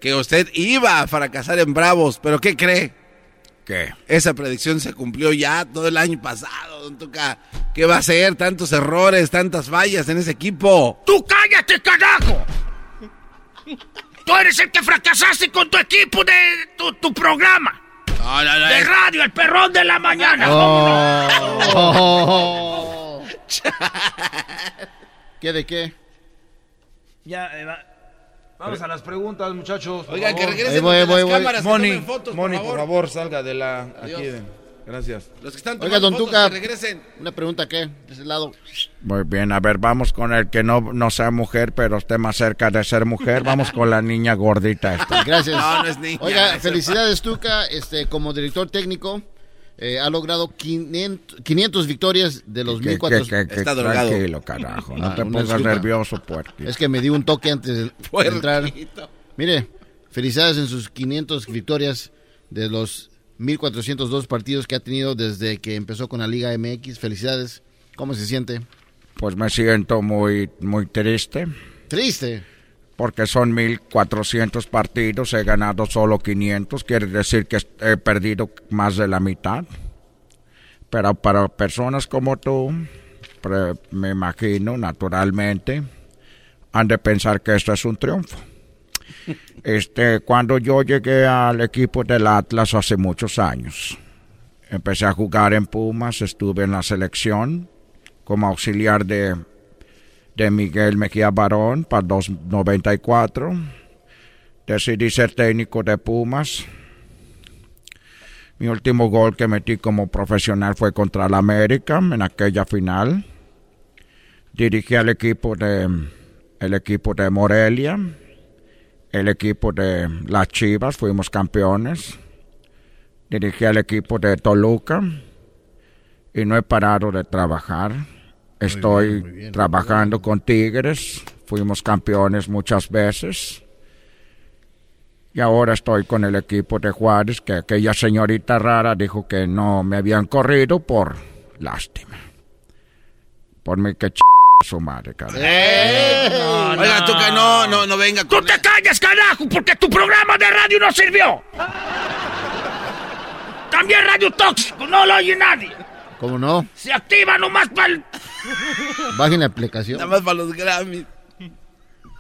que usted iba a fracasar en Bravos. ¿Pero qué cree? ¿Qué? Esa predicción se cumplió ya todo el año pasado, don Tuca. ¿Qué va a ser? Tantos errores, tantas fallas en ese equipo. ¡Tú cállate, carajo! Tú eres el que fracasaste con tu equipo de tu, tu programa. No, no, no. De es- radio, el perrón de la mañana. Oh. ¿Qué de qué? Ya, eh, va. Vamos a las preguntas, muchachos. Oigan, que regresen voy, voy, las voy. cámaras, que Moni, tomen fotos, Moni, por por favor. favor, salga de la. Adiós. Aquí. de- Gracias. Los que están Oiga, don fotos, Tuca. que regresen. Una pregunta, ¿qué? De ese lado. Muy bien, a ver, vamos con el que no, no sea mujer, pero esté más cerca de ser mujer. Vamos con la niña gordita esta. Gracias. No, no es niña. Oiga, felicidades, Tuca. Este, como director técnico, eh, ha logrado 500, 500 victorias de los Que- 1400. que- que- que- Está drogado. Tranquilo, carajo. No Ah, te pongas disculpa. nervioso, puerco. Es que me di un toque antes de Puerquito. entrar. Mire, felicidades en sus 500 victorias de los 1402 partidos que ha tenido desde que empezó con la Liga MX. Felicidades. ¿Cómo se siente? Pues me siento muy, muy triste. Triste. Porque son 1400 partidos, he ganado solo 500, quiere decir que he perdido más de la mitad. Pero para personas como tú, me imagino, naturalmente, han de pensar que esto es un triunfo. Este, cuando yo llegué al equipo del Atlas hace muchos años, empecé a jugar en Pumas, estuve en la selección como auxiliar de de Miguel Mejía Barón para 294. Decidí ser técnico de Pumas. Mi último gol que metí como profesional fue contra la América en aquella final. Dirigí al equipo de el equipo de Morelia, el equipo de las Chivas, fuimos campeones. Dirigí al equipo de Toluca y no he parado de trabajar. Estoy trabajando con Tigres, fuimos campeones muchas veces. Y ahora estoy con el equipo de Juárez, que aquella señorita rara dijo que no me habían corrido por lástima. Por mi que ch... su madre, carajo. Oiga, Tuca, no, no, no venga con... ¡Tú te calles, carajo! Porque tu programa de radio no sirvió. También radio tóxico, no lo oye nadie. ¿Cómo no? Se activa nomás para el... Bajen la aplicación. Nada más para los Grammys.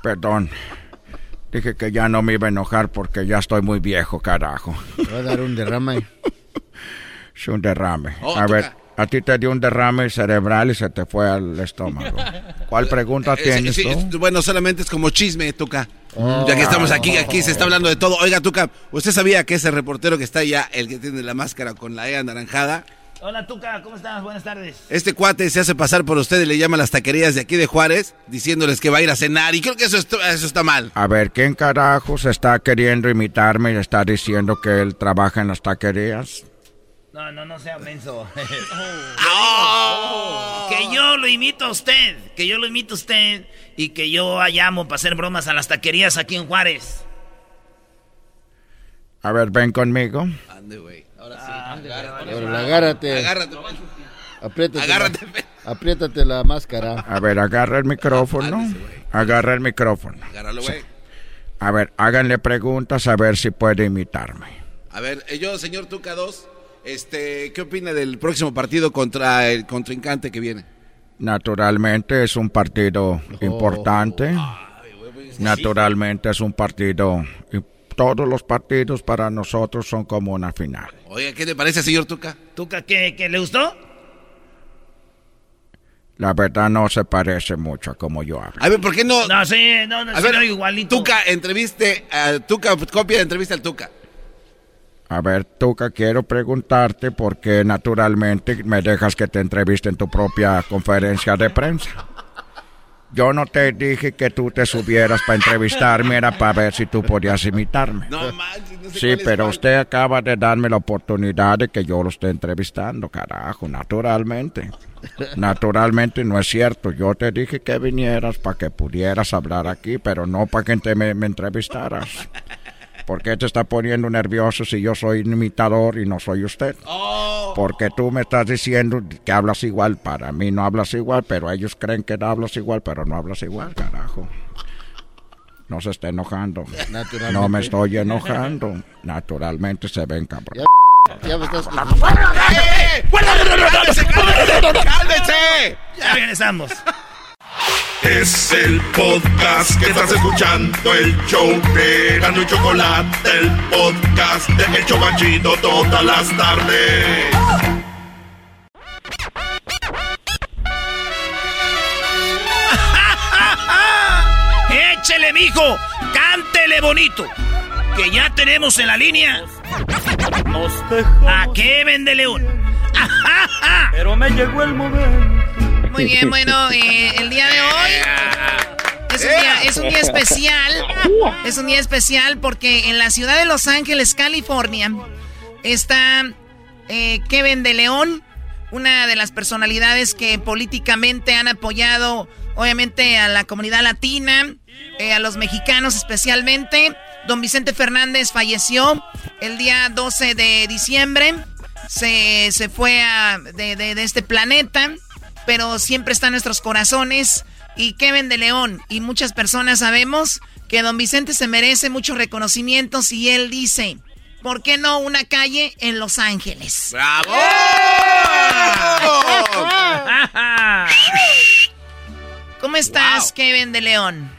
Perdón. Dije que ya no me iba a enojar porque ya estoy muy viejo, carajo. Va a dar un derrame. Es un derrame. Oh, a ver, a ti te dio un derrame cerebral y se te fue al estómago. ¿Cuál pregunta Eh, sí, tienes sí, tú? bueno, solamente es como chisme, Tuca. Oh. Ya que estamos aquí, aquí se está hablando de todo. Oiga, Tuca, ¿usted sabía que ese reportero que está allá, el que tiene la máscara con la E anaranjada, Hola, Tuca, ¿cómo estás? Buenas tardes. este cuate se hace pasar por usted y le llama a las taquerías de aquí de Juárez, diciéndoles que va a ir a cenar? Y creo que eso, est- eso está mal. A ver, ¿quién carajos está queriendo imitarme y está diciendo que él trabaja en las taquerías? No, no, no sea menso. Oh. Que yo lo imito a usted, que yo lo imito a usted y que yo llamo para hacer bromas a las taquerías aquí en Juárez. A ver, ven conmigo. Ande, güey. Ahora sí. Ahora, agárrate. Agárrate. Apriétate. Agárrate. La, apriétate la máscara. A ver, agarra el micrófono. Agarra el micrófono. Agárralo, güey. A ver, háganle preguntas a ver si puede imitarme. A ver, eh, yo, señor Tuca 2, este, ¿qué opina del próximo partido contra el contrincante que viene? Naturalmente es un partido importante. Naturalmente es un partido... y Todos los partidos para nosotros son como una final. Oiga, ¿qué le parece, señor Tuca? ¿Tuca qué, qué le gustó? La verdad no se parece mucho a como yo hablo. A ver, ¿por qué no? No, sí, no, no, A sí, ver, no, igualito. Tuca, entreviste a Tuca, copia de entrevista al Tuca. A ver, Tuca, quiero preguntarte por qué naturalmente me dejas que te entreviste en tu propia conferencia de prensa. Yo no te dije que tú te subieras para entrevistarme, era para ver si tú podías imitarme. No manches, no sé Sí, pero usted acaba de darme la oportunidad de que yo lo esté entrevistando, carajo, naturalmente. Naturalmente no es cierto. Yo te dije que vinieras para que pudieras hablar aquí, pero no para que te me, me entrevistaras. ¿Por qué te está poniendo nervioso si yo soy un imitador y no soy usted? Porque tú me estás diciendo que hablas igual. Para mí no hablas igual, pero ellos creen que hablas igual, pero no hablas igual, carajo. No se está enojando. Naturalmente. No me estoy enojando. Naturalmente se ven cabrón. Ya me estás... ¡Eh! ¡Cálmese, cálmese! ¡Cálmese! Ya regresamos. Es el podcast que estás escuchando, el show de Gano y Chocolate, el podcast de El Chobachito todas las tardes. Échele, mijo. Cántele bonito. Que ya tenemos en la línea. ¿A qué vende León? Pero me llegó el momento. Muy bien, bueno, eh, el día de hoy es un día, especial. Es un día especial porque en la ciudad de Los Ángeles, California, está eh, Kevin de León, una de las personalidades que políticamente han apoyado, obviamente, a la comunidad latina, eh, a los mexicanos especialmente. Don Vicente Fernández falleció el día 12 de diciembre. Se, se fue a- de- de este planeta, pero siempre está en nuestros corazones. Y Kevin de León y muchas personas sabemos que don Vicente se merece muchos reconocimientos y él dice, ¿por qué no una calle en Los Ángeles? ¡Bravo! ¿Cómo estás, Kevin de León?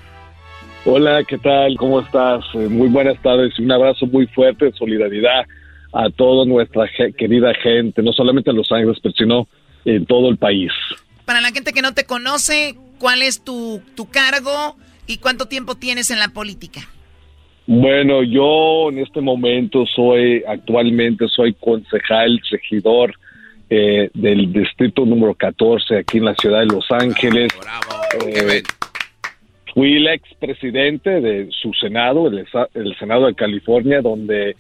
Hola, ¿qué tal? ¿Cómo estás? Eh, Muy buenas tardes y un abrazo muy fuerte de solidaridad a toda nuestra querida gente, no solamente en Los Ángeles, pero sino en todo el país. Para la gente que no te conoce, ¿cuál es tu, tu cargo y cuánto tiempo tienes en la política? Bueno, yo en este momento soy, actualmente soy concejal, regidor eh, del distrito número 14 aquí en la ciudad de Los Ángeles. Eh, fui el expresidente de su Senado, el Senado de California, donde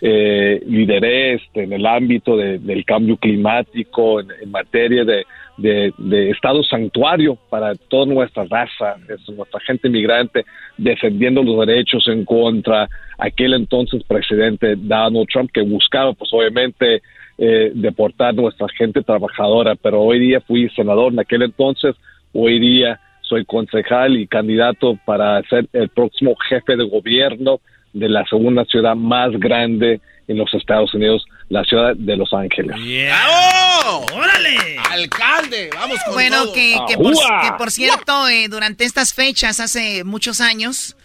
eh, lideré este, en el ámbito de- del cambio climático, en, materia de, de- estado santuario para toda nuestra raza, es nuestra gente migrante, defendiendo los derechos en contra. Aquel entonces presidente Donald Trump que buscaba, pues obviamente, eh, deportar nuestra gente trabajadora, pero hoy día fui senador. En aquel entonces, hoy día soy concejal y candidato para ser el próximo jefe de gobierno de la segunda ciudad más grande en los Estados Unidos, la ciudad de Los Ángeles. ¡Bravo! ¡Órale! ¡Alcalde! ¡Vamos con Bueno, todo! que, que por, que por cierto, eh, durante estas fechas, hace muchos años,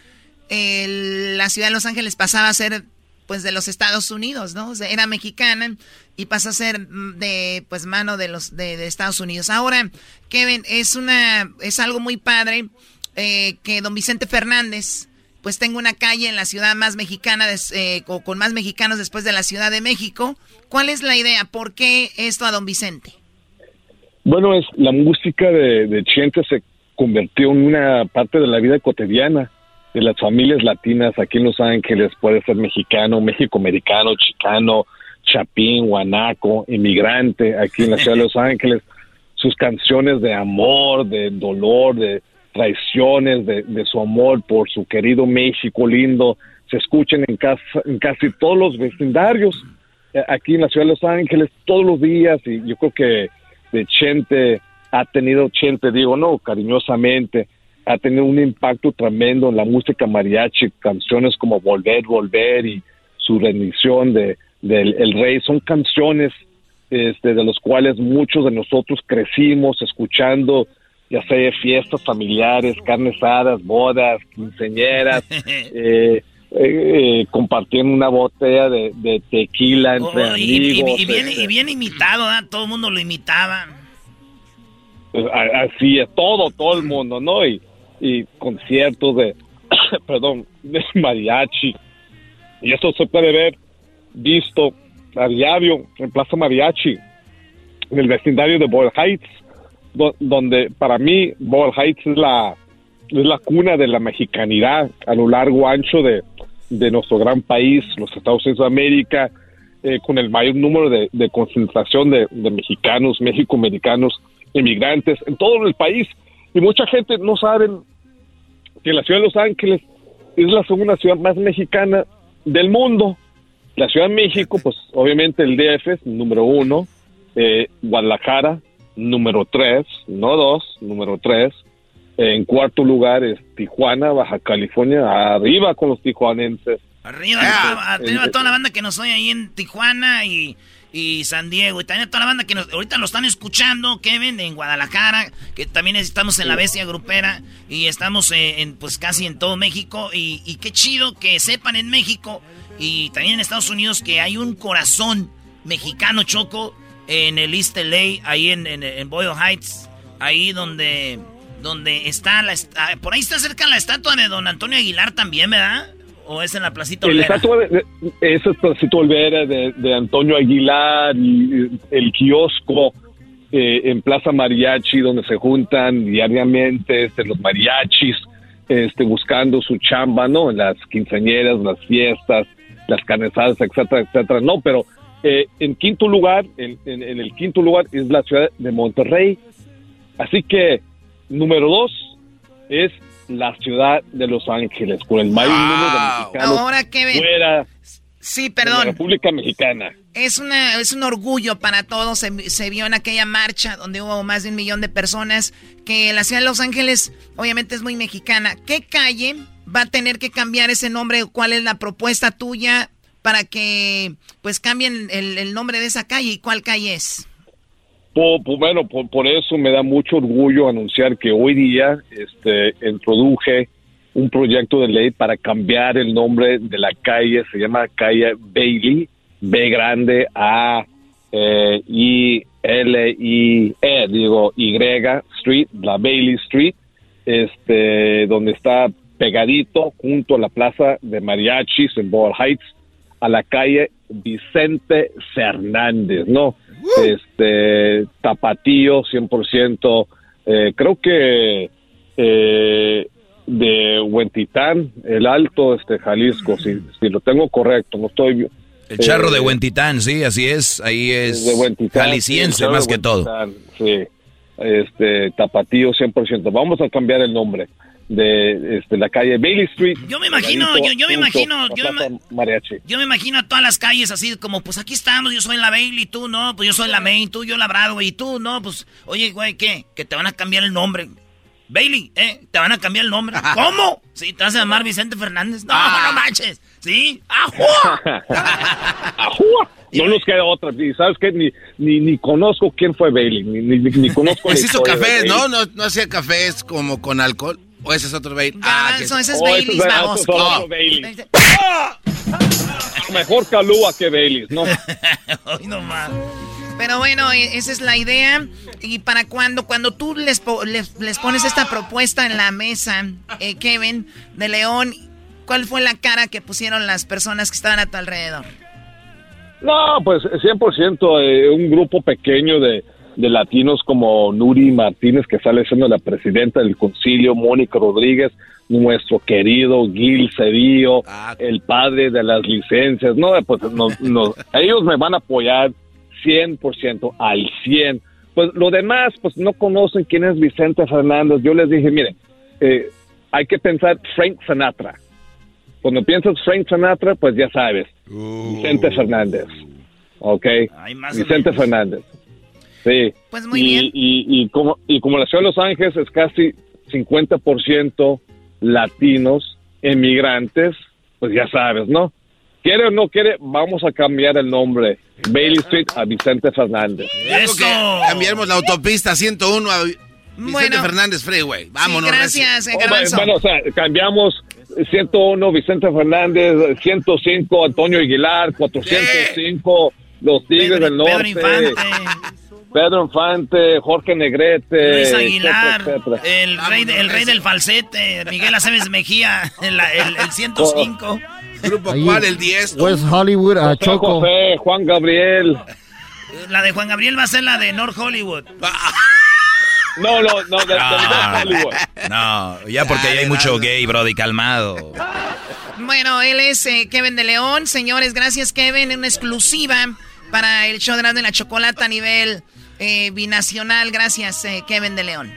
la ciudad de Los Ángeles pasaba a ser pues de los Estados Unidos, ¿no? era mexicana y pasa a ser de pues mano de los de, Estados Unidos. Ahora, Kevin, es una es algo muy padre eh, que don Vicente Fernández pues tenga una calle en la ciudad más mexicana eh, con más mexicanos después de la Ciudad de México. ¿Cuál es la idea? ¿Por qué esto a don Vicente? Bueno, es la música de, de Chente se convirtió en una parte de la vida cotidiana de las familias latinas aquí en Los Ángeles, puede ser mexicano, mexicoamericano, chicano, chapín, guanaco, inmigrante aquí en la ciudad de Los Ángeles, sus canciones de amor, de dolor, de traiciones, de, su amor por su querido México lindo, se escuchan en, en casi todos los vecindarios eh, aquí en la ciudad de Los Ángeles todos los días y yo creo que de Chente ha tenido, Chente digo, no, cariñosamente, ha tenido un impacto tremendo en la música mariachi, canciones como Volver, Volver y su rendición de, El Rey, son canciones este, de los cuales muchos de nosotros crecimos escuchando, ya sea fiestas familiares, carnes asadas, bodas, quinceñeras, eh, eh, compartiendo una botella de, tequila entre oh, amigos. Y, bien, y, bien, imitado, todo el mundo lo imitaba. Así es, todo, todo el mundo, ¿no? Y, y conciertos de, perdón, de mariachi. Y eso se puede ver visto a diario en Plaza Mariachi, en el vecindario de Boyle Heights, donde para mí Boyle Heights es la, es la cuna de la mexicanidad a lo largo ancho de, de nuestro gran país, los Estados Unidos de América, eh, con el mayor número de, concentración de, de mexicanos, mexicoamericanos, inmigrantes en todo el país. Y mucha gente no sabe que la ciudad de Los Ángeles es la segunda ciudad más mexicana del mundo. La Ciudad de México, pues obviamente el DF es número uno, eh, Guadalajara número tres, no dos, número tres. En cuarto lugar es Tijuana, Baja California, arriba con los tijuanenses. Arriba, arriba toda la banda que nos oye ahí en Tijuana y y San Diego. Y también toda la banda que ahorita lo están escuchando, Kevin, en Guadalajara, que también estamos en la bestia grupera y estamos en, pues casi en todo México. Y, qué chido que sepan en México y también en Estados Unidos que hay un corazón mexicano choco en el East LA, ahí en, en, Boyle Heights, ahí donde, donde está la... Por ahí está cerca la estatua de don Antonio Aguilar también, ¿verdad? ¿O es en la Placita Olvera? esa es Placita Olvera de, Antonio Aguilar y el kiosco eh, en Plaza Mariachi donde se juntan diariamente este, los mariachis este, buscando su chamba, ¿no? En las quinceañeras, las fiestas, las canezadas, etcétera, etcétera. No, pero eh, en quinto lugar, en, en el quinto lugar es la ciudad de Monterrey. Así que, número dos es la ciudad de Los Ángeles, con el mayor número de mexicanos Ahora que fuera sí, perdón. de la República Mexicana. Es, una, es un orgullo para todos. Se, vio en aquella marcha donde hubo más de un millón de personas que la ciudad de Los Ángeles obviamente es muy mexicana. ¿Qué calle va a tener que cambiar ese nombre? ¿Cuál es la propuesta tuya para que pues cambien el, nombre de esa calle y cuál calle es? bueno, por, eso me da mucho orgullo anunciar que hoy día este, introduje un proyecto de ley para cambiar el nombre de la calle, se llama calle Bailey, B grande A eh, I L I E, digo Y Street, la Bailey Street, este, donde está pegadito junto a la plaza de mariachis en Ball Heights, a la calle Vicente Fernández, ¿no? este tapatío 100%, eh, creo que eh, de Huentitán, el Alto, este Jalisco, si, si lo tengo correcto, no estoy... El charro de eh, Huentitán, sí, así es, ahí es jalisciense más que todo. Sí, este, tapatío 100%. Vamos a cambiar el nombre de este, la calle Bailey Street. Yo me imagino, yo, me imagino, yo me, imagino a todas las calles así como, pues aquí estamos, yo soy la Bailey, tú no, pues yo soy la Main, tú yo la Broadway, y tú no, pues, oye, güey, ¿qué? Que te van a cambiar el nombre. Bailey, ¿eh? Te van a cambiar el nombre. ¿Cómo? Sí, te vas a llamar Vicente Fernández. No, no manches. ¿Sí? ¡Ajúa! ¡Ajúa! No nos queda otra. Y sabes qué? Ni, ni, ni conozco quién fue Bailey. Ni, ni, ni conozco. Pues hizo cafés, ¿no? ¿no? No hacía cafés como con alcohol. ¿O ese es otro Bailey? Ah, ese es Oh, Bailey, vamos. otro Bailey. Mejor Calúa que Bailey, ¿no? Hoy nomás. Pero bueno, e- esa es la idea. ¿Y para cuando Cuando tú les, po- les, les pones esta propuesta en la mesa, eh, Kevin, de León, ¿cuál fue la cara que pusieron las personas que estaban a tu alrededor? No, pues 100% eh, un grupo pequeño de, de latinos como Nuri Martínez, que sale siendo la presidenta del concilio, Mónica Rodríguez, nuestro querido Gil Cedillo, el padre de las licencias. No, pues no, no, ellos me van a apoyar 100% al 100%. Pues lo demás, pues no conocen quién es Vicente Fernández. Yo les dije, miren, eh, hay que pensar Frank Sinatra. Cuando piensas Frank Sinatra, pues ya sabes, Vicente Fernández. ¿Ok? Vicente Fernández. Sí. Pues muy y, bien. Y, y como, y como la ciudad de Los Ángeles es casi 50% latinos, emigrantes, pues ya sabes, ¿no? Quiere o no quiere, vamos a cambiar el nombre. Bailey Street a Vicente Fernández. Digo que cambiemos la autopista 101 a Vicente Bueno. Fernández Freeway. Vámonos. gracias, eh, Oh. Bueno, o sea, cambiamos 101 Vicente Fernández, 105 Antonio Aguilar, 405 Los Tigres del Norte. Pedro Infante. Pedro Infante, Jorge Negrete. Luis Aguilar, etcétera. el rey, de- el rey del falsete, Miguel Aceves Mejía, el, el, el 105. ¿Grupo Ahí, cuál? ¿El 10? West Hollywood a Choco. José, Juan Gabriel. La de Juan Gabriel va a ser la de North Hollywood. No, no, no, de, de Ah, Hollywood. No, ya porque ahí hay mucho gay, Brody, calmado. Bueno, él es eh, Kevin de León. Señores, gracias, Kevin. Una exclusiva para el show de Erasmo y la Chocolata a nivel eh, binacional. Gracias, eh, Kevin de León.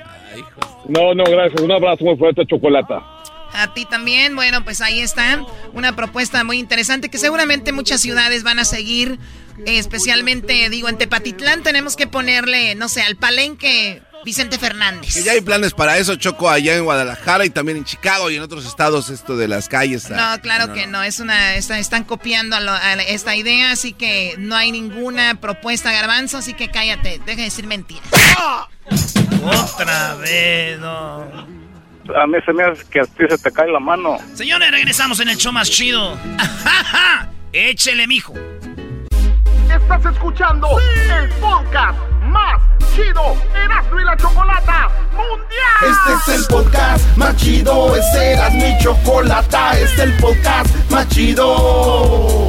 No, no, gracias. Un abrazo muy fuerte, Chocolata. A ti también. Bueno, pues ahí está. Una propuesta muy interesante que seguramente muchas ciudades van a seguir. eh, especialmente, digo, en Tepatitlán tenemos que ponerle, no sé, al palenque Vicente Fernández. Que ya hay planes para eso, Choco, allá en Guadalajara y también en Chicago y en otros estados, esto de las calles. ah, No, claro que no. Es una, está- están copiando a lo- a la- esta idea, así que no hay ninguna propuesta garbanzo, así que cállate, deja de decir mentiras. Otra vez, no. A mí se me hace que a ti se te cae la mano. Señores, regresamos en el show más chido. Échele, mijo. Estás escuchando el podcast más chido Erasmo y la Chocolata Mundial. Este es el podcast más chido, este era mi chocolata, este es el podcast más chido.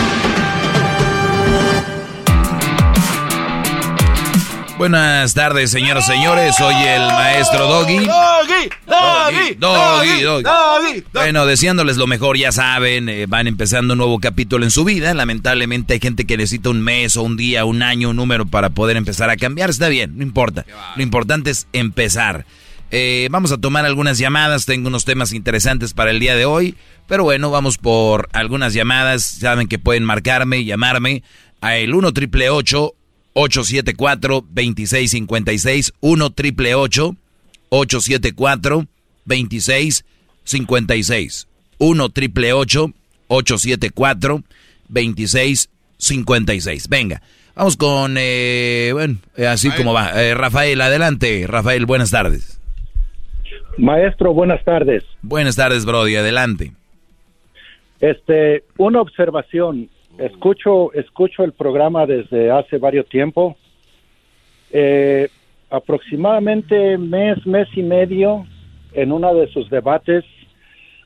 Buenas tardes, señoras y señores. Soy el maestro Doggy. Doggy, Doggy, Doggy, Doggy. Bueno, deseándoles lo mejor, ya saben, eh, van empezando un nuevo capítulo en su vida. Lamentablemente hay gente que necesita un mes o un día, un año, un número para poder empezar a cambiar. Está bien, no importa. Lo importante es empezar. Eh, vamos a tomar algunas llamadas. Tengo unos temas interesantes para el día de hoy. Pero bueno, vamos por algunas llamadas. Saben que pueden marcarme llamarme a el 1 triple 874 2656 1 triple 874 2656 1 triple 874 2656 Venga, Vamos con, eh, bueno, eh, así como va. Eh, Rafael, adelante. Rafael, buenas tardes. Maestro, buenas tardes. Buenas tardes, Brody, adelante. Este, una observación. Escucho, escucho el programa desde hace varios tiempo. Eh, aproximadamente mes, mes y medio, en uno de sus debates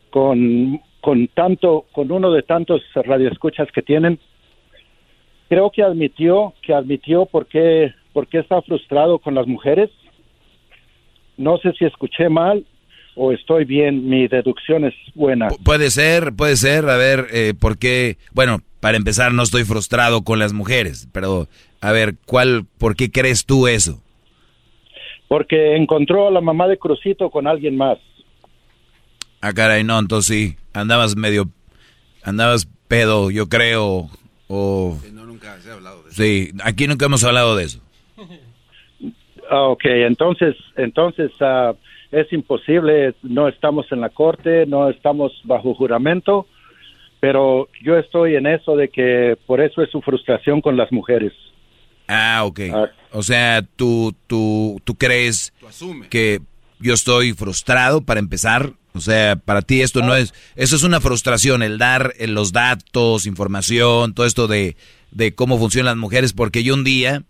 con, con tanto, con uno de tantos radioescuchas que tienen, creo que admitió, que admitió por qué, por qué está frustrado con las mujeres. No sé si escuché mal o estoy bien, mi deducción es buena. Pu- puede ser, puede ser, a ver, eh, ¿por qué? Bueno, para empezar, no estoy frustrado con las mujeres, pero, a ver, ¿cuál, por qué crees tú eso? Porque encontró a la mamá de Crucito con alguien más. Ah, caray, no, entonces sí, andabas medio, andabas pedo, yo creo, o... No, nunca se ha hablado de eso. Sí, aquí nunca hemos hablado de eso. Ah, ok, entonces, entonces ah, es imposible, no estamos en la corte, no estamos bajo juramento, pero yo estoy en eso de que por eso es su frustración con las mujeres. Ah, ok. O sea, tú, tú, tú crees que yo estoy frustrado para empezar. O sea, para ti esto no es, eso es una frustración, el dar eh, los datos, información, todo esto de, de cómo funcionan las mujeres, porque yo un día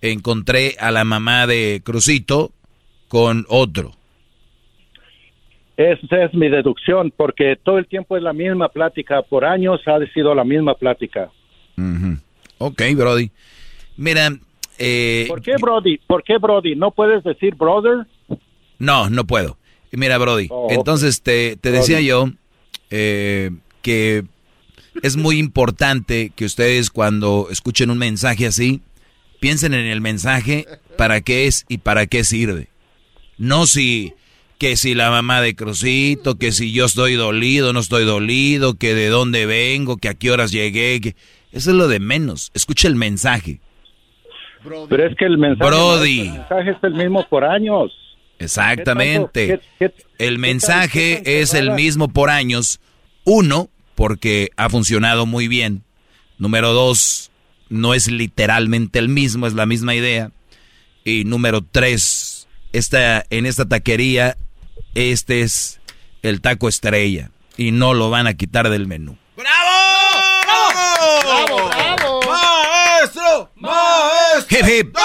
encontré a la mamá de Crucito con otro. Esa es mi deducción, porque todo el tiempo es la misma plática, por años ha sido la misma plática. Ujú. Ok, Brody. Mira, eh, ¿Por qué Brody? ¿Por qué Brody? ¿No puedes decir brother? No, no puedo. Mira, Brody, Oh, entonces te, te decía Brody. yo eh, que es muy importante que ustedes cuando escuchen un mensaje así, piensen en el mensaje, para qué es y para qué sirve. No si que si la mamá de Crucito, que si yo estoy dolido, no estoy dolido, que de dónde vengo, que a qué horas llegué, que eso es lo de menos. Escucha el mensaje. Pero es que el mensaje, Brody. el mensaje es el mismo por años. Exactamente. ¿Qué tanto- qué- qué- El mensaje qué es el mismo por años. Uno, porque ha funcionado muy bien. Número dos, no es literalmente el mismo, es la misma idea. Y número tres, esta, en esta taquería, este es el taco estrella. Y no lo van a quitar del menú. ¡Bravo, bravo! ¡Maestro! ¡Maestro! Hip, hip.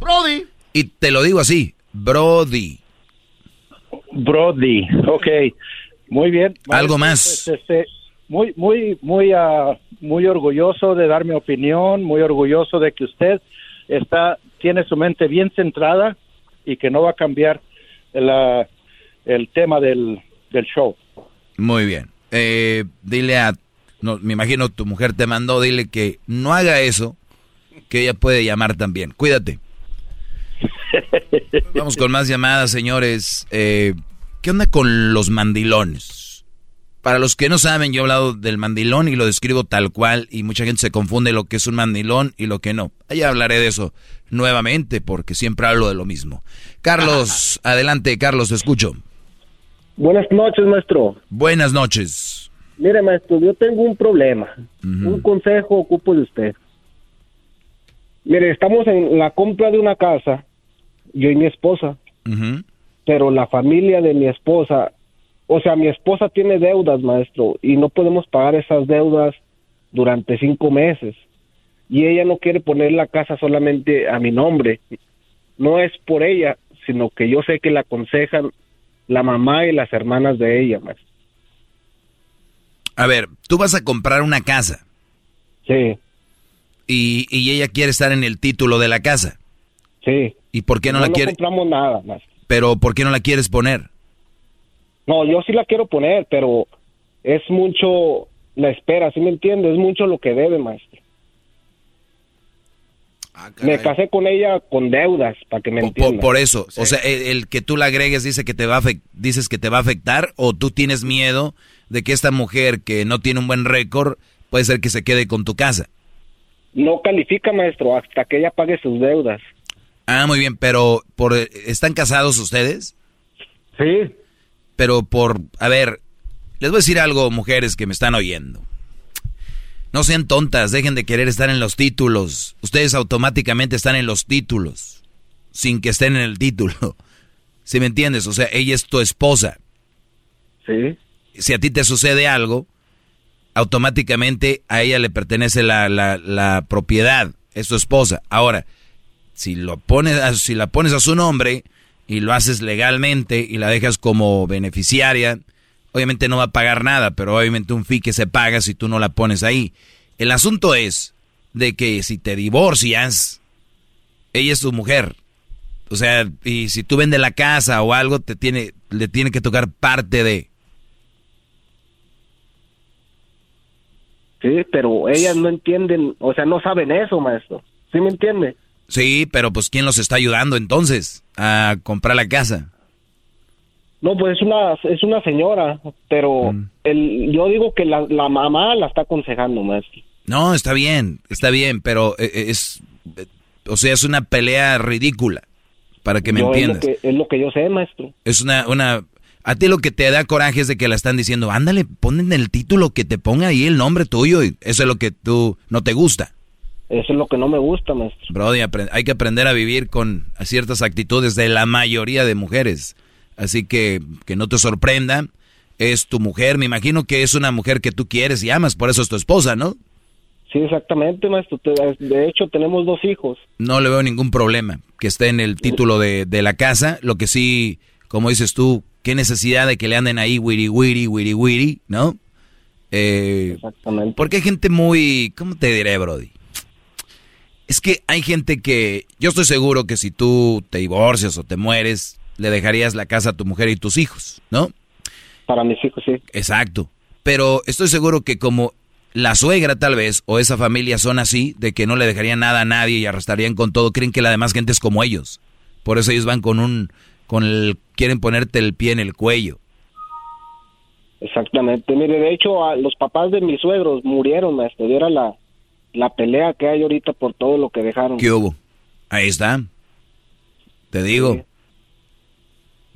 Brody. Y te lo digo así, Brody. Brody, ok. Muy bien. Algo más. pues, este, muy, muy, muy, ah, muy orgulloso de dar mi opinión, muy orgulloso de que usted está, tiene su mente bien centrada y que no va a cambiar el, ah, el tema del, del show. Muy bien. Eh, dile a, no, me imagino tu mujer te mandó, dile que no haga eso, que ella puede llamar también. Cuídate. Vamos con más llamadas, señores. Eh, ¿Qué onda con los mandilones? Para los que no saben, yo he hablado del mandilón y lo describo tal cual y mucha gente se confunde lo que es un mandilón y lo que no. Allá hablaré de eso nuevamente porque siempre hablo de lo mismo. Carlos, adelante, Carlos, te escucho. Buenas noches, maestro. Buenas noches. Mire, maestro, yo tengo un problema. Un consejo ocupo de usted. Mire, estamos en la compra de una casa, yo y mi esposa, pero la familia de mi esposa, o sea, mi esposa tiene deudas, maestro, y no podemos pagar esas deudas durante cinco meses. Y ella no quiere poner la casa solamente a mi nombre. No es por ella, sino que yo sé que la aconsejan la mamá y las hermanas de ella, maestro. A ver, tú vas a comprar una casa. Sí. Y, y ella quiere estar en el título de la casa. Sí. ¿Y por qué no, no la quiere? compramos nada, maestro. Pero ¿por qué no la quieres poner? No, yo sí la quiero poner, pero es mucho la espera, ¿sí me entiende? Es mucho lo que debe, maestro. Me casé con ella con deudas, para que me Por, entienda. por eso, o sea, el, el que tú la agregues dice que te va a dices que te va a afectar o tú tienes miedo de que esta mujer que no tiene un buen récord puede ser que se quede con tu casa. No califica, maestro, hasta que ella pague sus deudas. Ah, muy bien, pero por ¿están casados ustedes? Sí. Pero por, a ver, les voy a decir algo, mujeres que me están oyendo. No sean tontas, dejen de querer estar en los títulos. Ustedes automáticamente están en los títulos, sin que estén en el título. ¿Sí me entiendes? O sea, ella es tu esposa. Sí. Si a ti te sucede algo, automáticamente a ella le pertenece la, la, la propiedad, es tu esposa. Ahora, si, lo pones, a- si la pones a su nombre y lo haces legalmente y la dejas como beneficiaria, obviamente no va a pagar nada, pero obviamente un fee que se paga si tú no la pones ahí. El asunto es de que si te divorcias, ella es tu mujer. O sea, y si tú vendes la casa o algo, te tiene, le tiene que tocar parte de. Sí, pero ellas no entienden, o sea, no saben eso, maestro. ¿Sí me entiende? Sí, pero pues ¿quién los está ayudando entonces a comprar la casa? No, pues es una, es una señora, pero Mm. el, yo digo que la, la mamá la está aconsejando, maestro. No, está bien, está bien, pero eh, eh, es, eh, o sea, es una pelea ridícula, para que me Yo, es, lo entiendas. que, es lo que yo sé, maestro. Es una, una, a ti lo que te da coraje es de que la están diciendo, ándale, pon en el título que te ponga ahí el nombre tuyo y eso es lo que tú no te gusta. Eso es lo que no me gusta, maestro. Brody, hay que aprender a vivir con ciertas actitudes de la mayoría de mujeres. Así que que no te sorprenda, es tu mujer, me imagino que es una mujer que tú quieres y amas, por eso es tu esposa, ¿no? Sí, exactamente, maestro. De hecho, tenemos dos hijos. No le veo ningún problema que esté en el título de, de la casa. Lo que sí, como dices tú, qué necesidad de que le anden ahí wiri wiri, wiri wiri, ¿no? Eh, Exactamente. Porque hay gente muy, ¿cómo te diré, Brody? Es que hay gente que, yo estoy seguro que si tú te divorcias o te mueres, le dejarías la casa a tu mujer y tus hijos, ¿no? Para mis hijos, sí. Exacto. Pero estoy seguro que como la suegra tal vez, o esa familia son así, de que no le dejarían nada a nadie y arrastrarían con todo, creen que la demás gente es como ellos. Por eso ellos van con un, con el, quieren ponerte el pie en el cuello. Exactamente. Mire, de hecho, a los papás de mis suegros murieron, maestro. Y era la, la pelea que hay ahorita por todo lo que dejaron. ¿Qué hubo? Ahí está. Te digo. Sí,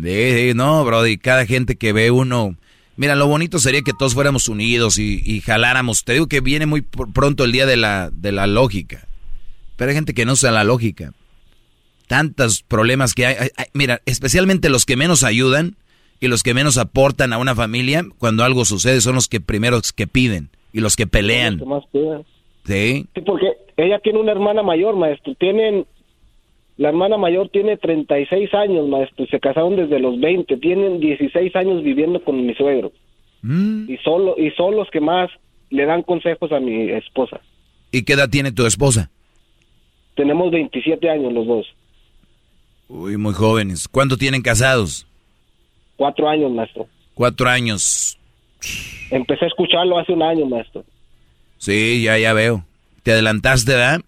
sí, no, Brody, cada gente que ve uno... Mira, lo bonito sería que todos fuéramos unidos y, y jaláramos. Te digo que viene muy pr- pronto el día de la, de la lógica. Pero hay gente que no usa la lógica. Tantos problemas que hay, hay- hay- Mira, especialmente los que menos ayudan y los que menos aportan a una familia, cuando algo sucede, son los que primeros que piden y los que pelean. ¿Qué más piden? ¿Sí? Sí, porque ella tiene una hermana mayor, maestro. Tienen, la hermana mayor tiene 36 años, maestro. Se casaron desde los 20. Tienen 16 años viviendo con mi suegro. Mm. Y solo y son los que más le dan consejos a mi esposa. ¿Y qué edad tiene tu esposa? Tenemos 27 años los dos. Uy, muy jóvenes. ¿Cuánto tienen casados? Cuatro años, maestro. Cuatro años. Empecé a escucharlo hace un año, maestro. Sí, ya, ya veo. ¿Te adelantaste, verdad?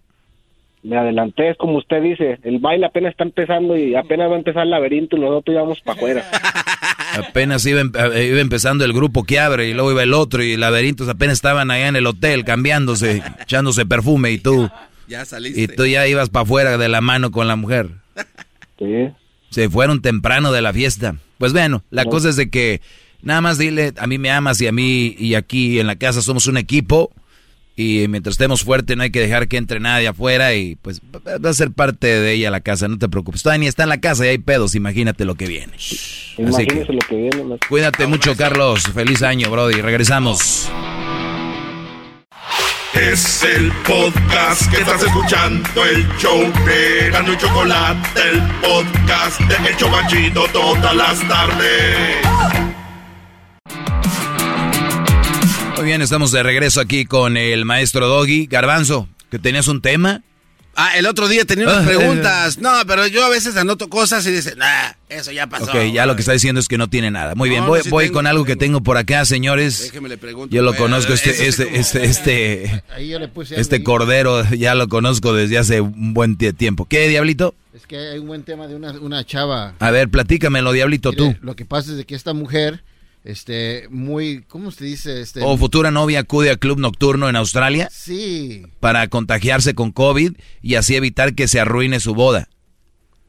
Me adelanté, es como usted dice. El baile apenas está empezando y apenas va a empezar el laberinto y nosotros íbamos para afuera. Apenas iba, em- eh, iba empezando el grupo que abre y luego iba el otro y laberintos apenas estaban allá en el hotel cambiándose, echándose perfume y tú, Ya saliste. y tú ya ibas para afuera de la mano con la mujer. Sí. Se fueron temprano de la fiesta. Pues bueno, la cosa es de que nada más dile, a mí me amas y a mí y aquí en la casa somos un equipo y mientras estemos fuertes no hay que dejar que entre nadie afuera y pues va a ser parte de ella la casa, no te preocupes. Todavía ni está en la casa y hay pedos, imagínate lo que viene. Que Imagínese lo que viene, maestro. cuídate mucho, Carlos. Feliz año, Brody. Regresamos. Es el podcast que estás escuchando, el show de Gano y Chocolate, el podcast de El Chocachito todas las tardes. Muy bien, estamos de regreso aquí con el maestro Doggy. Garbanzo, que tenías un tema. Ah, el otro día tenía Ah, unas eh. preguntas. No, pero yo a veces anoto cosas y dice, nah, eso ya pasó. Ok, ya lo que está diciendo es que no tiene nada. Muy bien, No, voy, no, sí voy tengo, con algo que tengo por acá, señores. Déjeme le pregunto. Yo lo Bueno, conozco, este, este, como- este, este, Ahí yo le puse este cordero, ya lo conozco desde hace un buen tie- tiempo. ¿Qué, Diablito? Es que hay un buen tema de una, una chava. A ver, platícamelo, Diablito, tú. Mire, Lo que pasa es de que esta mujer, este, muy, ¿cómo se dice? Este, O futura novia acude a club nocturno en Australia Sí, para contagiarse con COVID y así evitar que se arruine su boda.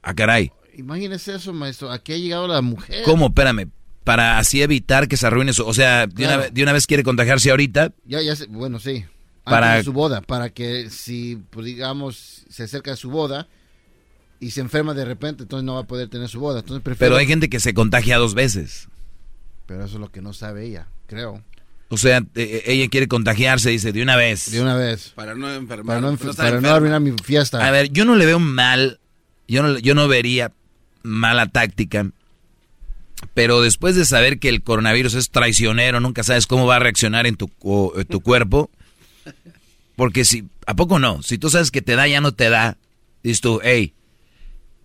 Ah, caray. imagínese eso, maestro. ¿A qué ha llegado la mujer? ¿Cómo? Espérame. Para así evitar que se arruine su... O sea, de, una, Claro. de una vez quiere contagiarse ahorita. Ya, ya bueno, sí. para de su boda, para que si, pues, digamos, se acerca a su boda y se enferma de repente, entonces no va a poder tener su boda. Entonces Pero hay gente que se contagia dos veces. Pero eso es lo que no sabe ella, creo. O sea, eh, eh, ella quiere contagiarse, dice, de una vez. De una vez. Para no enfermar. Para no, para no arruinar mi fiesta. A ver, yo no le veo mal, yo no, yo no vería mala táctica, pero después de saber que el coronavirus es traicionero, nunca sabes cómo va a reaccionar en tu, tu cuerpo. Porque si, ¿a poco no? Si tú sabes que te da, ya no te da. Dices tú, hey,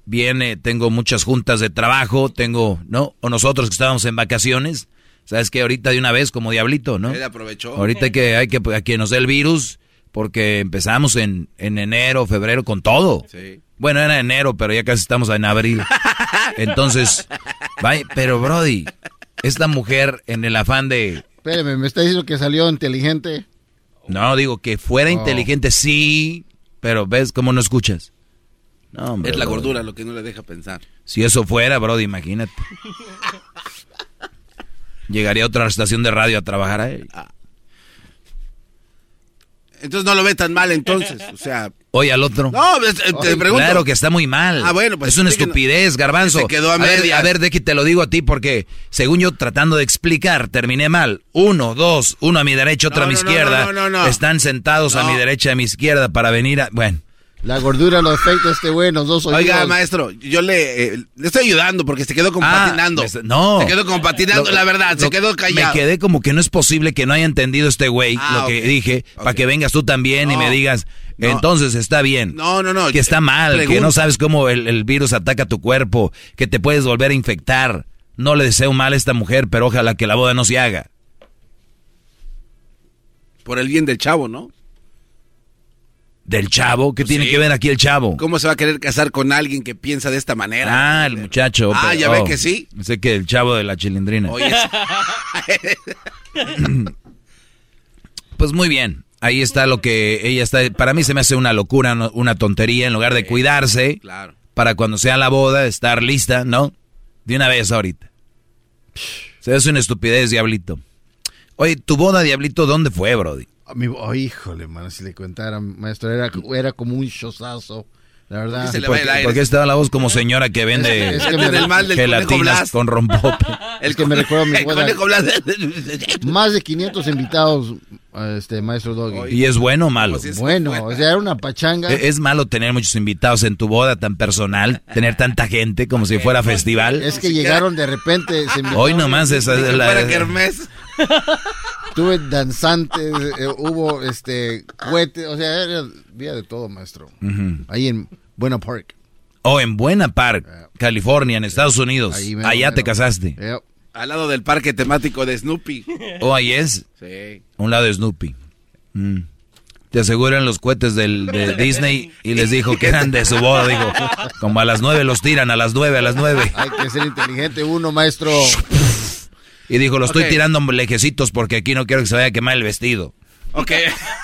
viene, tengo muchas juntas de trabajo, tengo, ¿no? O nosotros que estábamos en vacaciones, sabes que ahorita de una vez como diablito, ¿no? Él aprovechó. Ahorita que hay que, a que nos dé el virus, porque empezamos en, en enero, febrero con todo. Sí. Bueno, era enero, pero ya casi estamos en abril. Entonces, vaya, pero Brody, esta mujer en el afán de... Espérame, ¿me está diciendo que salió inteligente? No, digo que fuera Oh. inteligente, sí, pero ves cómo no escuchas. No, hombre, Es la Brody. gordura lo que no le deja pensar. Si eso fuera, Brody, imagínate. Llegaría a otra estación de radio a trabajar ahí. Entonces no lo ve tan mal entonces, o sea... Oye, al otro. No, eh, te pregunto. Claro que está muy mal. Ah, bueno, pues, Es una no- estupidez, garbanzo. se quedó a ver, medias. a ver, de que te lo digo a ti porque, según yo tratando de explicar, terminé mal. Uno, dos, uno a mi derecha, otro No, a mi no, izquierda. no, no, no. Están sentados a mi derecha y a mi izquierda para venir a... Bueno. La gordura lo afecta a este güey, los dos Oiga, oídos. maestro, yo le, eh, le estoy ayudando porque se quedó como Ah, no. Se quedó como patinando, Lo- la verdad, se quedó callado. Me quedé como que no es posible que no haya entendido este güey Ah, lo que dije, para que vengas tú también y me digas, no. entonces está bien. No, no, no. Que está mal, que no sabes cómo el, el virus ataca tu cuerpo, que te puedes volver a infectar. No le deseo mal a esta mujer, pero ojalá que la boda no se haga. Por el bien del chavo, ¿no? ¿Del chavo? ¿Qué tiene sí. que ver aquí el chavo? ¿Cómo se va a querer casar con alguien que piensa de esta manera? Ah, el muchacho. Ah, pero- ya ve oh, que sí. Sé que el chavo de la chilindrina. Oye, Pues muy bien. Ahí está lo que ella está. Para mí se me hace una locura, una tontería. En lugar de cuidarse, claro. para cuando sea la boda, estar lista, ¿no? De una vez ahorita. Se hace una estupidez, diablito. Oye, tu boda, diablito, ¿dónde fue, Brody? Mi- oh, híjole, mano, si le contara, maestro, era, era como un chozazo, la verdad. se le ¿Por va el qué, aire. por qué estaba la voz como señora que vende Es que me- del mal del gelatinas Blas. con rompope? Es que me recuerdo a mi Blas. Más de 500 invitados, este maestro Doggy. ¿Y es bueno o malo? Bueno, o sea, era una pachanga. ¿E- ¿Es malo tener muchos invitados en tu boda tan personal? ¿Tener tanta gente como si fuera festival? Es que llegaron de repente. Se invitaron- Hoy nomás esa es la... Tuve danzantes, eh, hubo este cohetes, o sea, era día de todo, maestro. Ahí en Buena Park. Oh, en Buena Park, California, en Estados Unidos. Ahí mero, Allá te casaste. Yep. Al lado del parque temático de Snoopy. Oh, ahí es. Sí. Un lado de Snoopy. Mm. Te aseguran los cohetes del, de Disney y les dijo que eran de su boda. Dijo, como a las nueve los tiran, a las nueve, a las nueve. Hay que ser inteligente uno, maestro. Y dijo, Ok. estoy tirando lejecitos porque aquí no quiero que se vaya a quemar el vestido. Ok.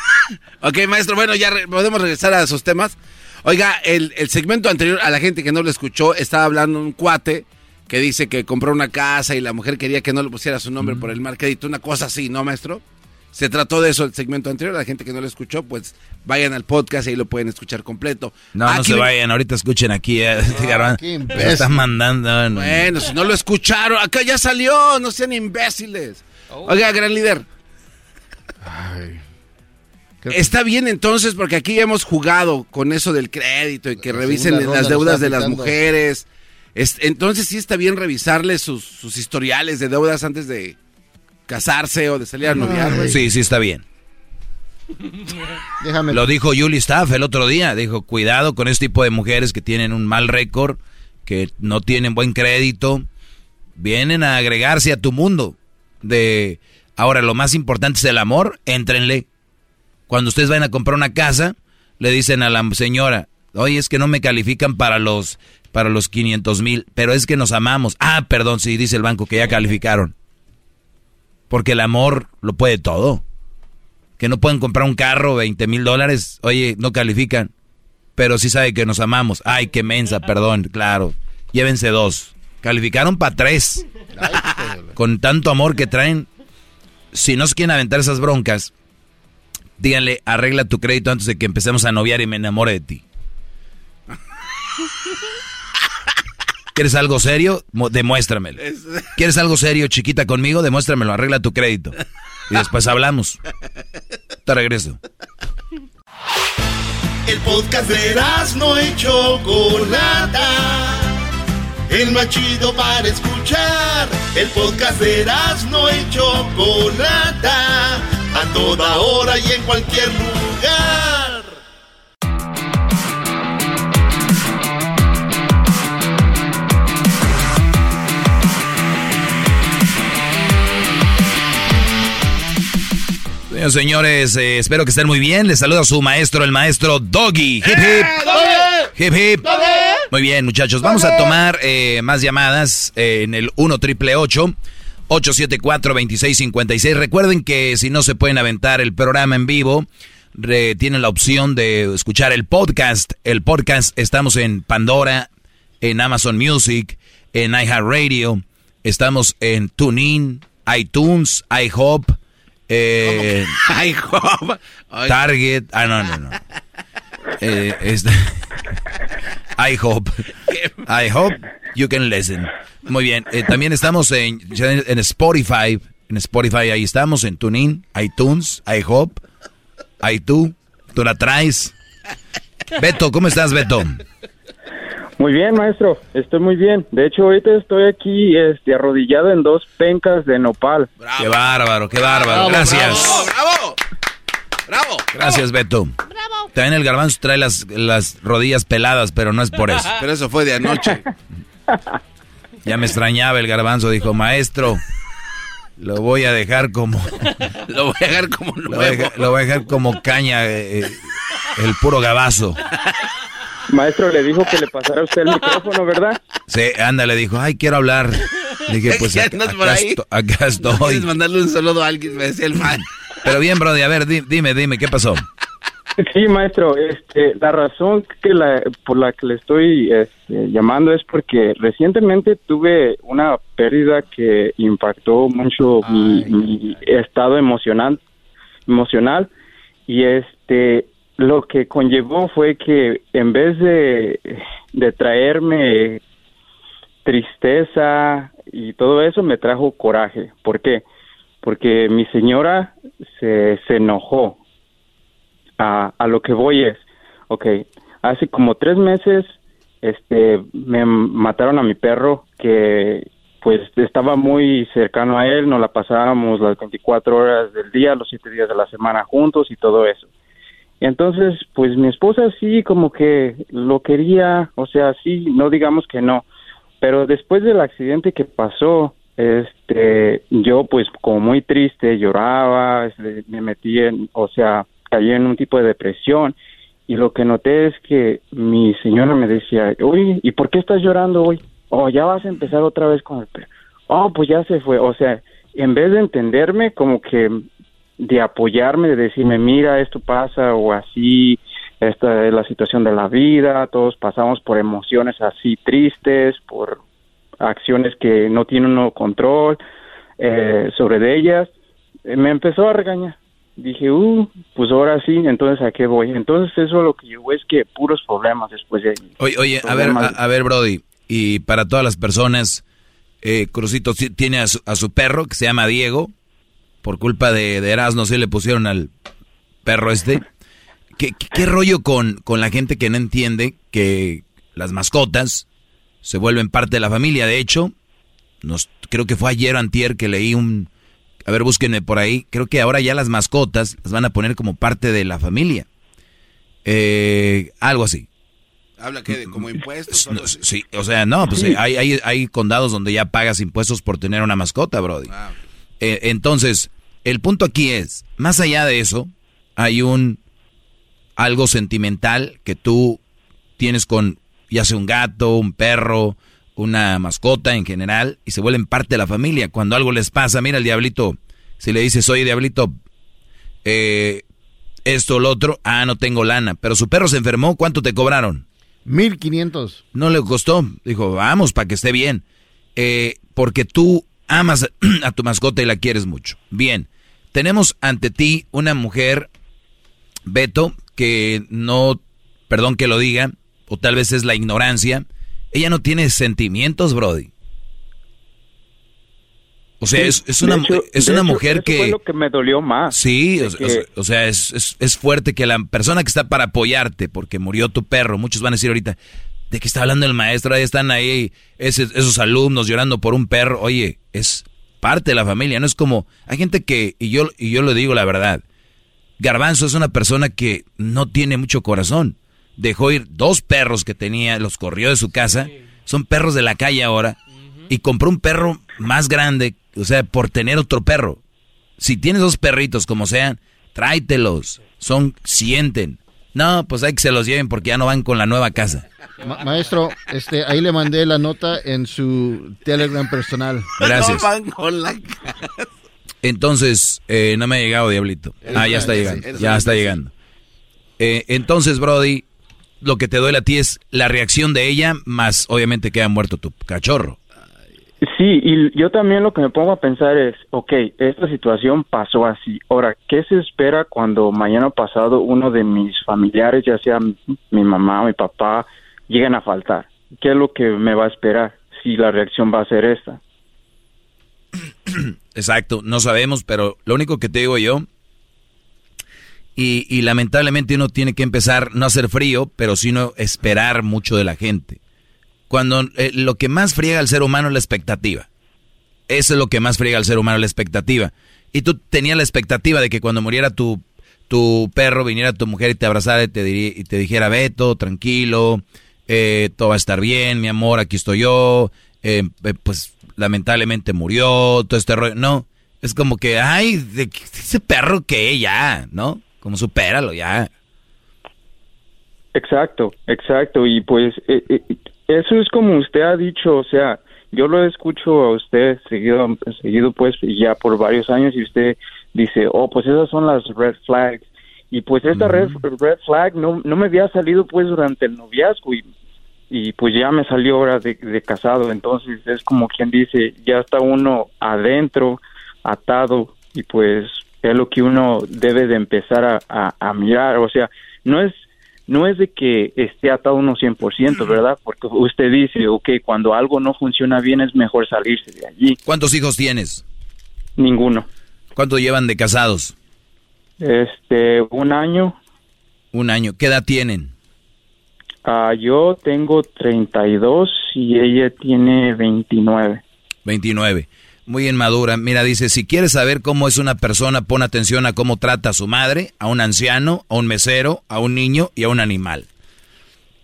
ok, maestro, bueno, ya re- podemos regresar a sus temas. Oiga, el, el segmento anterior, a la gente que no lo escuchó, estaba hablando un cuate que dice que compró una casa y la mujer quería que no le pusiera su nombre por el crédito, una cosa así, ¿no, maestro? Se trató de eso el segmento anterior, la gente que no lo escuchó, pues vayan al podcast y ahí lo pueden escuchar completo. No, Ah, no se vayan, ahorita escuchen aquí. eh, este garbanzo. qué están mandando. no. Bueno, si no lo escucharon, acá ya salió, no sean imbéciles. Oiga, gran líder. Que- Está bien entonces, porque aquí hemos jugado con eso del crédito y que La revisen las deudas de las mujeres. Es- entonces sí está bien revisarles sus, sus historiales de deudas antes de casarse o de salir a noviar. güey. Sí, sí está bien. Déjame. Lo dijo Julie Staff el otro día. Dijo, cuidado con este tipo de mujeres que tienen un mal récord, que no tienen buen crédito. Vienen a agregarse a tu mundo. De Ahora, lo más importante es el amor. Éntrenle. Cuando ustedes vayan a comprar una casa, le dicen a la señora, oye, es que no me califican para los, para los 500 mil, pero es que nos amamos. Ah, perdón, sí, dice el banco que ya calificaron. Porque el amor lo puede todo. Que no pueden comprar un carro, 20 mil dólares, oye, no califican. Pero sí sabe que nos amamos. Ay, qué mensa, perdón, claro. Llévense dos. Calificaron para tres. Con tanto amor que traen. Si no se quieren aventar esas broncas, díganle, arregla tu crédito antes de que empecemos a noviar y me enamore de ti. ¿Quieres algo serio? Demuéstramelo. ¿Quieres algo serio, chiquita, conmigo? Demuéstramelo, arregla tu crédito. Y después hablamos. Te regreso. El podcast de no hecho Chocolata. El más chido para escuchar. El podcast de no hecho Chocolata. A toda hora y en cualquier lugar. Señores, eh, espero que estén muy bien. Les saluda su maestro, el maestro Doggy. Hip hip. Hip hip. Muy bien, muchachos. Vamos a tomar eh, más llamadas eh, en el 1 triple 874 2656. Recuerden que si no se pueden aventar el programa en vivo, tienen la opción de escuchar el podcast. El podcast estamos en Pandora, en Amazon Music, en iHeartRadio, estamos en TuneIn, iTunes, iHop eh, Target. Ah, no, no, no. Eh, este, I hope. I hope you can listen. Muy bien. Eh, también estamos en, en Spotify. En Spotify ahí estamos. En TuneIn, iTunes, I hope. iTunes. Tú la traes. Beto, ¿cómo estás, Beto? Muy bien, maestro, estoy muy bien. De hecho, ahorita estoy aquí este, arrodillado en dos pencas de nopal. Qué bárbaro, qué bárbaro. Gracias. Bravo, bravo. Gracias, Beto. Bravo. También el garbanzo trae las, las rodillas peladas, pero no es por eso. Pero eso fue de anoche. Ya me extrañaba el garbanzo, dijo, maestro, lo voy a dejar como... lo voy a dejar como nuevo. Lo voy a dejar, como caña, eh, eh, el puro gabazo. Maestro, le dijo que le pasara a usted el micrófono, ¿verdad? Sí, anda, le dijo, ay, quiero hablar. Le dije, pues acá, acá, estoy. ¿Quieres mandarle un saludo a alguien? Me decía el man. Pero bien, Brody, a ver, dime, dime, ¿qué pasó? Sí, maestro, este, la razón que la, por la que le estoy este, llamando es porque recientemente tuve una pérdida que impactó mucho mi, mi, estado emocional, emocional y este lo que conllevó fue que en vez de, de traerme tristeza y todo eso, me trajo coraje. ¿Por qué? Porque mi señora se, se enojó. A, a lo que voy es, ok, hace como tres meses este me mataron a mi perro que pues estaba muy cercano a él, nos la pasábamos las 24 horas del día, los siete días de la semana juntos y todo eso. Entonces, pues mi esposa sí como que lo quería, o sea, sí, no digamos que no, pero después del accidente que pasó, este, yo pues como muy triste, lloraba, este, me metí en, o sea, caí en un tipo de depresión y lo que noté es que mi señora me decía, uy, ¿y por qué estás llorando hoy? Oh, ya vas a empezar otra vez con el. Oh, pues ya se fue, o sea, en vez de entenderme, como que de apoyarme, de decirme, mira, esto pasa o así, esta es la situación de la vida, todos pasamos por emociones así tristes, por acciones que no tienen uno control eh, sobre de ellas, eh, me empezó a regañar. Dije, uh, pues ahora sí, entonces a qué voy. Entonces eso lo que llegó es que puros problemas después de... Oye, oye a ver, a, ver, Brody, y para todas las personas, eh, Crucito tiene a su, a su perro que se llama Diego, por culpa de, de Erasmo, sí le pusieron al perro este. ¿Qué, qué, rollo con, con la gente que no entiende que las mascotas se vuelven parte de la familia? De hecho, nos, creo que fue ayer o antier que leí un... A ver, búsquenme por ahí. Creo que ahora ya las mascotas las van a poner como parte de la familia. Eh, algo así. ¿Habla que de como impuestos? sí, o sea, no, pues hay, hay, hay, condados donde ya pagas impuestos por tener una mascota, Brody. Ah, eh, entonces, el punto aquí es, más allá de eso, hay un algo sentimental que tú tienes con ya sea un gato, un perro, una mascota en general, y se vuelven parte de la familia. Cuando algo les pasa, mira el diablito, si le dices, oye diablito, eh, esto o lo otro, ah, no tengo lana, pero su perro se enfermó, ¿cuánto te cobraron? Mil quinientos. No le costó, dijo, vamos, para que esté bien. Eh, porque tú amas a tu mascota y la quieres mucho. Bien, tenemos ante ti una mujer Beto, que no, perdón que lo diga, o tal vez es la ignorancia, ella no tiene sentimientos, Brody. O sea, es, una, es una mujer que... fue lo que me dolió más. Sí, o, sea, es, es, fuerte que la persona que está para apoyarte porque murió tu perro, muchos van a decir ahorita, ¿de qué está hablando el maestro? Ahí están ahí esos alumnos llorando por un perro. Oye, es parte de la familia, no es como... Hay gente que, y yo, y yo lo digo la verdad, Garbanzo es una persona que no tiene mucho corazón. Dejó ir dos perros que tenía, los corrió de su casa, son perros de la calle ahora, y compró un perro más grande o sea, por tener otro perro. Si tienes dos perritos, como sean, tráetelos. Son, sienten. No, pues hay que se los lleven porque ya no van con la nueva casa. maestro, este, ahí le mandé la nota en su Telegram personal. Gracias. Entonces, eh, no me ha llegado, Diablito. Ah, ya está llegando. Ya está llegando. Eh, entonces, Brody, lo que te duele a ti es la reacción de ella, más obviamente que ha muerto tu cachorro. Sí, y yo también lo que me pongo a pensar es, ok, esta situación pasó así. Ahora, ¿qué se espera cuando mañana pasado uno de mis familiares, ya sea mi mamá o mi papá, lleguen a faltar? ¿Qué es lo que me va a esperar si la reacción va a ser esta? Exacto, no sabemos, pero lo único que te digo yo, y, y lamentablemente uno tiene que empezar no a hacer frío, pero sino esperar mucho de la gente cuando eh, lo que más friega al ser humano es la expectativa. Eso es lo que más friega al ser humano, la expectativa. Y tú tenías la expectativa de que cuando muriera tu, tu perro, viniera tu mujer y te abrazara y te, y te dijera, Beto, tranquilo, eh, todo va a estar bien, mi amor, aquí estoy yo. Eh, pues lamentablemente murió, todo este rollo. No, es como que, ay, de, ese perro que ya, ¿no? Como supéralo ya. Exacto, exacto. Y pues eso es como usted ha dicho, o sea, yo lo escucho a usted seguido, seguido pues ya por varios años y usted dice, oh, pues esas son las red flags. Y pues esta red, red flag no, no me había salido pues durante el noviazgo y, y pues ya me salió ahora de, casado. Entonces es como quien dice, ya está uno adentro, atado y pues es lo que uno debe de empezar a, a mirar. O sea, no es no es de que esté atado uno 100%, ¿verdad? Porque usted dice, ok, cuando algo no funciona bien es mejor salirse de allí. ¿Cuántos hijos tienes? Ninguno. ¿Cuánto llevan de casados? Este, un año. Un año. ¿Qué edad tienen? Ah, yo tengo 32 y ella tiene 29. 29 muy inmadura. Mira, dice, si quieres saber cómo es una persona, pon atención a cómo trata a su madre, a un anciano, a un mesero, a un niño y a un animal.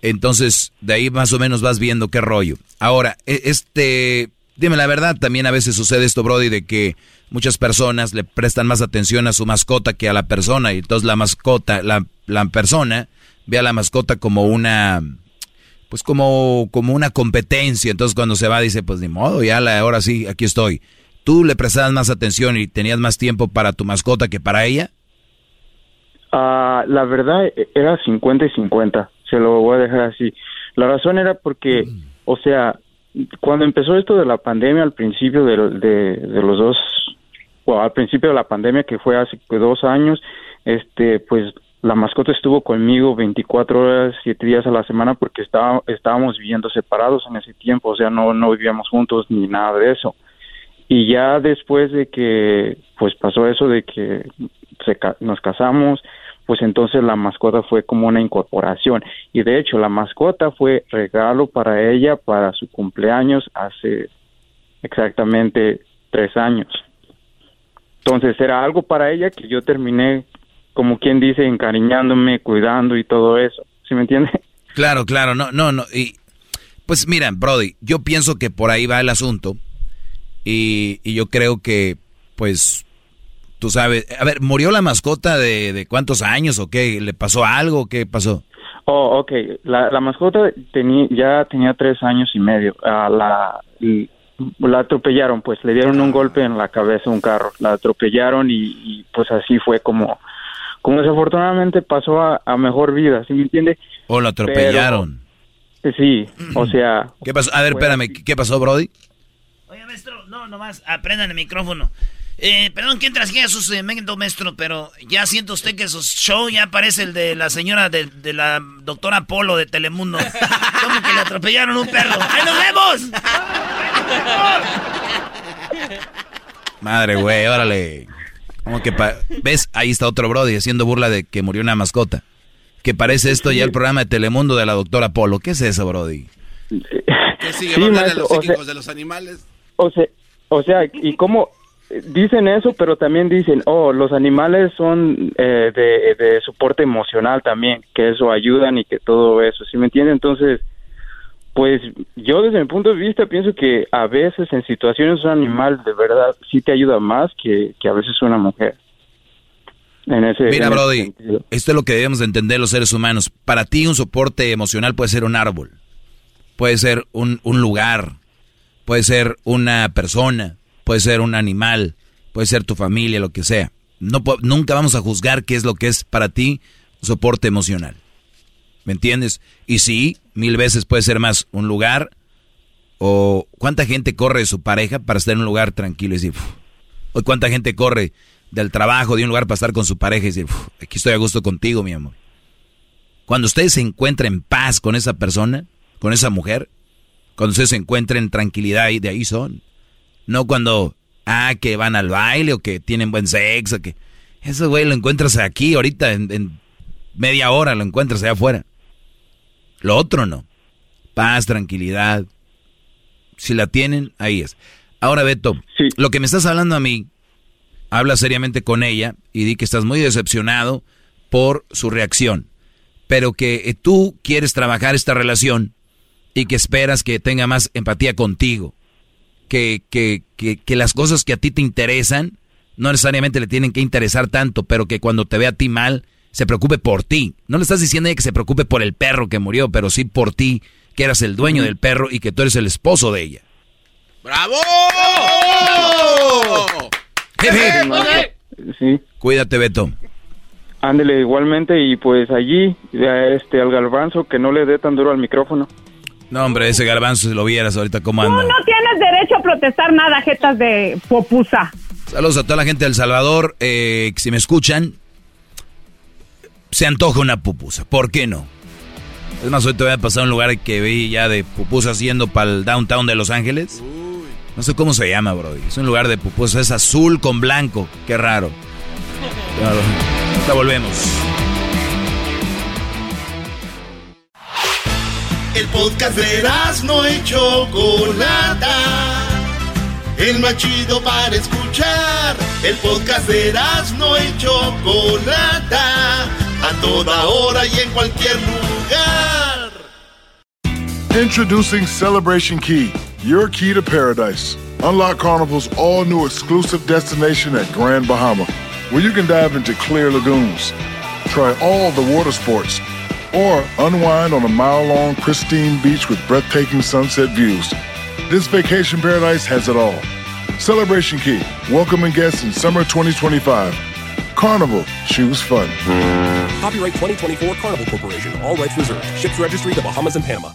Entonces, de ahí más o menos vas viendo qué rollo. Ahora, e, este, dime la verdad, también a veces sucede esto, Brody, de que muchas personas le prestan más atención a su mascota que a la persona, y entonces la mascota, la, la persona ve a la mascota como una, pues como, como una competencia. Entonces cuando se va dice, pues ni modo, ya ahora sí, aquí estoy. ¿Tú le prestabas más atención y tenías más tiempo para tu mascota que para ella? Ah, la verdad e, era 50 y 50, se lo voy a dejar así. La razón era porque, o sea, cuando empezó esto de la pandemia, al principio de, de, los dos, o al principio de la pandemia que fue hace dos años, este, pues la mascota estuvo conmigo 24 horas, 7 días a la semana porque estábamos viviendo separados en ese tiempo, o sea, no, no vivíamos juntos ni nada de eso. Y ya después de que, pues pasó eso de que se, nos casamos, pues entonces la mascota fue como una incorporación. Y de hecho, la mascota fue regalo para ella para su cumpleaños hace exactamente tres años. Entonces era algo para ella que yo terminé como quien dice, encariñándome, cuidando y todo eso. ¿Sí me entiende? Claro, claro, no, no, no. Y pues mira, Brody, yo pienso que por ahí va el asunto. Y, y yo creo que, pues, tú sabes, a ver, ¿murió la mascota de, de cuántos años o qué? ¿Le pasó algo? ¿Qué pasó? Oh, ok. La, la mascota tenía, ya tenía tres años y medio. Uh, la, la atropellaron, pues le dieron un golpe en la cabeza a un carro. La atropellaron y, y pues así fue como como desafortunadamente pasó a, mejor vida, ¿sí me entiende? O lo atropellaron. Eh, sí, o sea... ¿Qué pasó? A ver, espérame, ¿qué pasó, Brody? Oye, maestro, no, nomás aprendan el micrófono. Eh, perdón que entre aquí a su segmento, maestro, pero ya siento usted que su show ya parece el de la señora de, de la doctora Polo de Telemundo. Como que le atropellaron un perro. ¡Ahí nos vemos! Madre, güey, órale. Como que pa- ¿Ves? Ahí está otro Brody haciendo burla de que murió una mascota. Que parece esto ya el programa de Telemundo de la doctora Polo. ¿Qué es eso, Brody? Que sigue Sí, va a maestro, los o sea- psíquicos de los animales. O sea, o sea, y cómo eh, dicen eso, pero también dicen, oh, los animales son eh, de, de soporte emocional también, que eso ayudan y que todo eso, ¿sí me entiende? Entonces, pues yo desde mi punto de vista pienso que a veces en situaciones un animal de verdad sí te ayuda más que, que a veces una mujer. En ese, Mira, en Brody, esto es lo que debemos de entender los seres humanos. Para ti un soporte emocional puede ser un árbol, puede ser un, un lugar, puede ser una persona, puede ser un animal, puede ser tu familia, lo que sea. No, nunca vamos a juzgar qué es lo que es para ti un soporte emocional. ¿Me entiendes? Y sí, mil veces puede ser más un lugar o cuánta gente corre de su pareja para estar en un lugar tranquilo y decir, o cuánta gente corre del trabajo, de un lugar para estar con su pareja y decir, "Uf, aquí estoy a gusto contigo, mi amor. Cuando usted se encuentra en paz con esa persona, con esa mujer, cuando usted se encuentra en tranquilidad, y de ahí son. No cuando, ah, que van al baile o que tienen buen sexo, que... Eso, güey, lo encuentras aquí, ahorita, en, en media hora lo encuentras allá afuera. Lo otro no. Paz, tranquilidad. Si la tienen, ahí es. Ahora, Beto, lo que me estás hablando a mí, habla seriamente con ella y di que estás muy decepcionado por su reacción, pero que eh, tú quieres trabajar esta relación y que esperas que tenga más empatía contigo, que, que, que, que las cosas que a ti te interesan no necesariamente le tienen que interesar tanto, pero que cuando te ve a ti mal, se preocupe por ti. No le estás diciendo a ella que se preocupe por el perro que murió, pero sí por ti, que eras el dueño del perro y que tú eres el esposo de ella. ¡Bravo! Sí. Cuídate, Beto. Ándele igualmente y pues allí, este, al galvanzo que no le dé tan duro al micrófono. No, hombre, ese garbanzo, si lo vieras ahorita cómo anda. No tienes derecho a protestar nada, jetas de popusa. Saludos a toda la gente de El Salvador. eh, si me escuchan, se antoja una pupusa. ¿Por qué no? Es más, hoy te voy a pasar a un lugar que vi ya de pupusas yendo para el downtown de Los Ángeles. No sé cómo se llama, bro. Es un lugar de pupusas. Es azul con blanco. Qué raro. Claro. Ahorita volvemos. El podcast de no y Chocolata. El más chido para escuchar. El podcast de no y Chocolata. A toda hora y en cualquier lugar. Introducing Celebration Key, your key to paradise. Unlock Carnival's all new exclusive destination at Grand Bahama, where you can dive into clear lagoons, try all the water sports, or unwind on a mile long, pristine beach with breathtaking sunset views. This vacation paradise has it all. Celebration Key, welcoming guests in summer 2025. Carnival, choose fun. Copyright 2024 Carnival Corporation. All rights reserved. Ships registry: The Bahamas and Panama.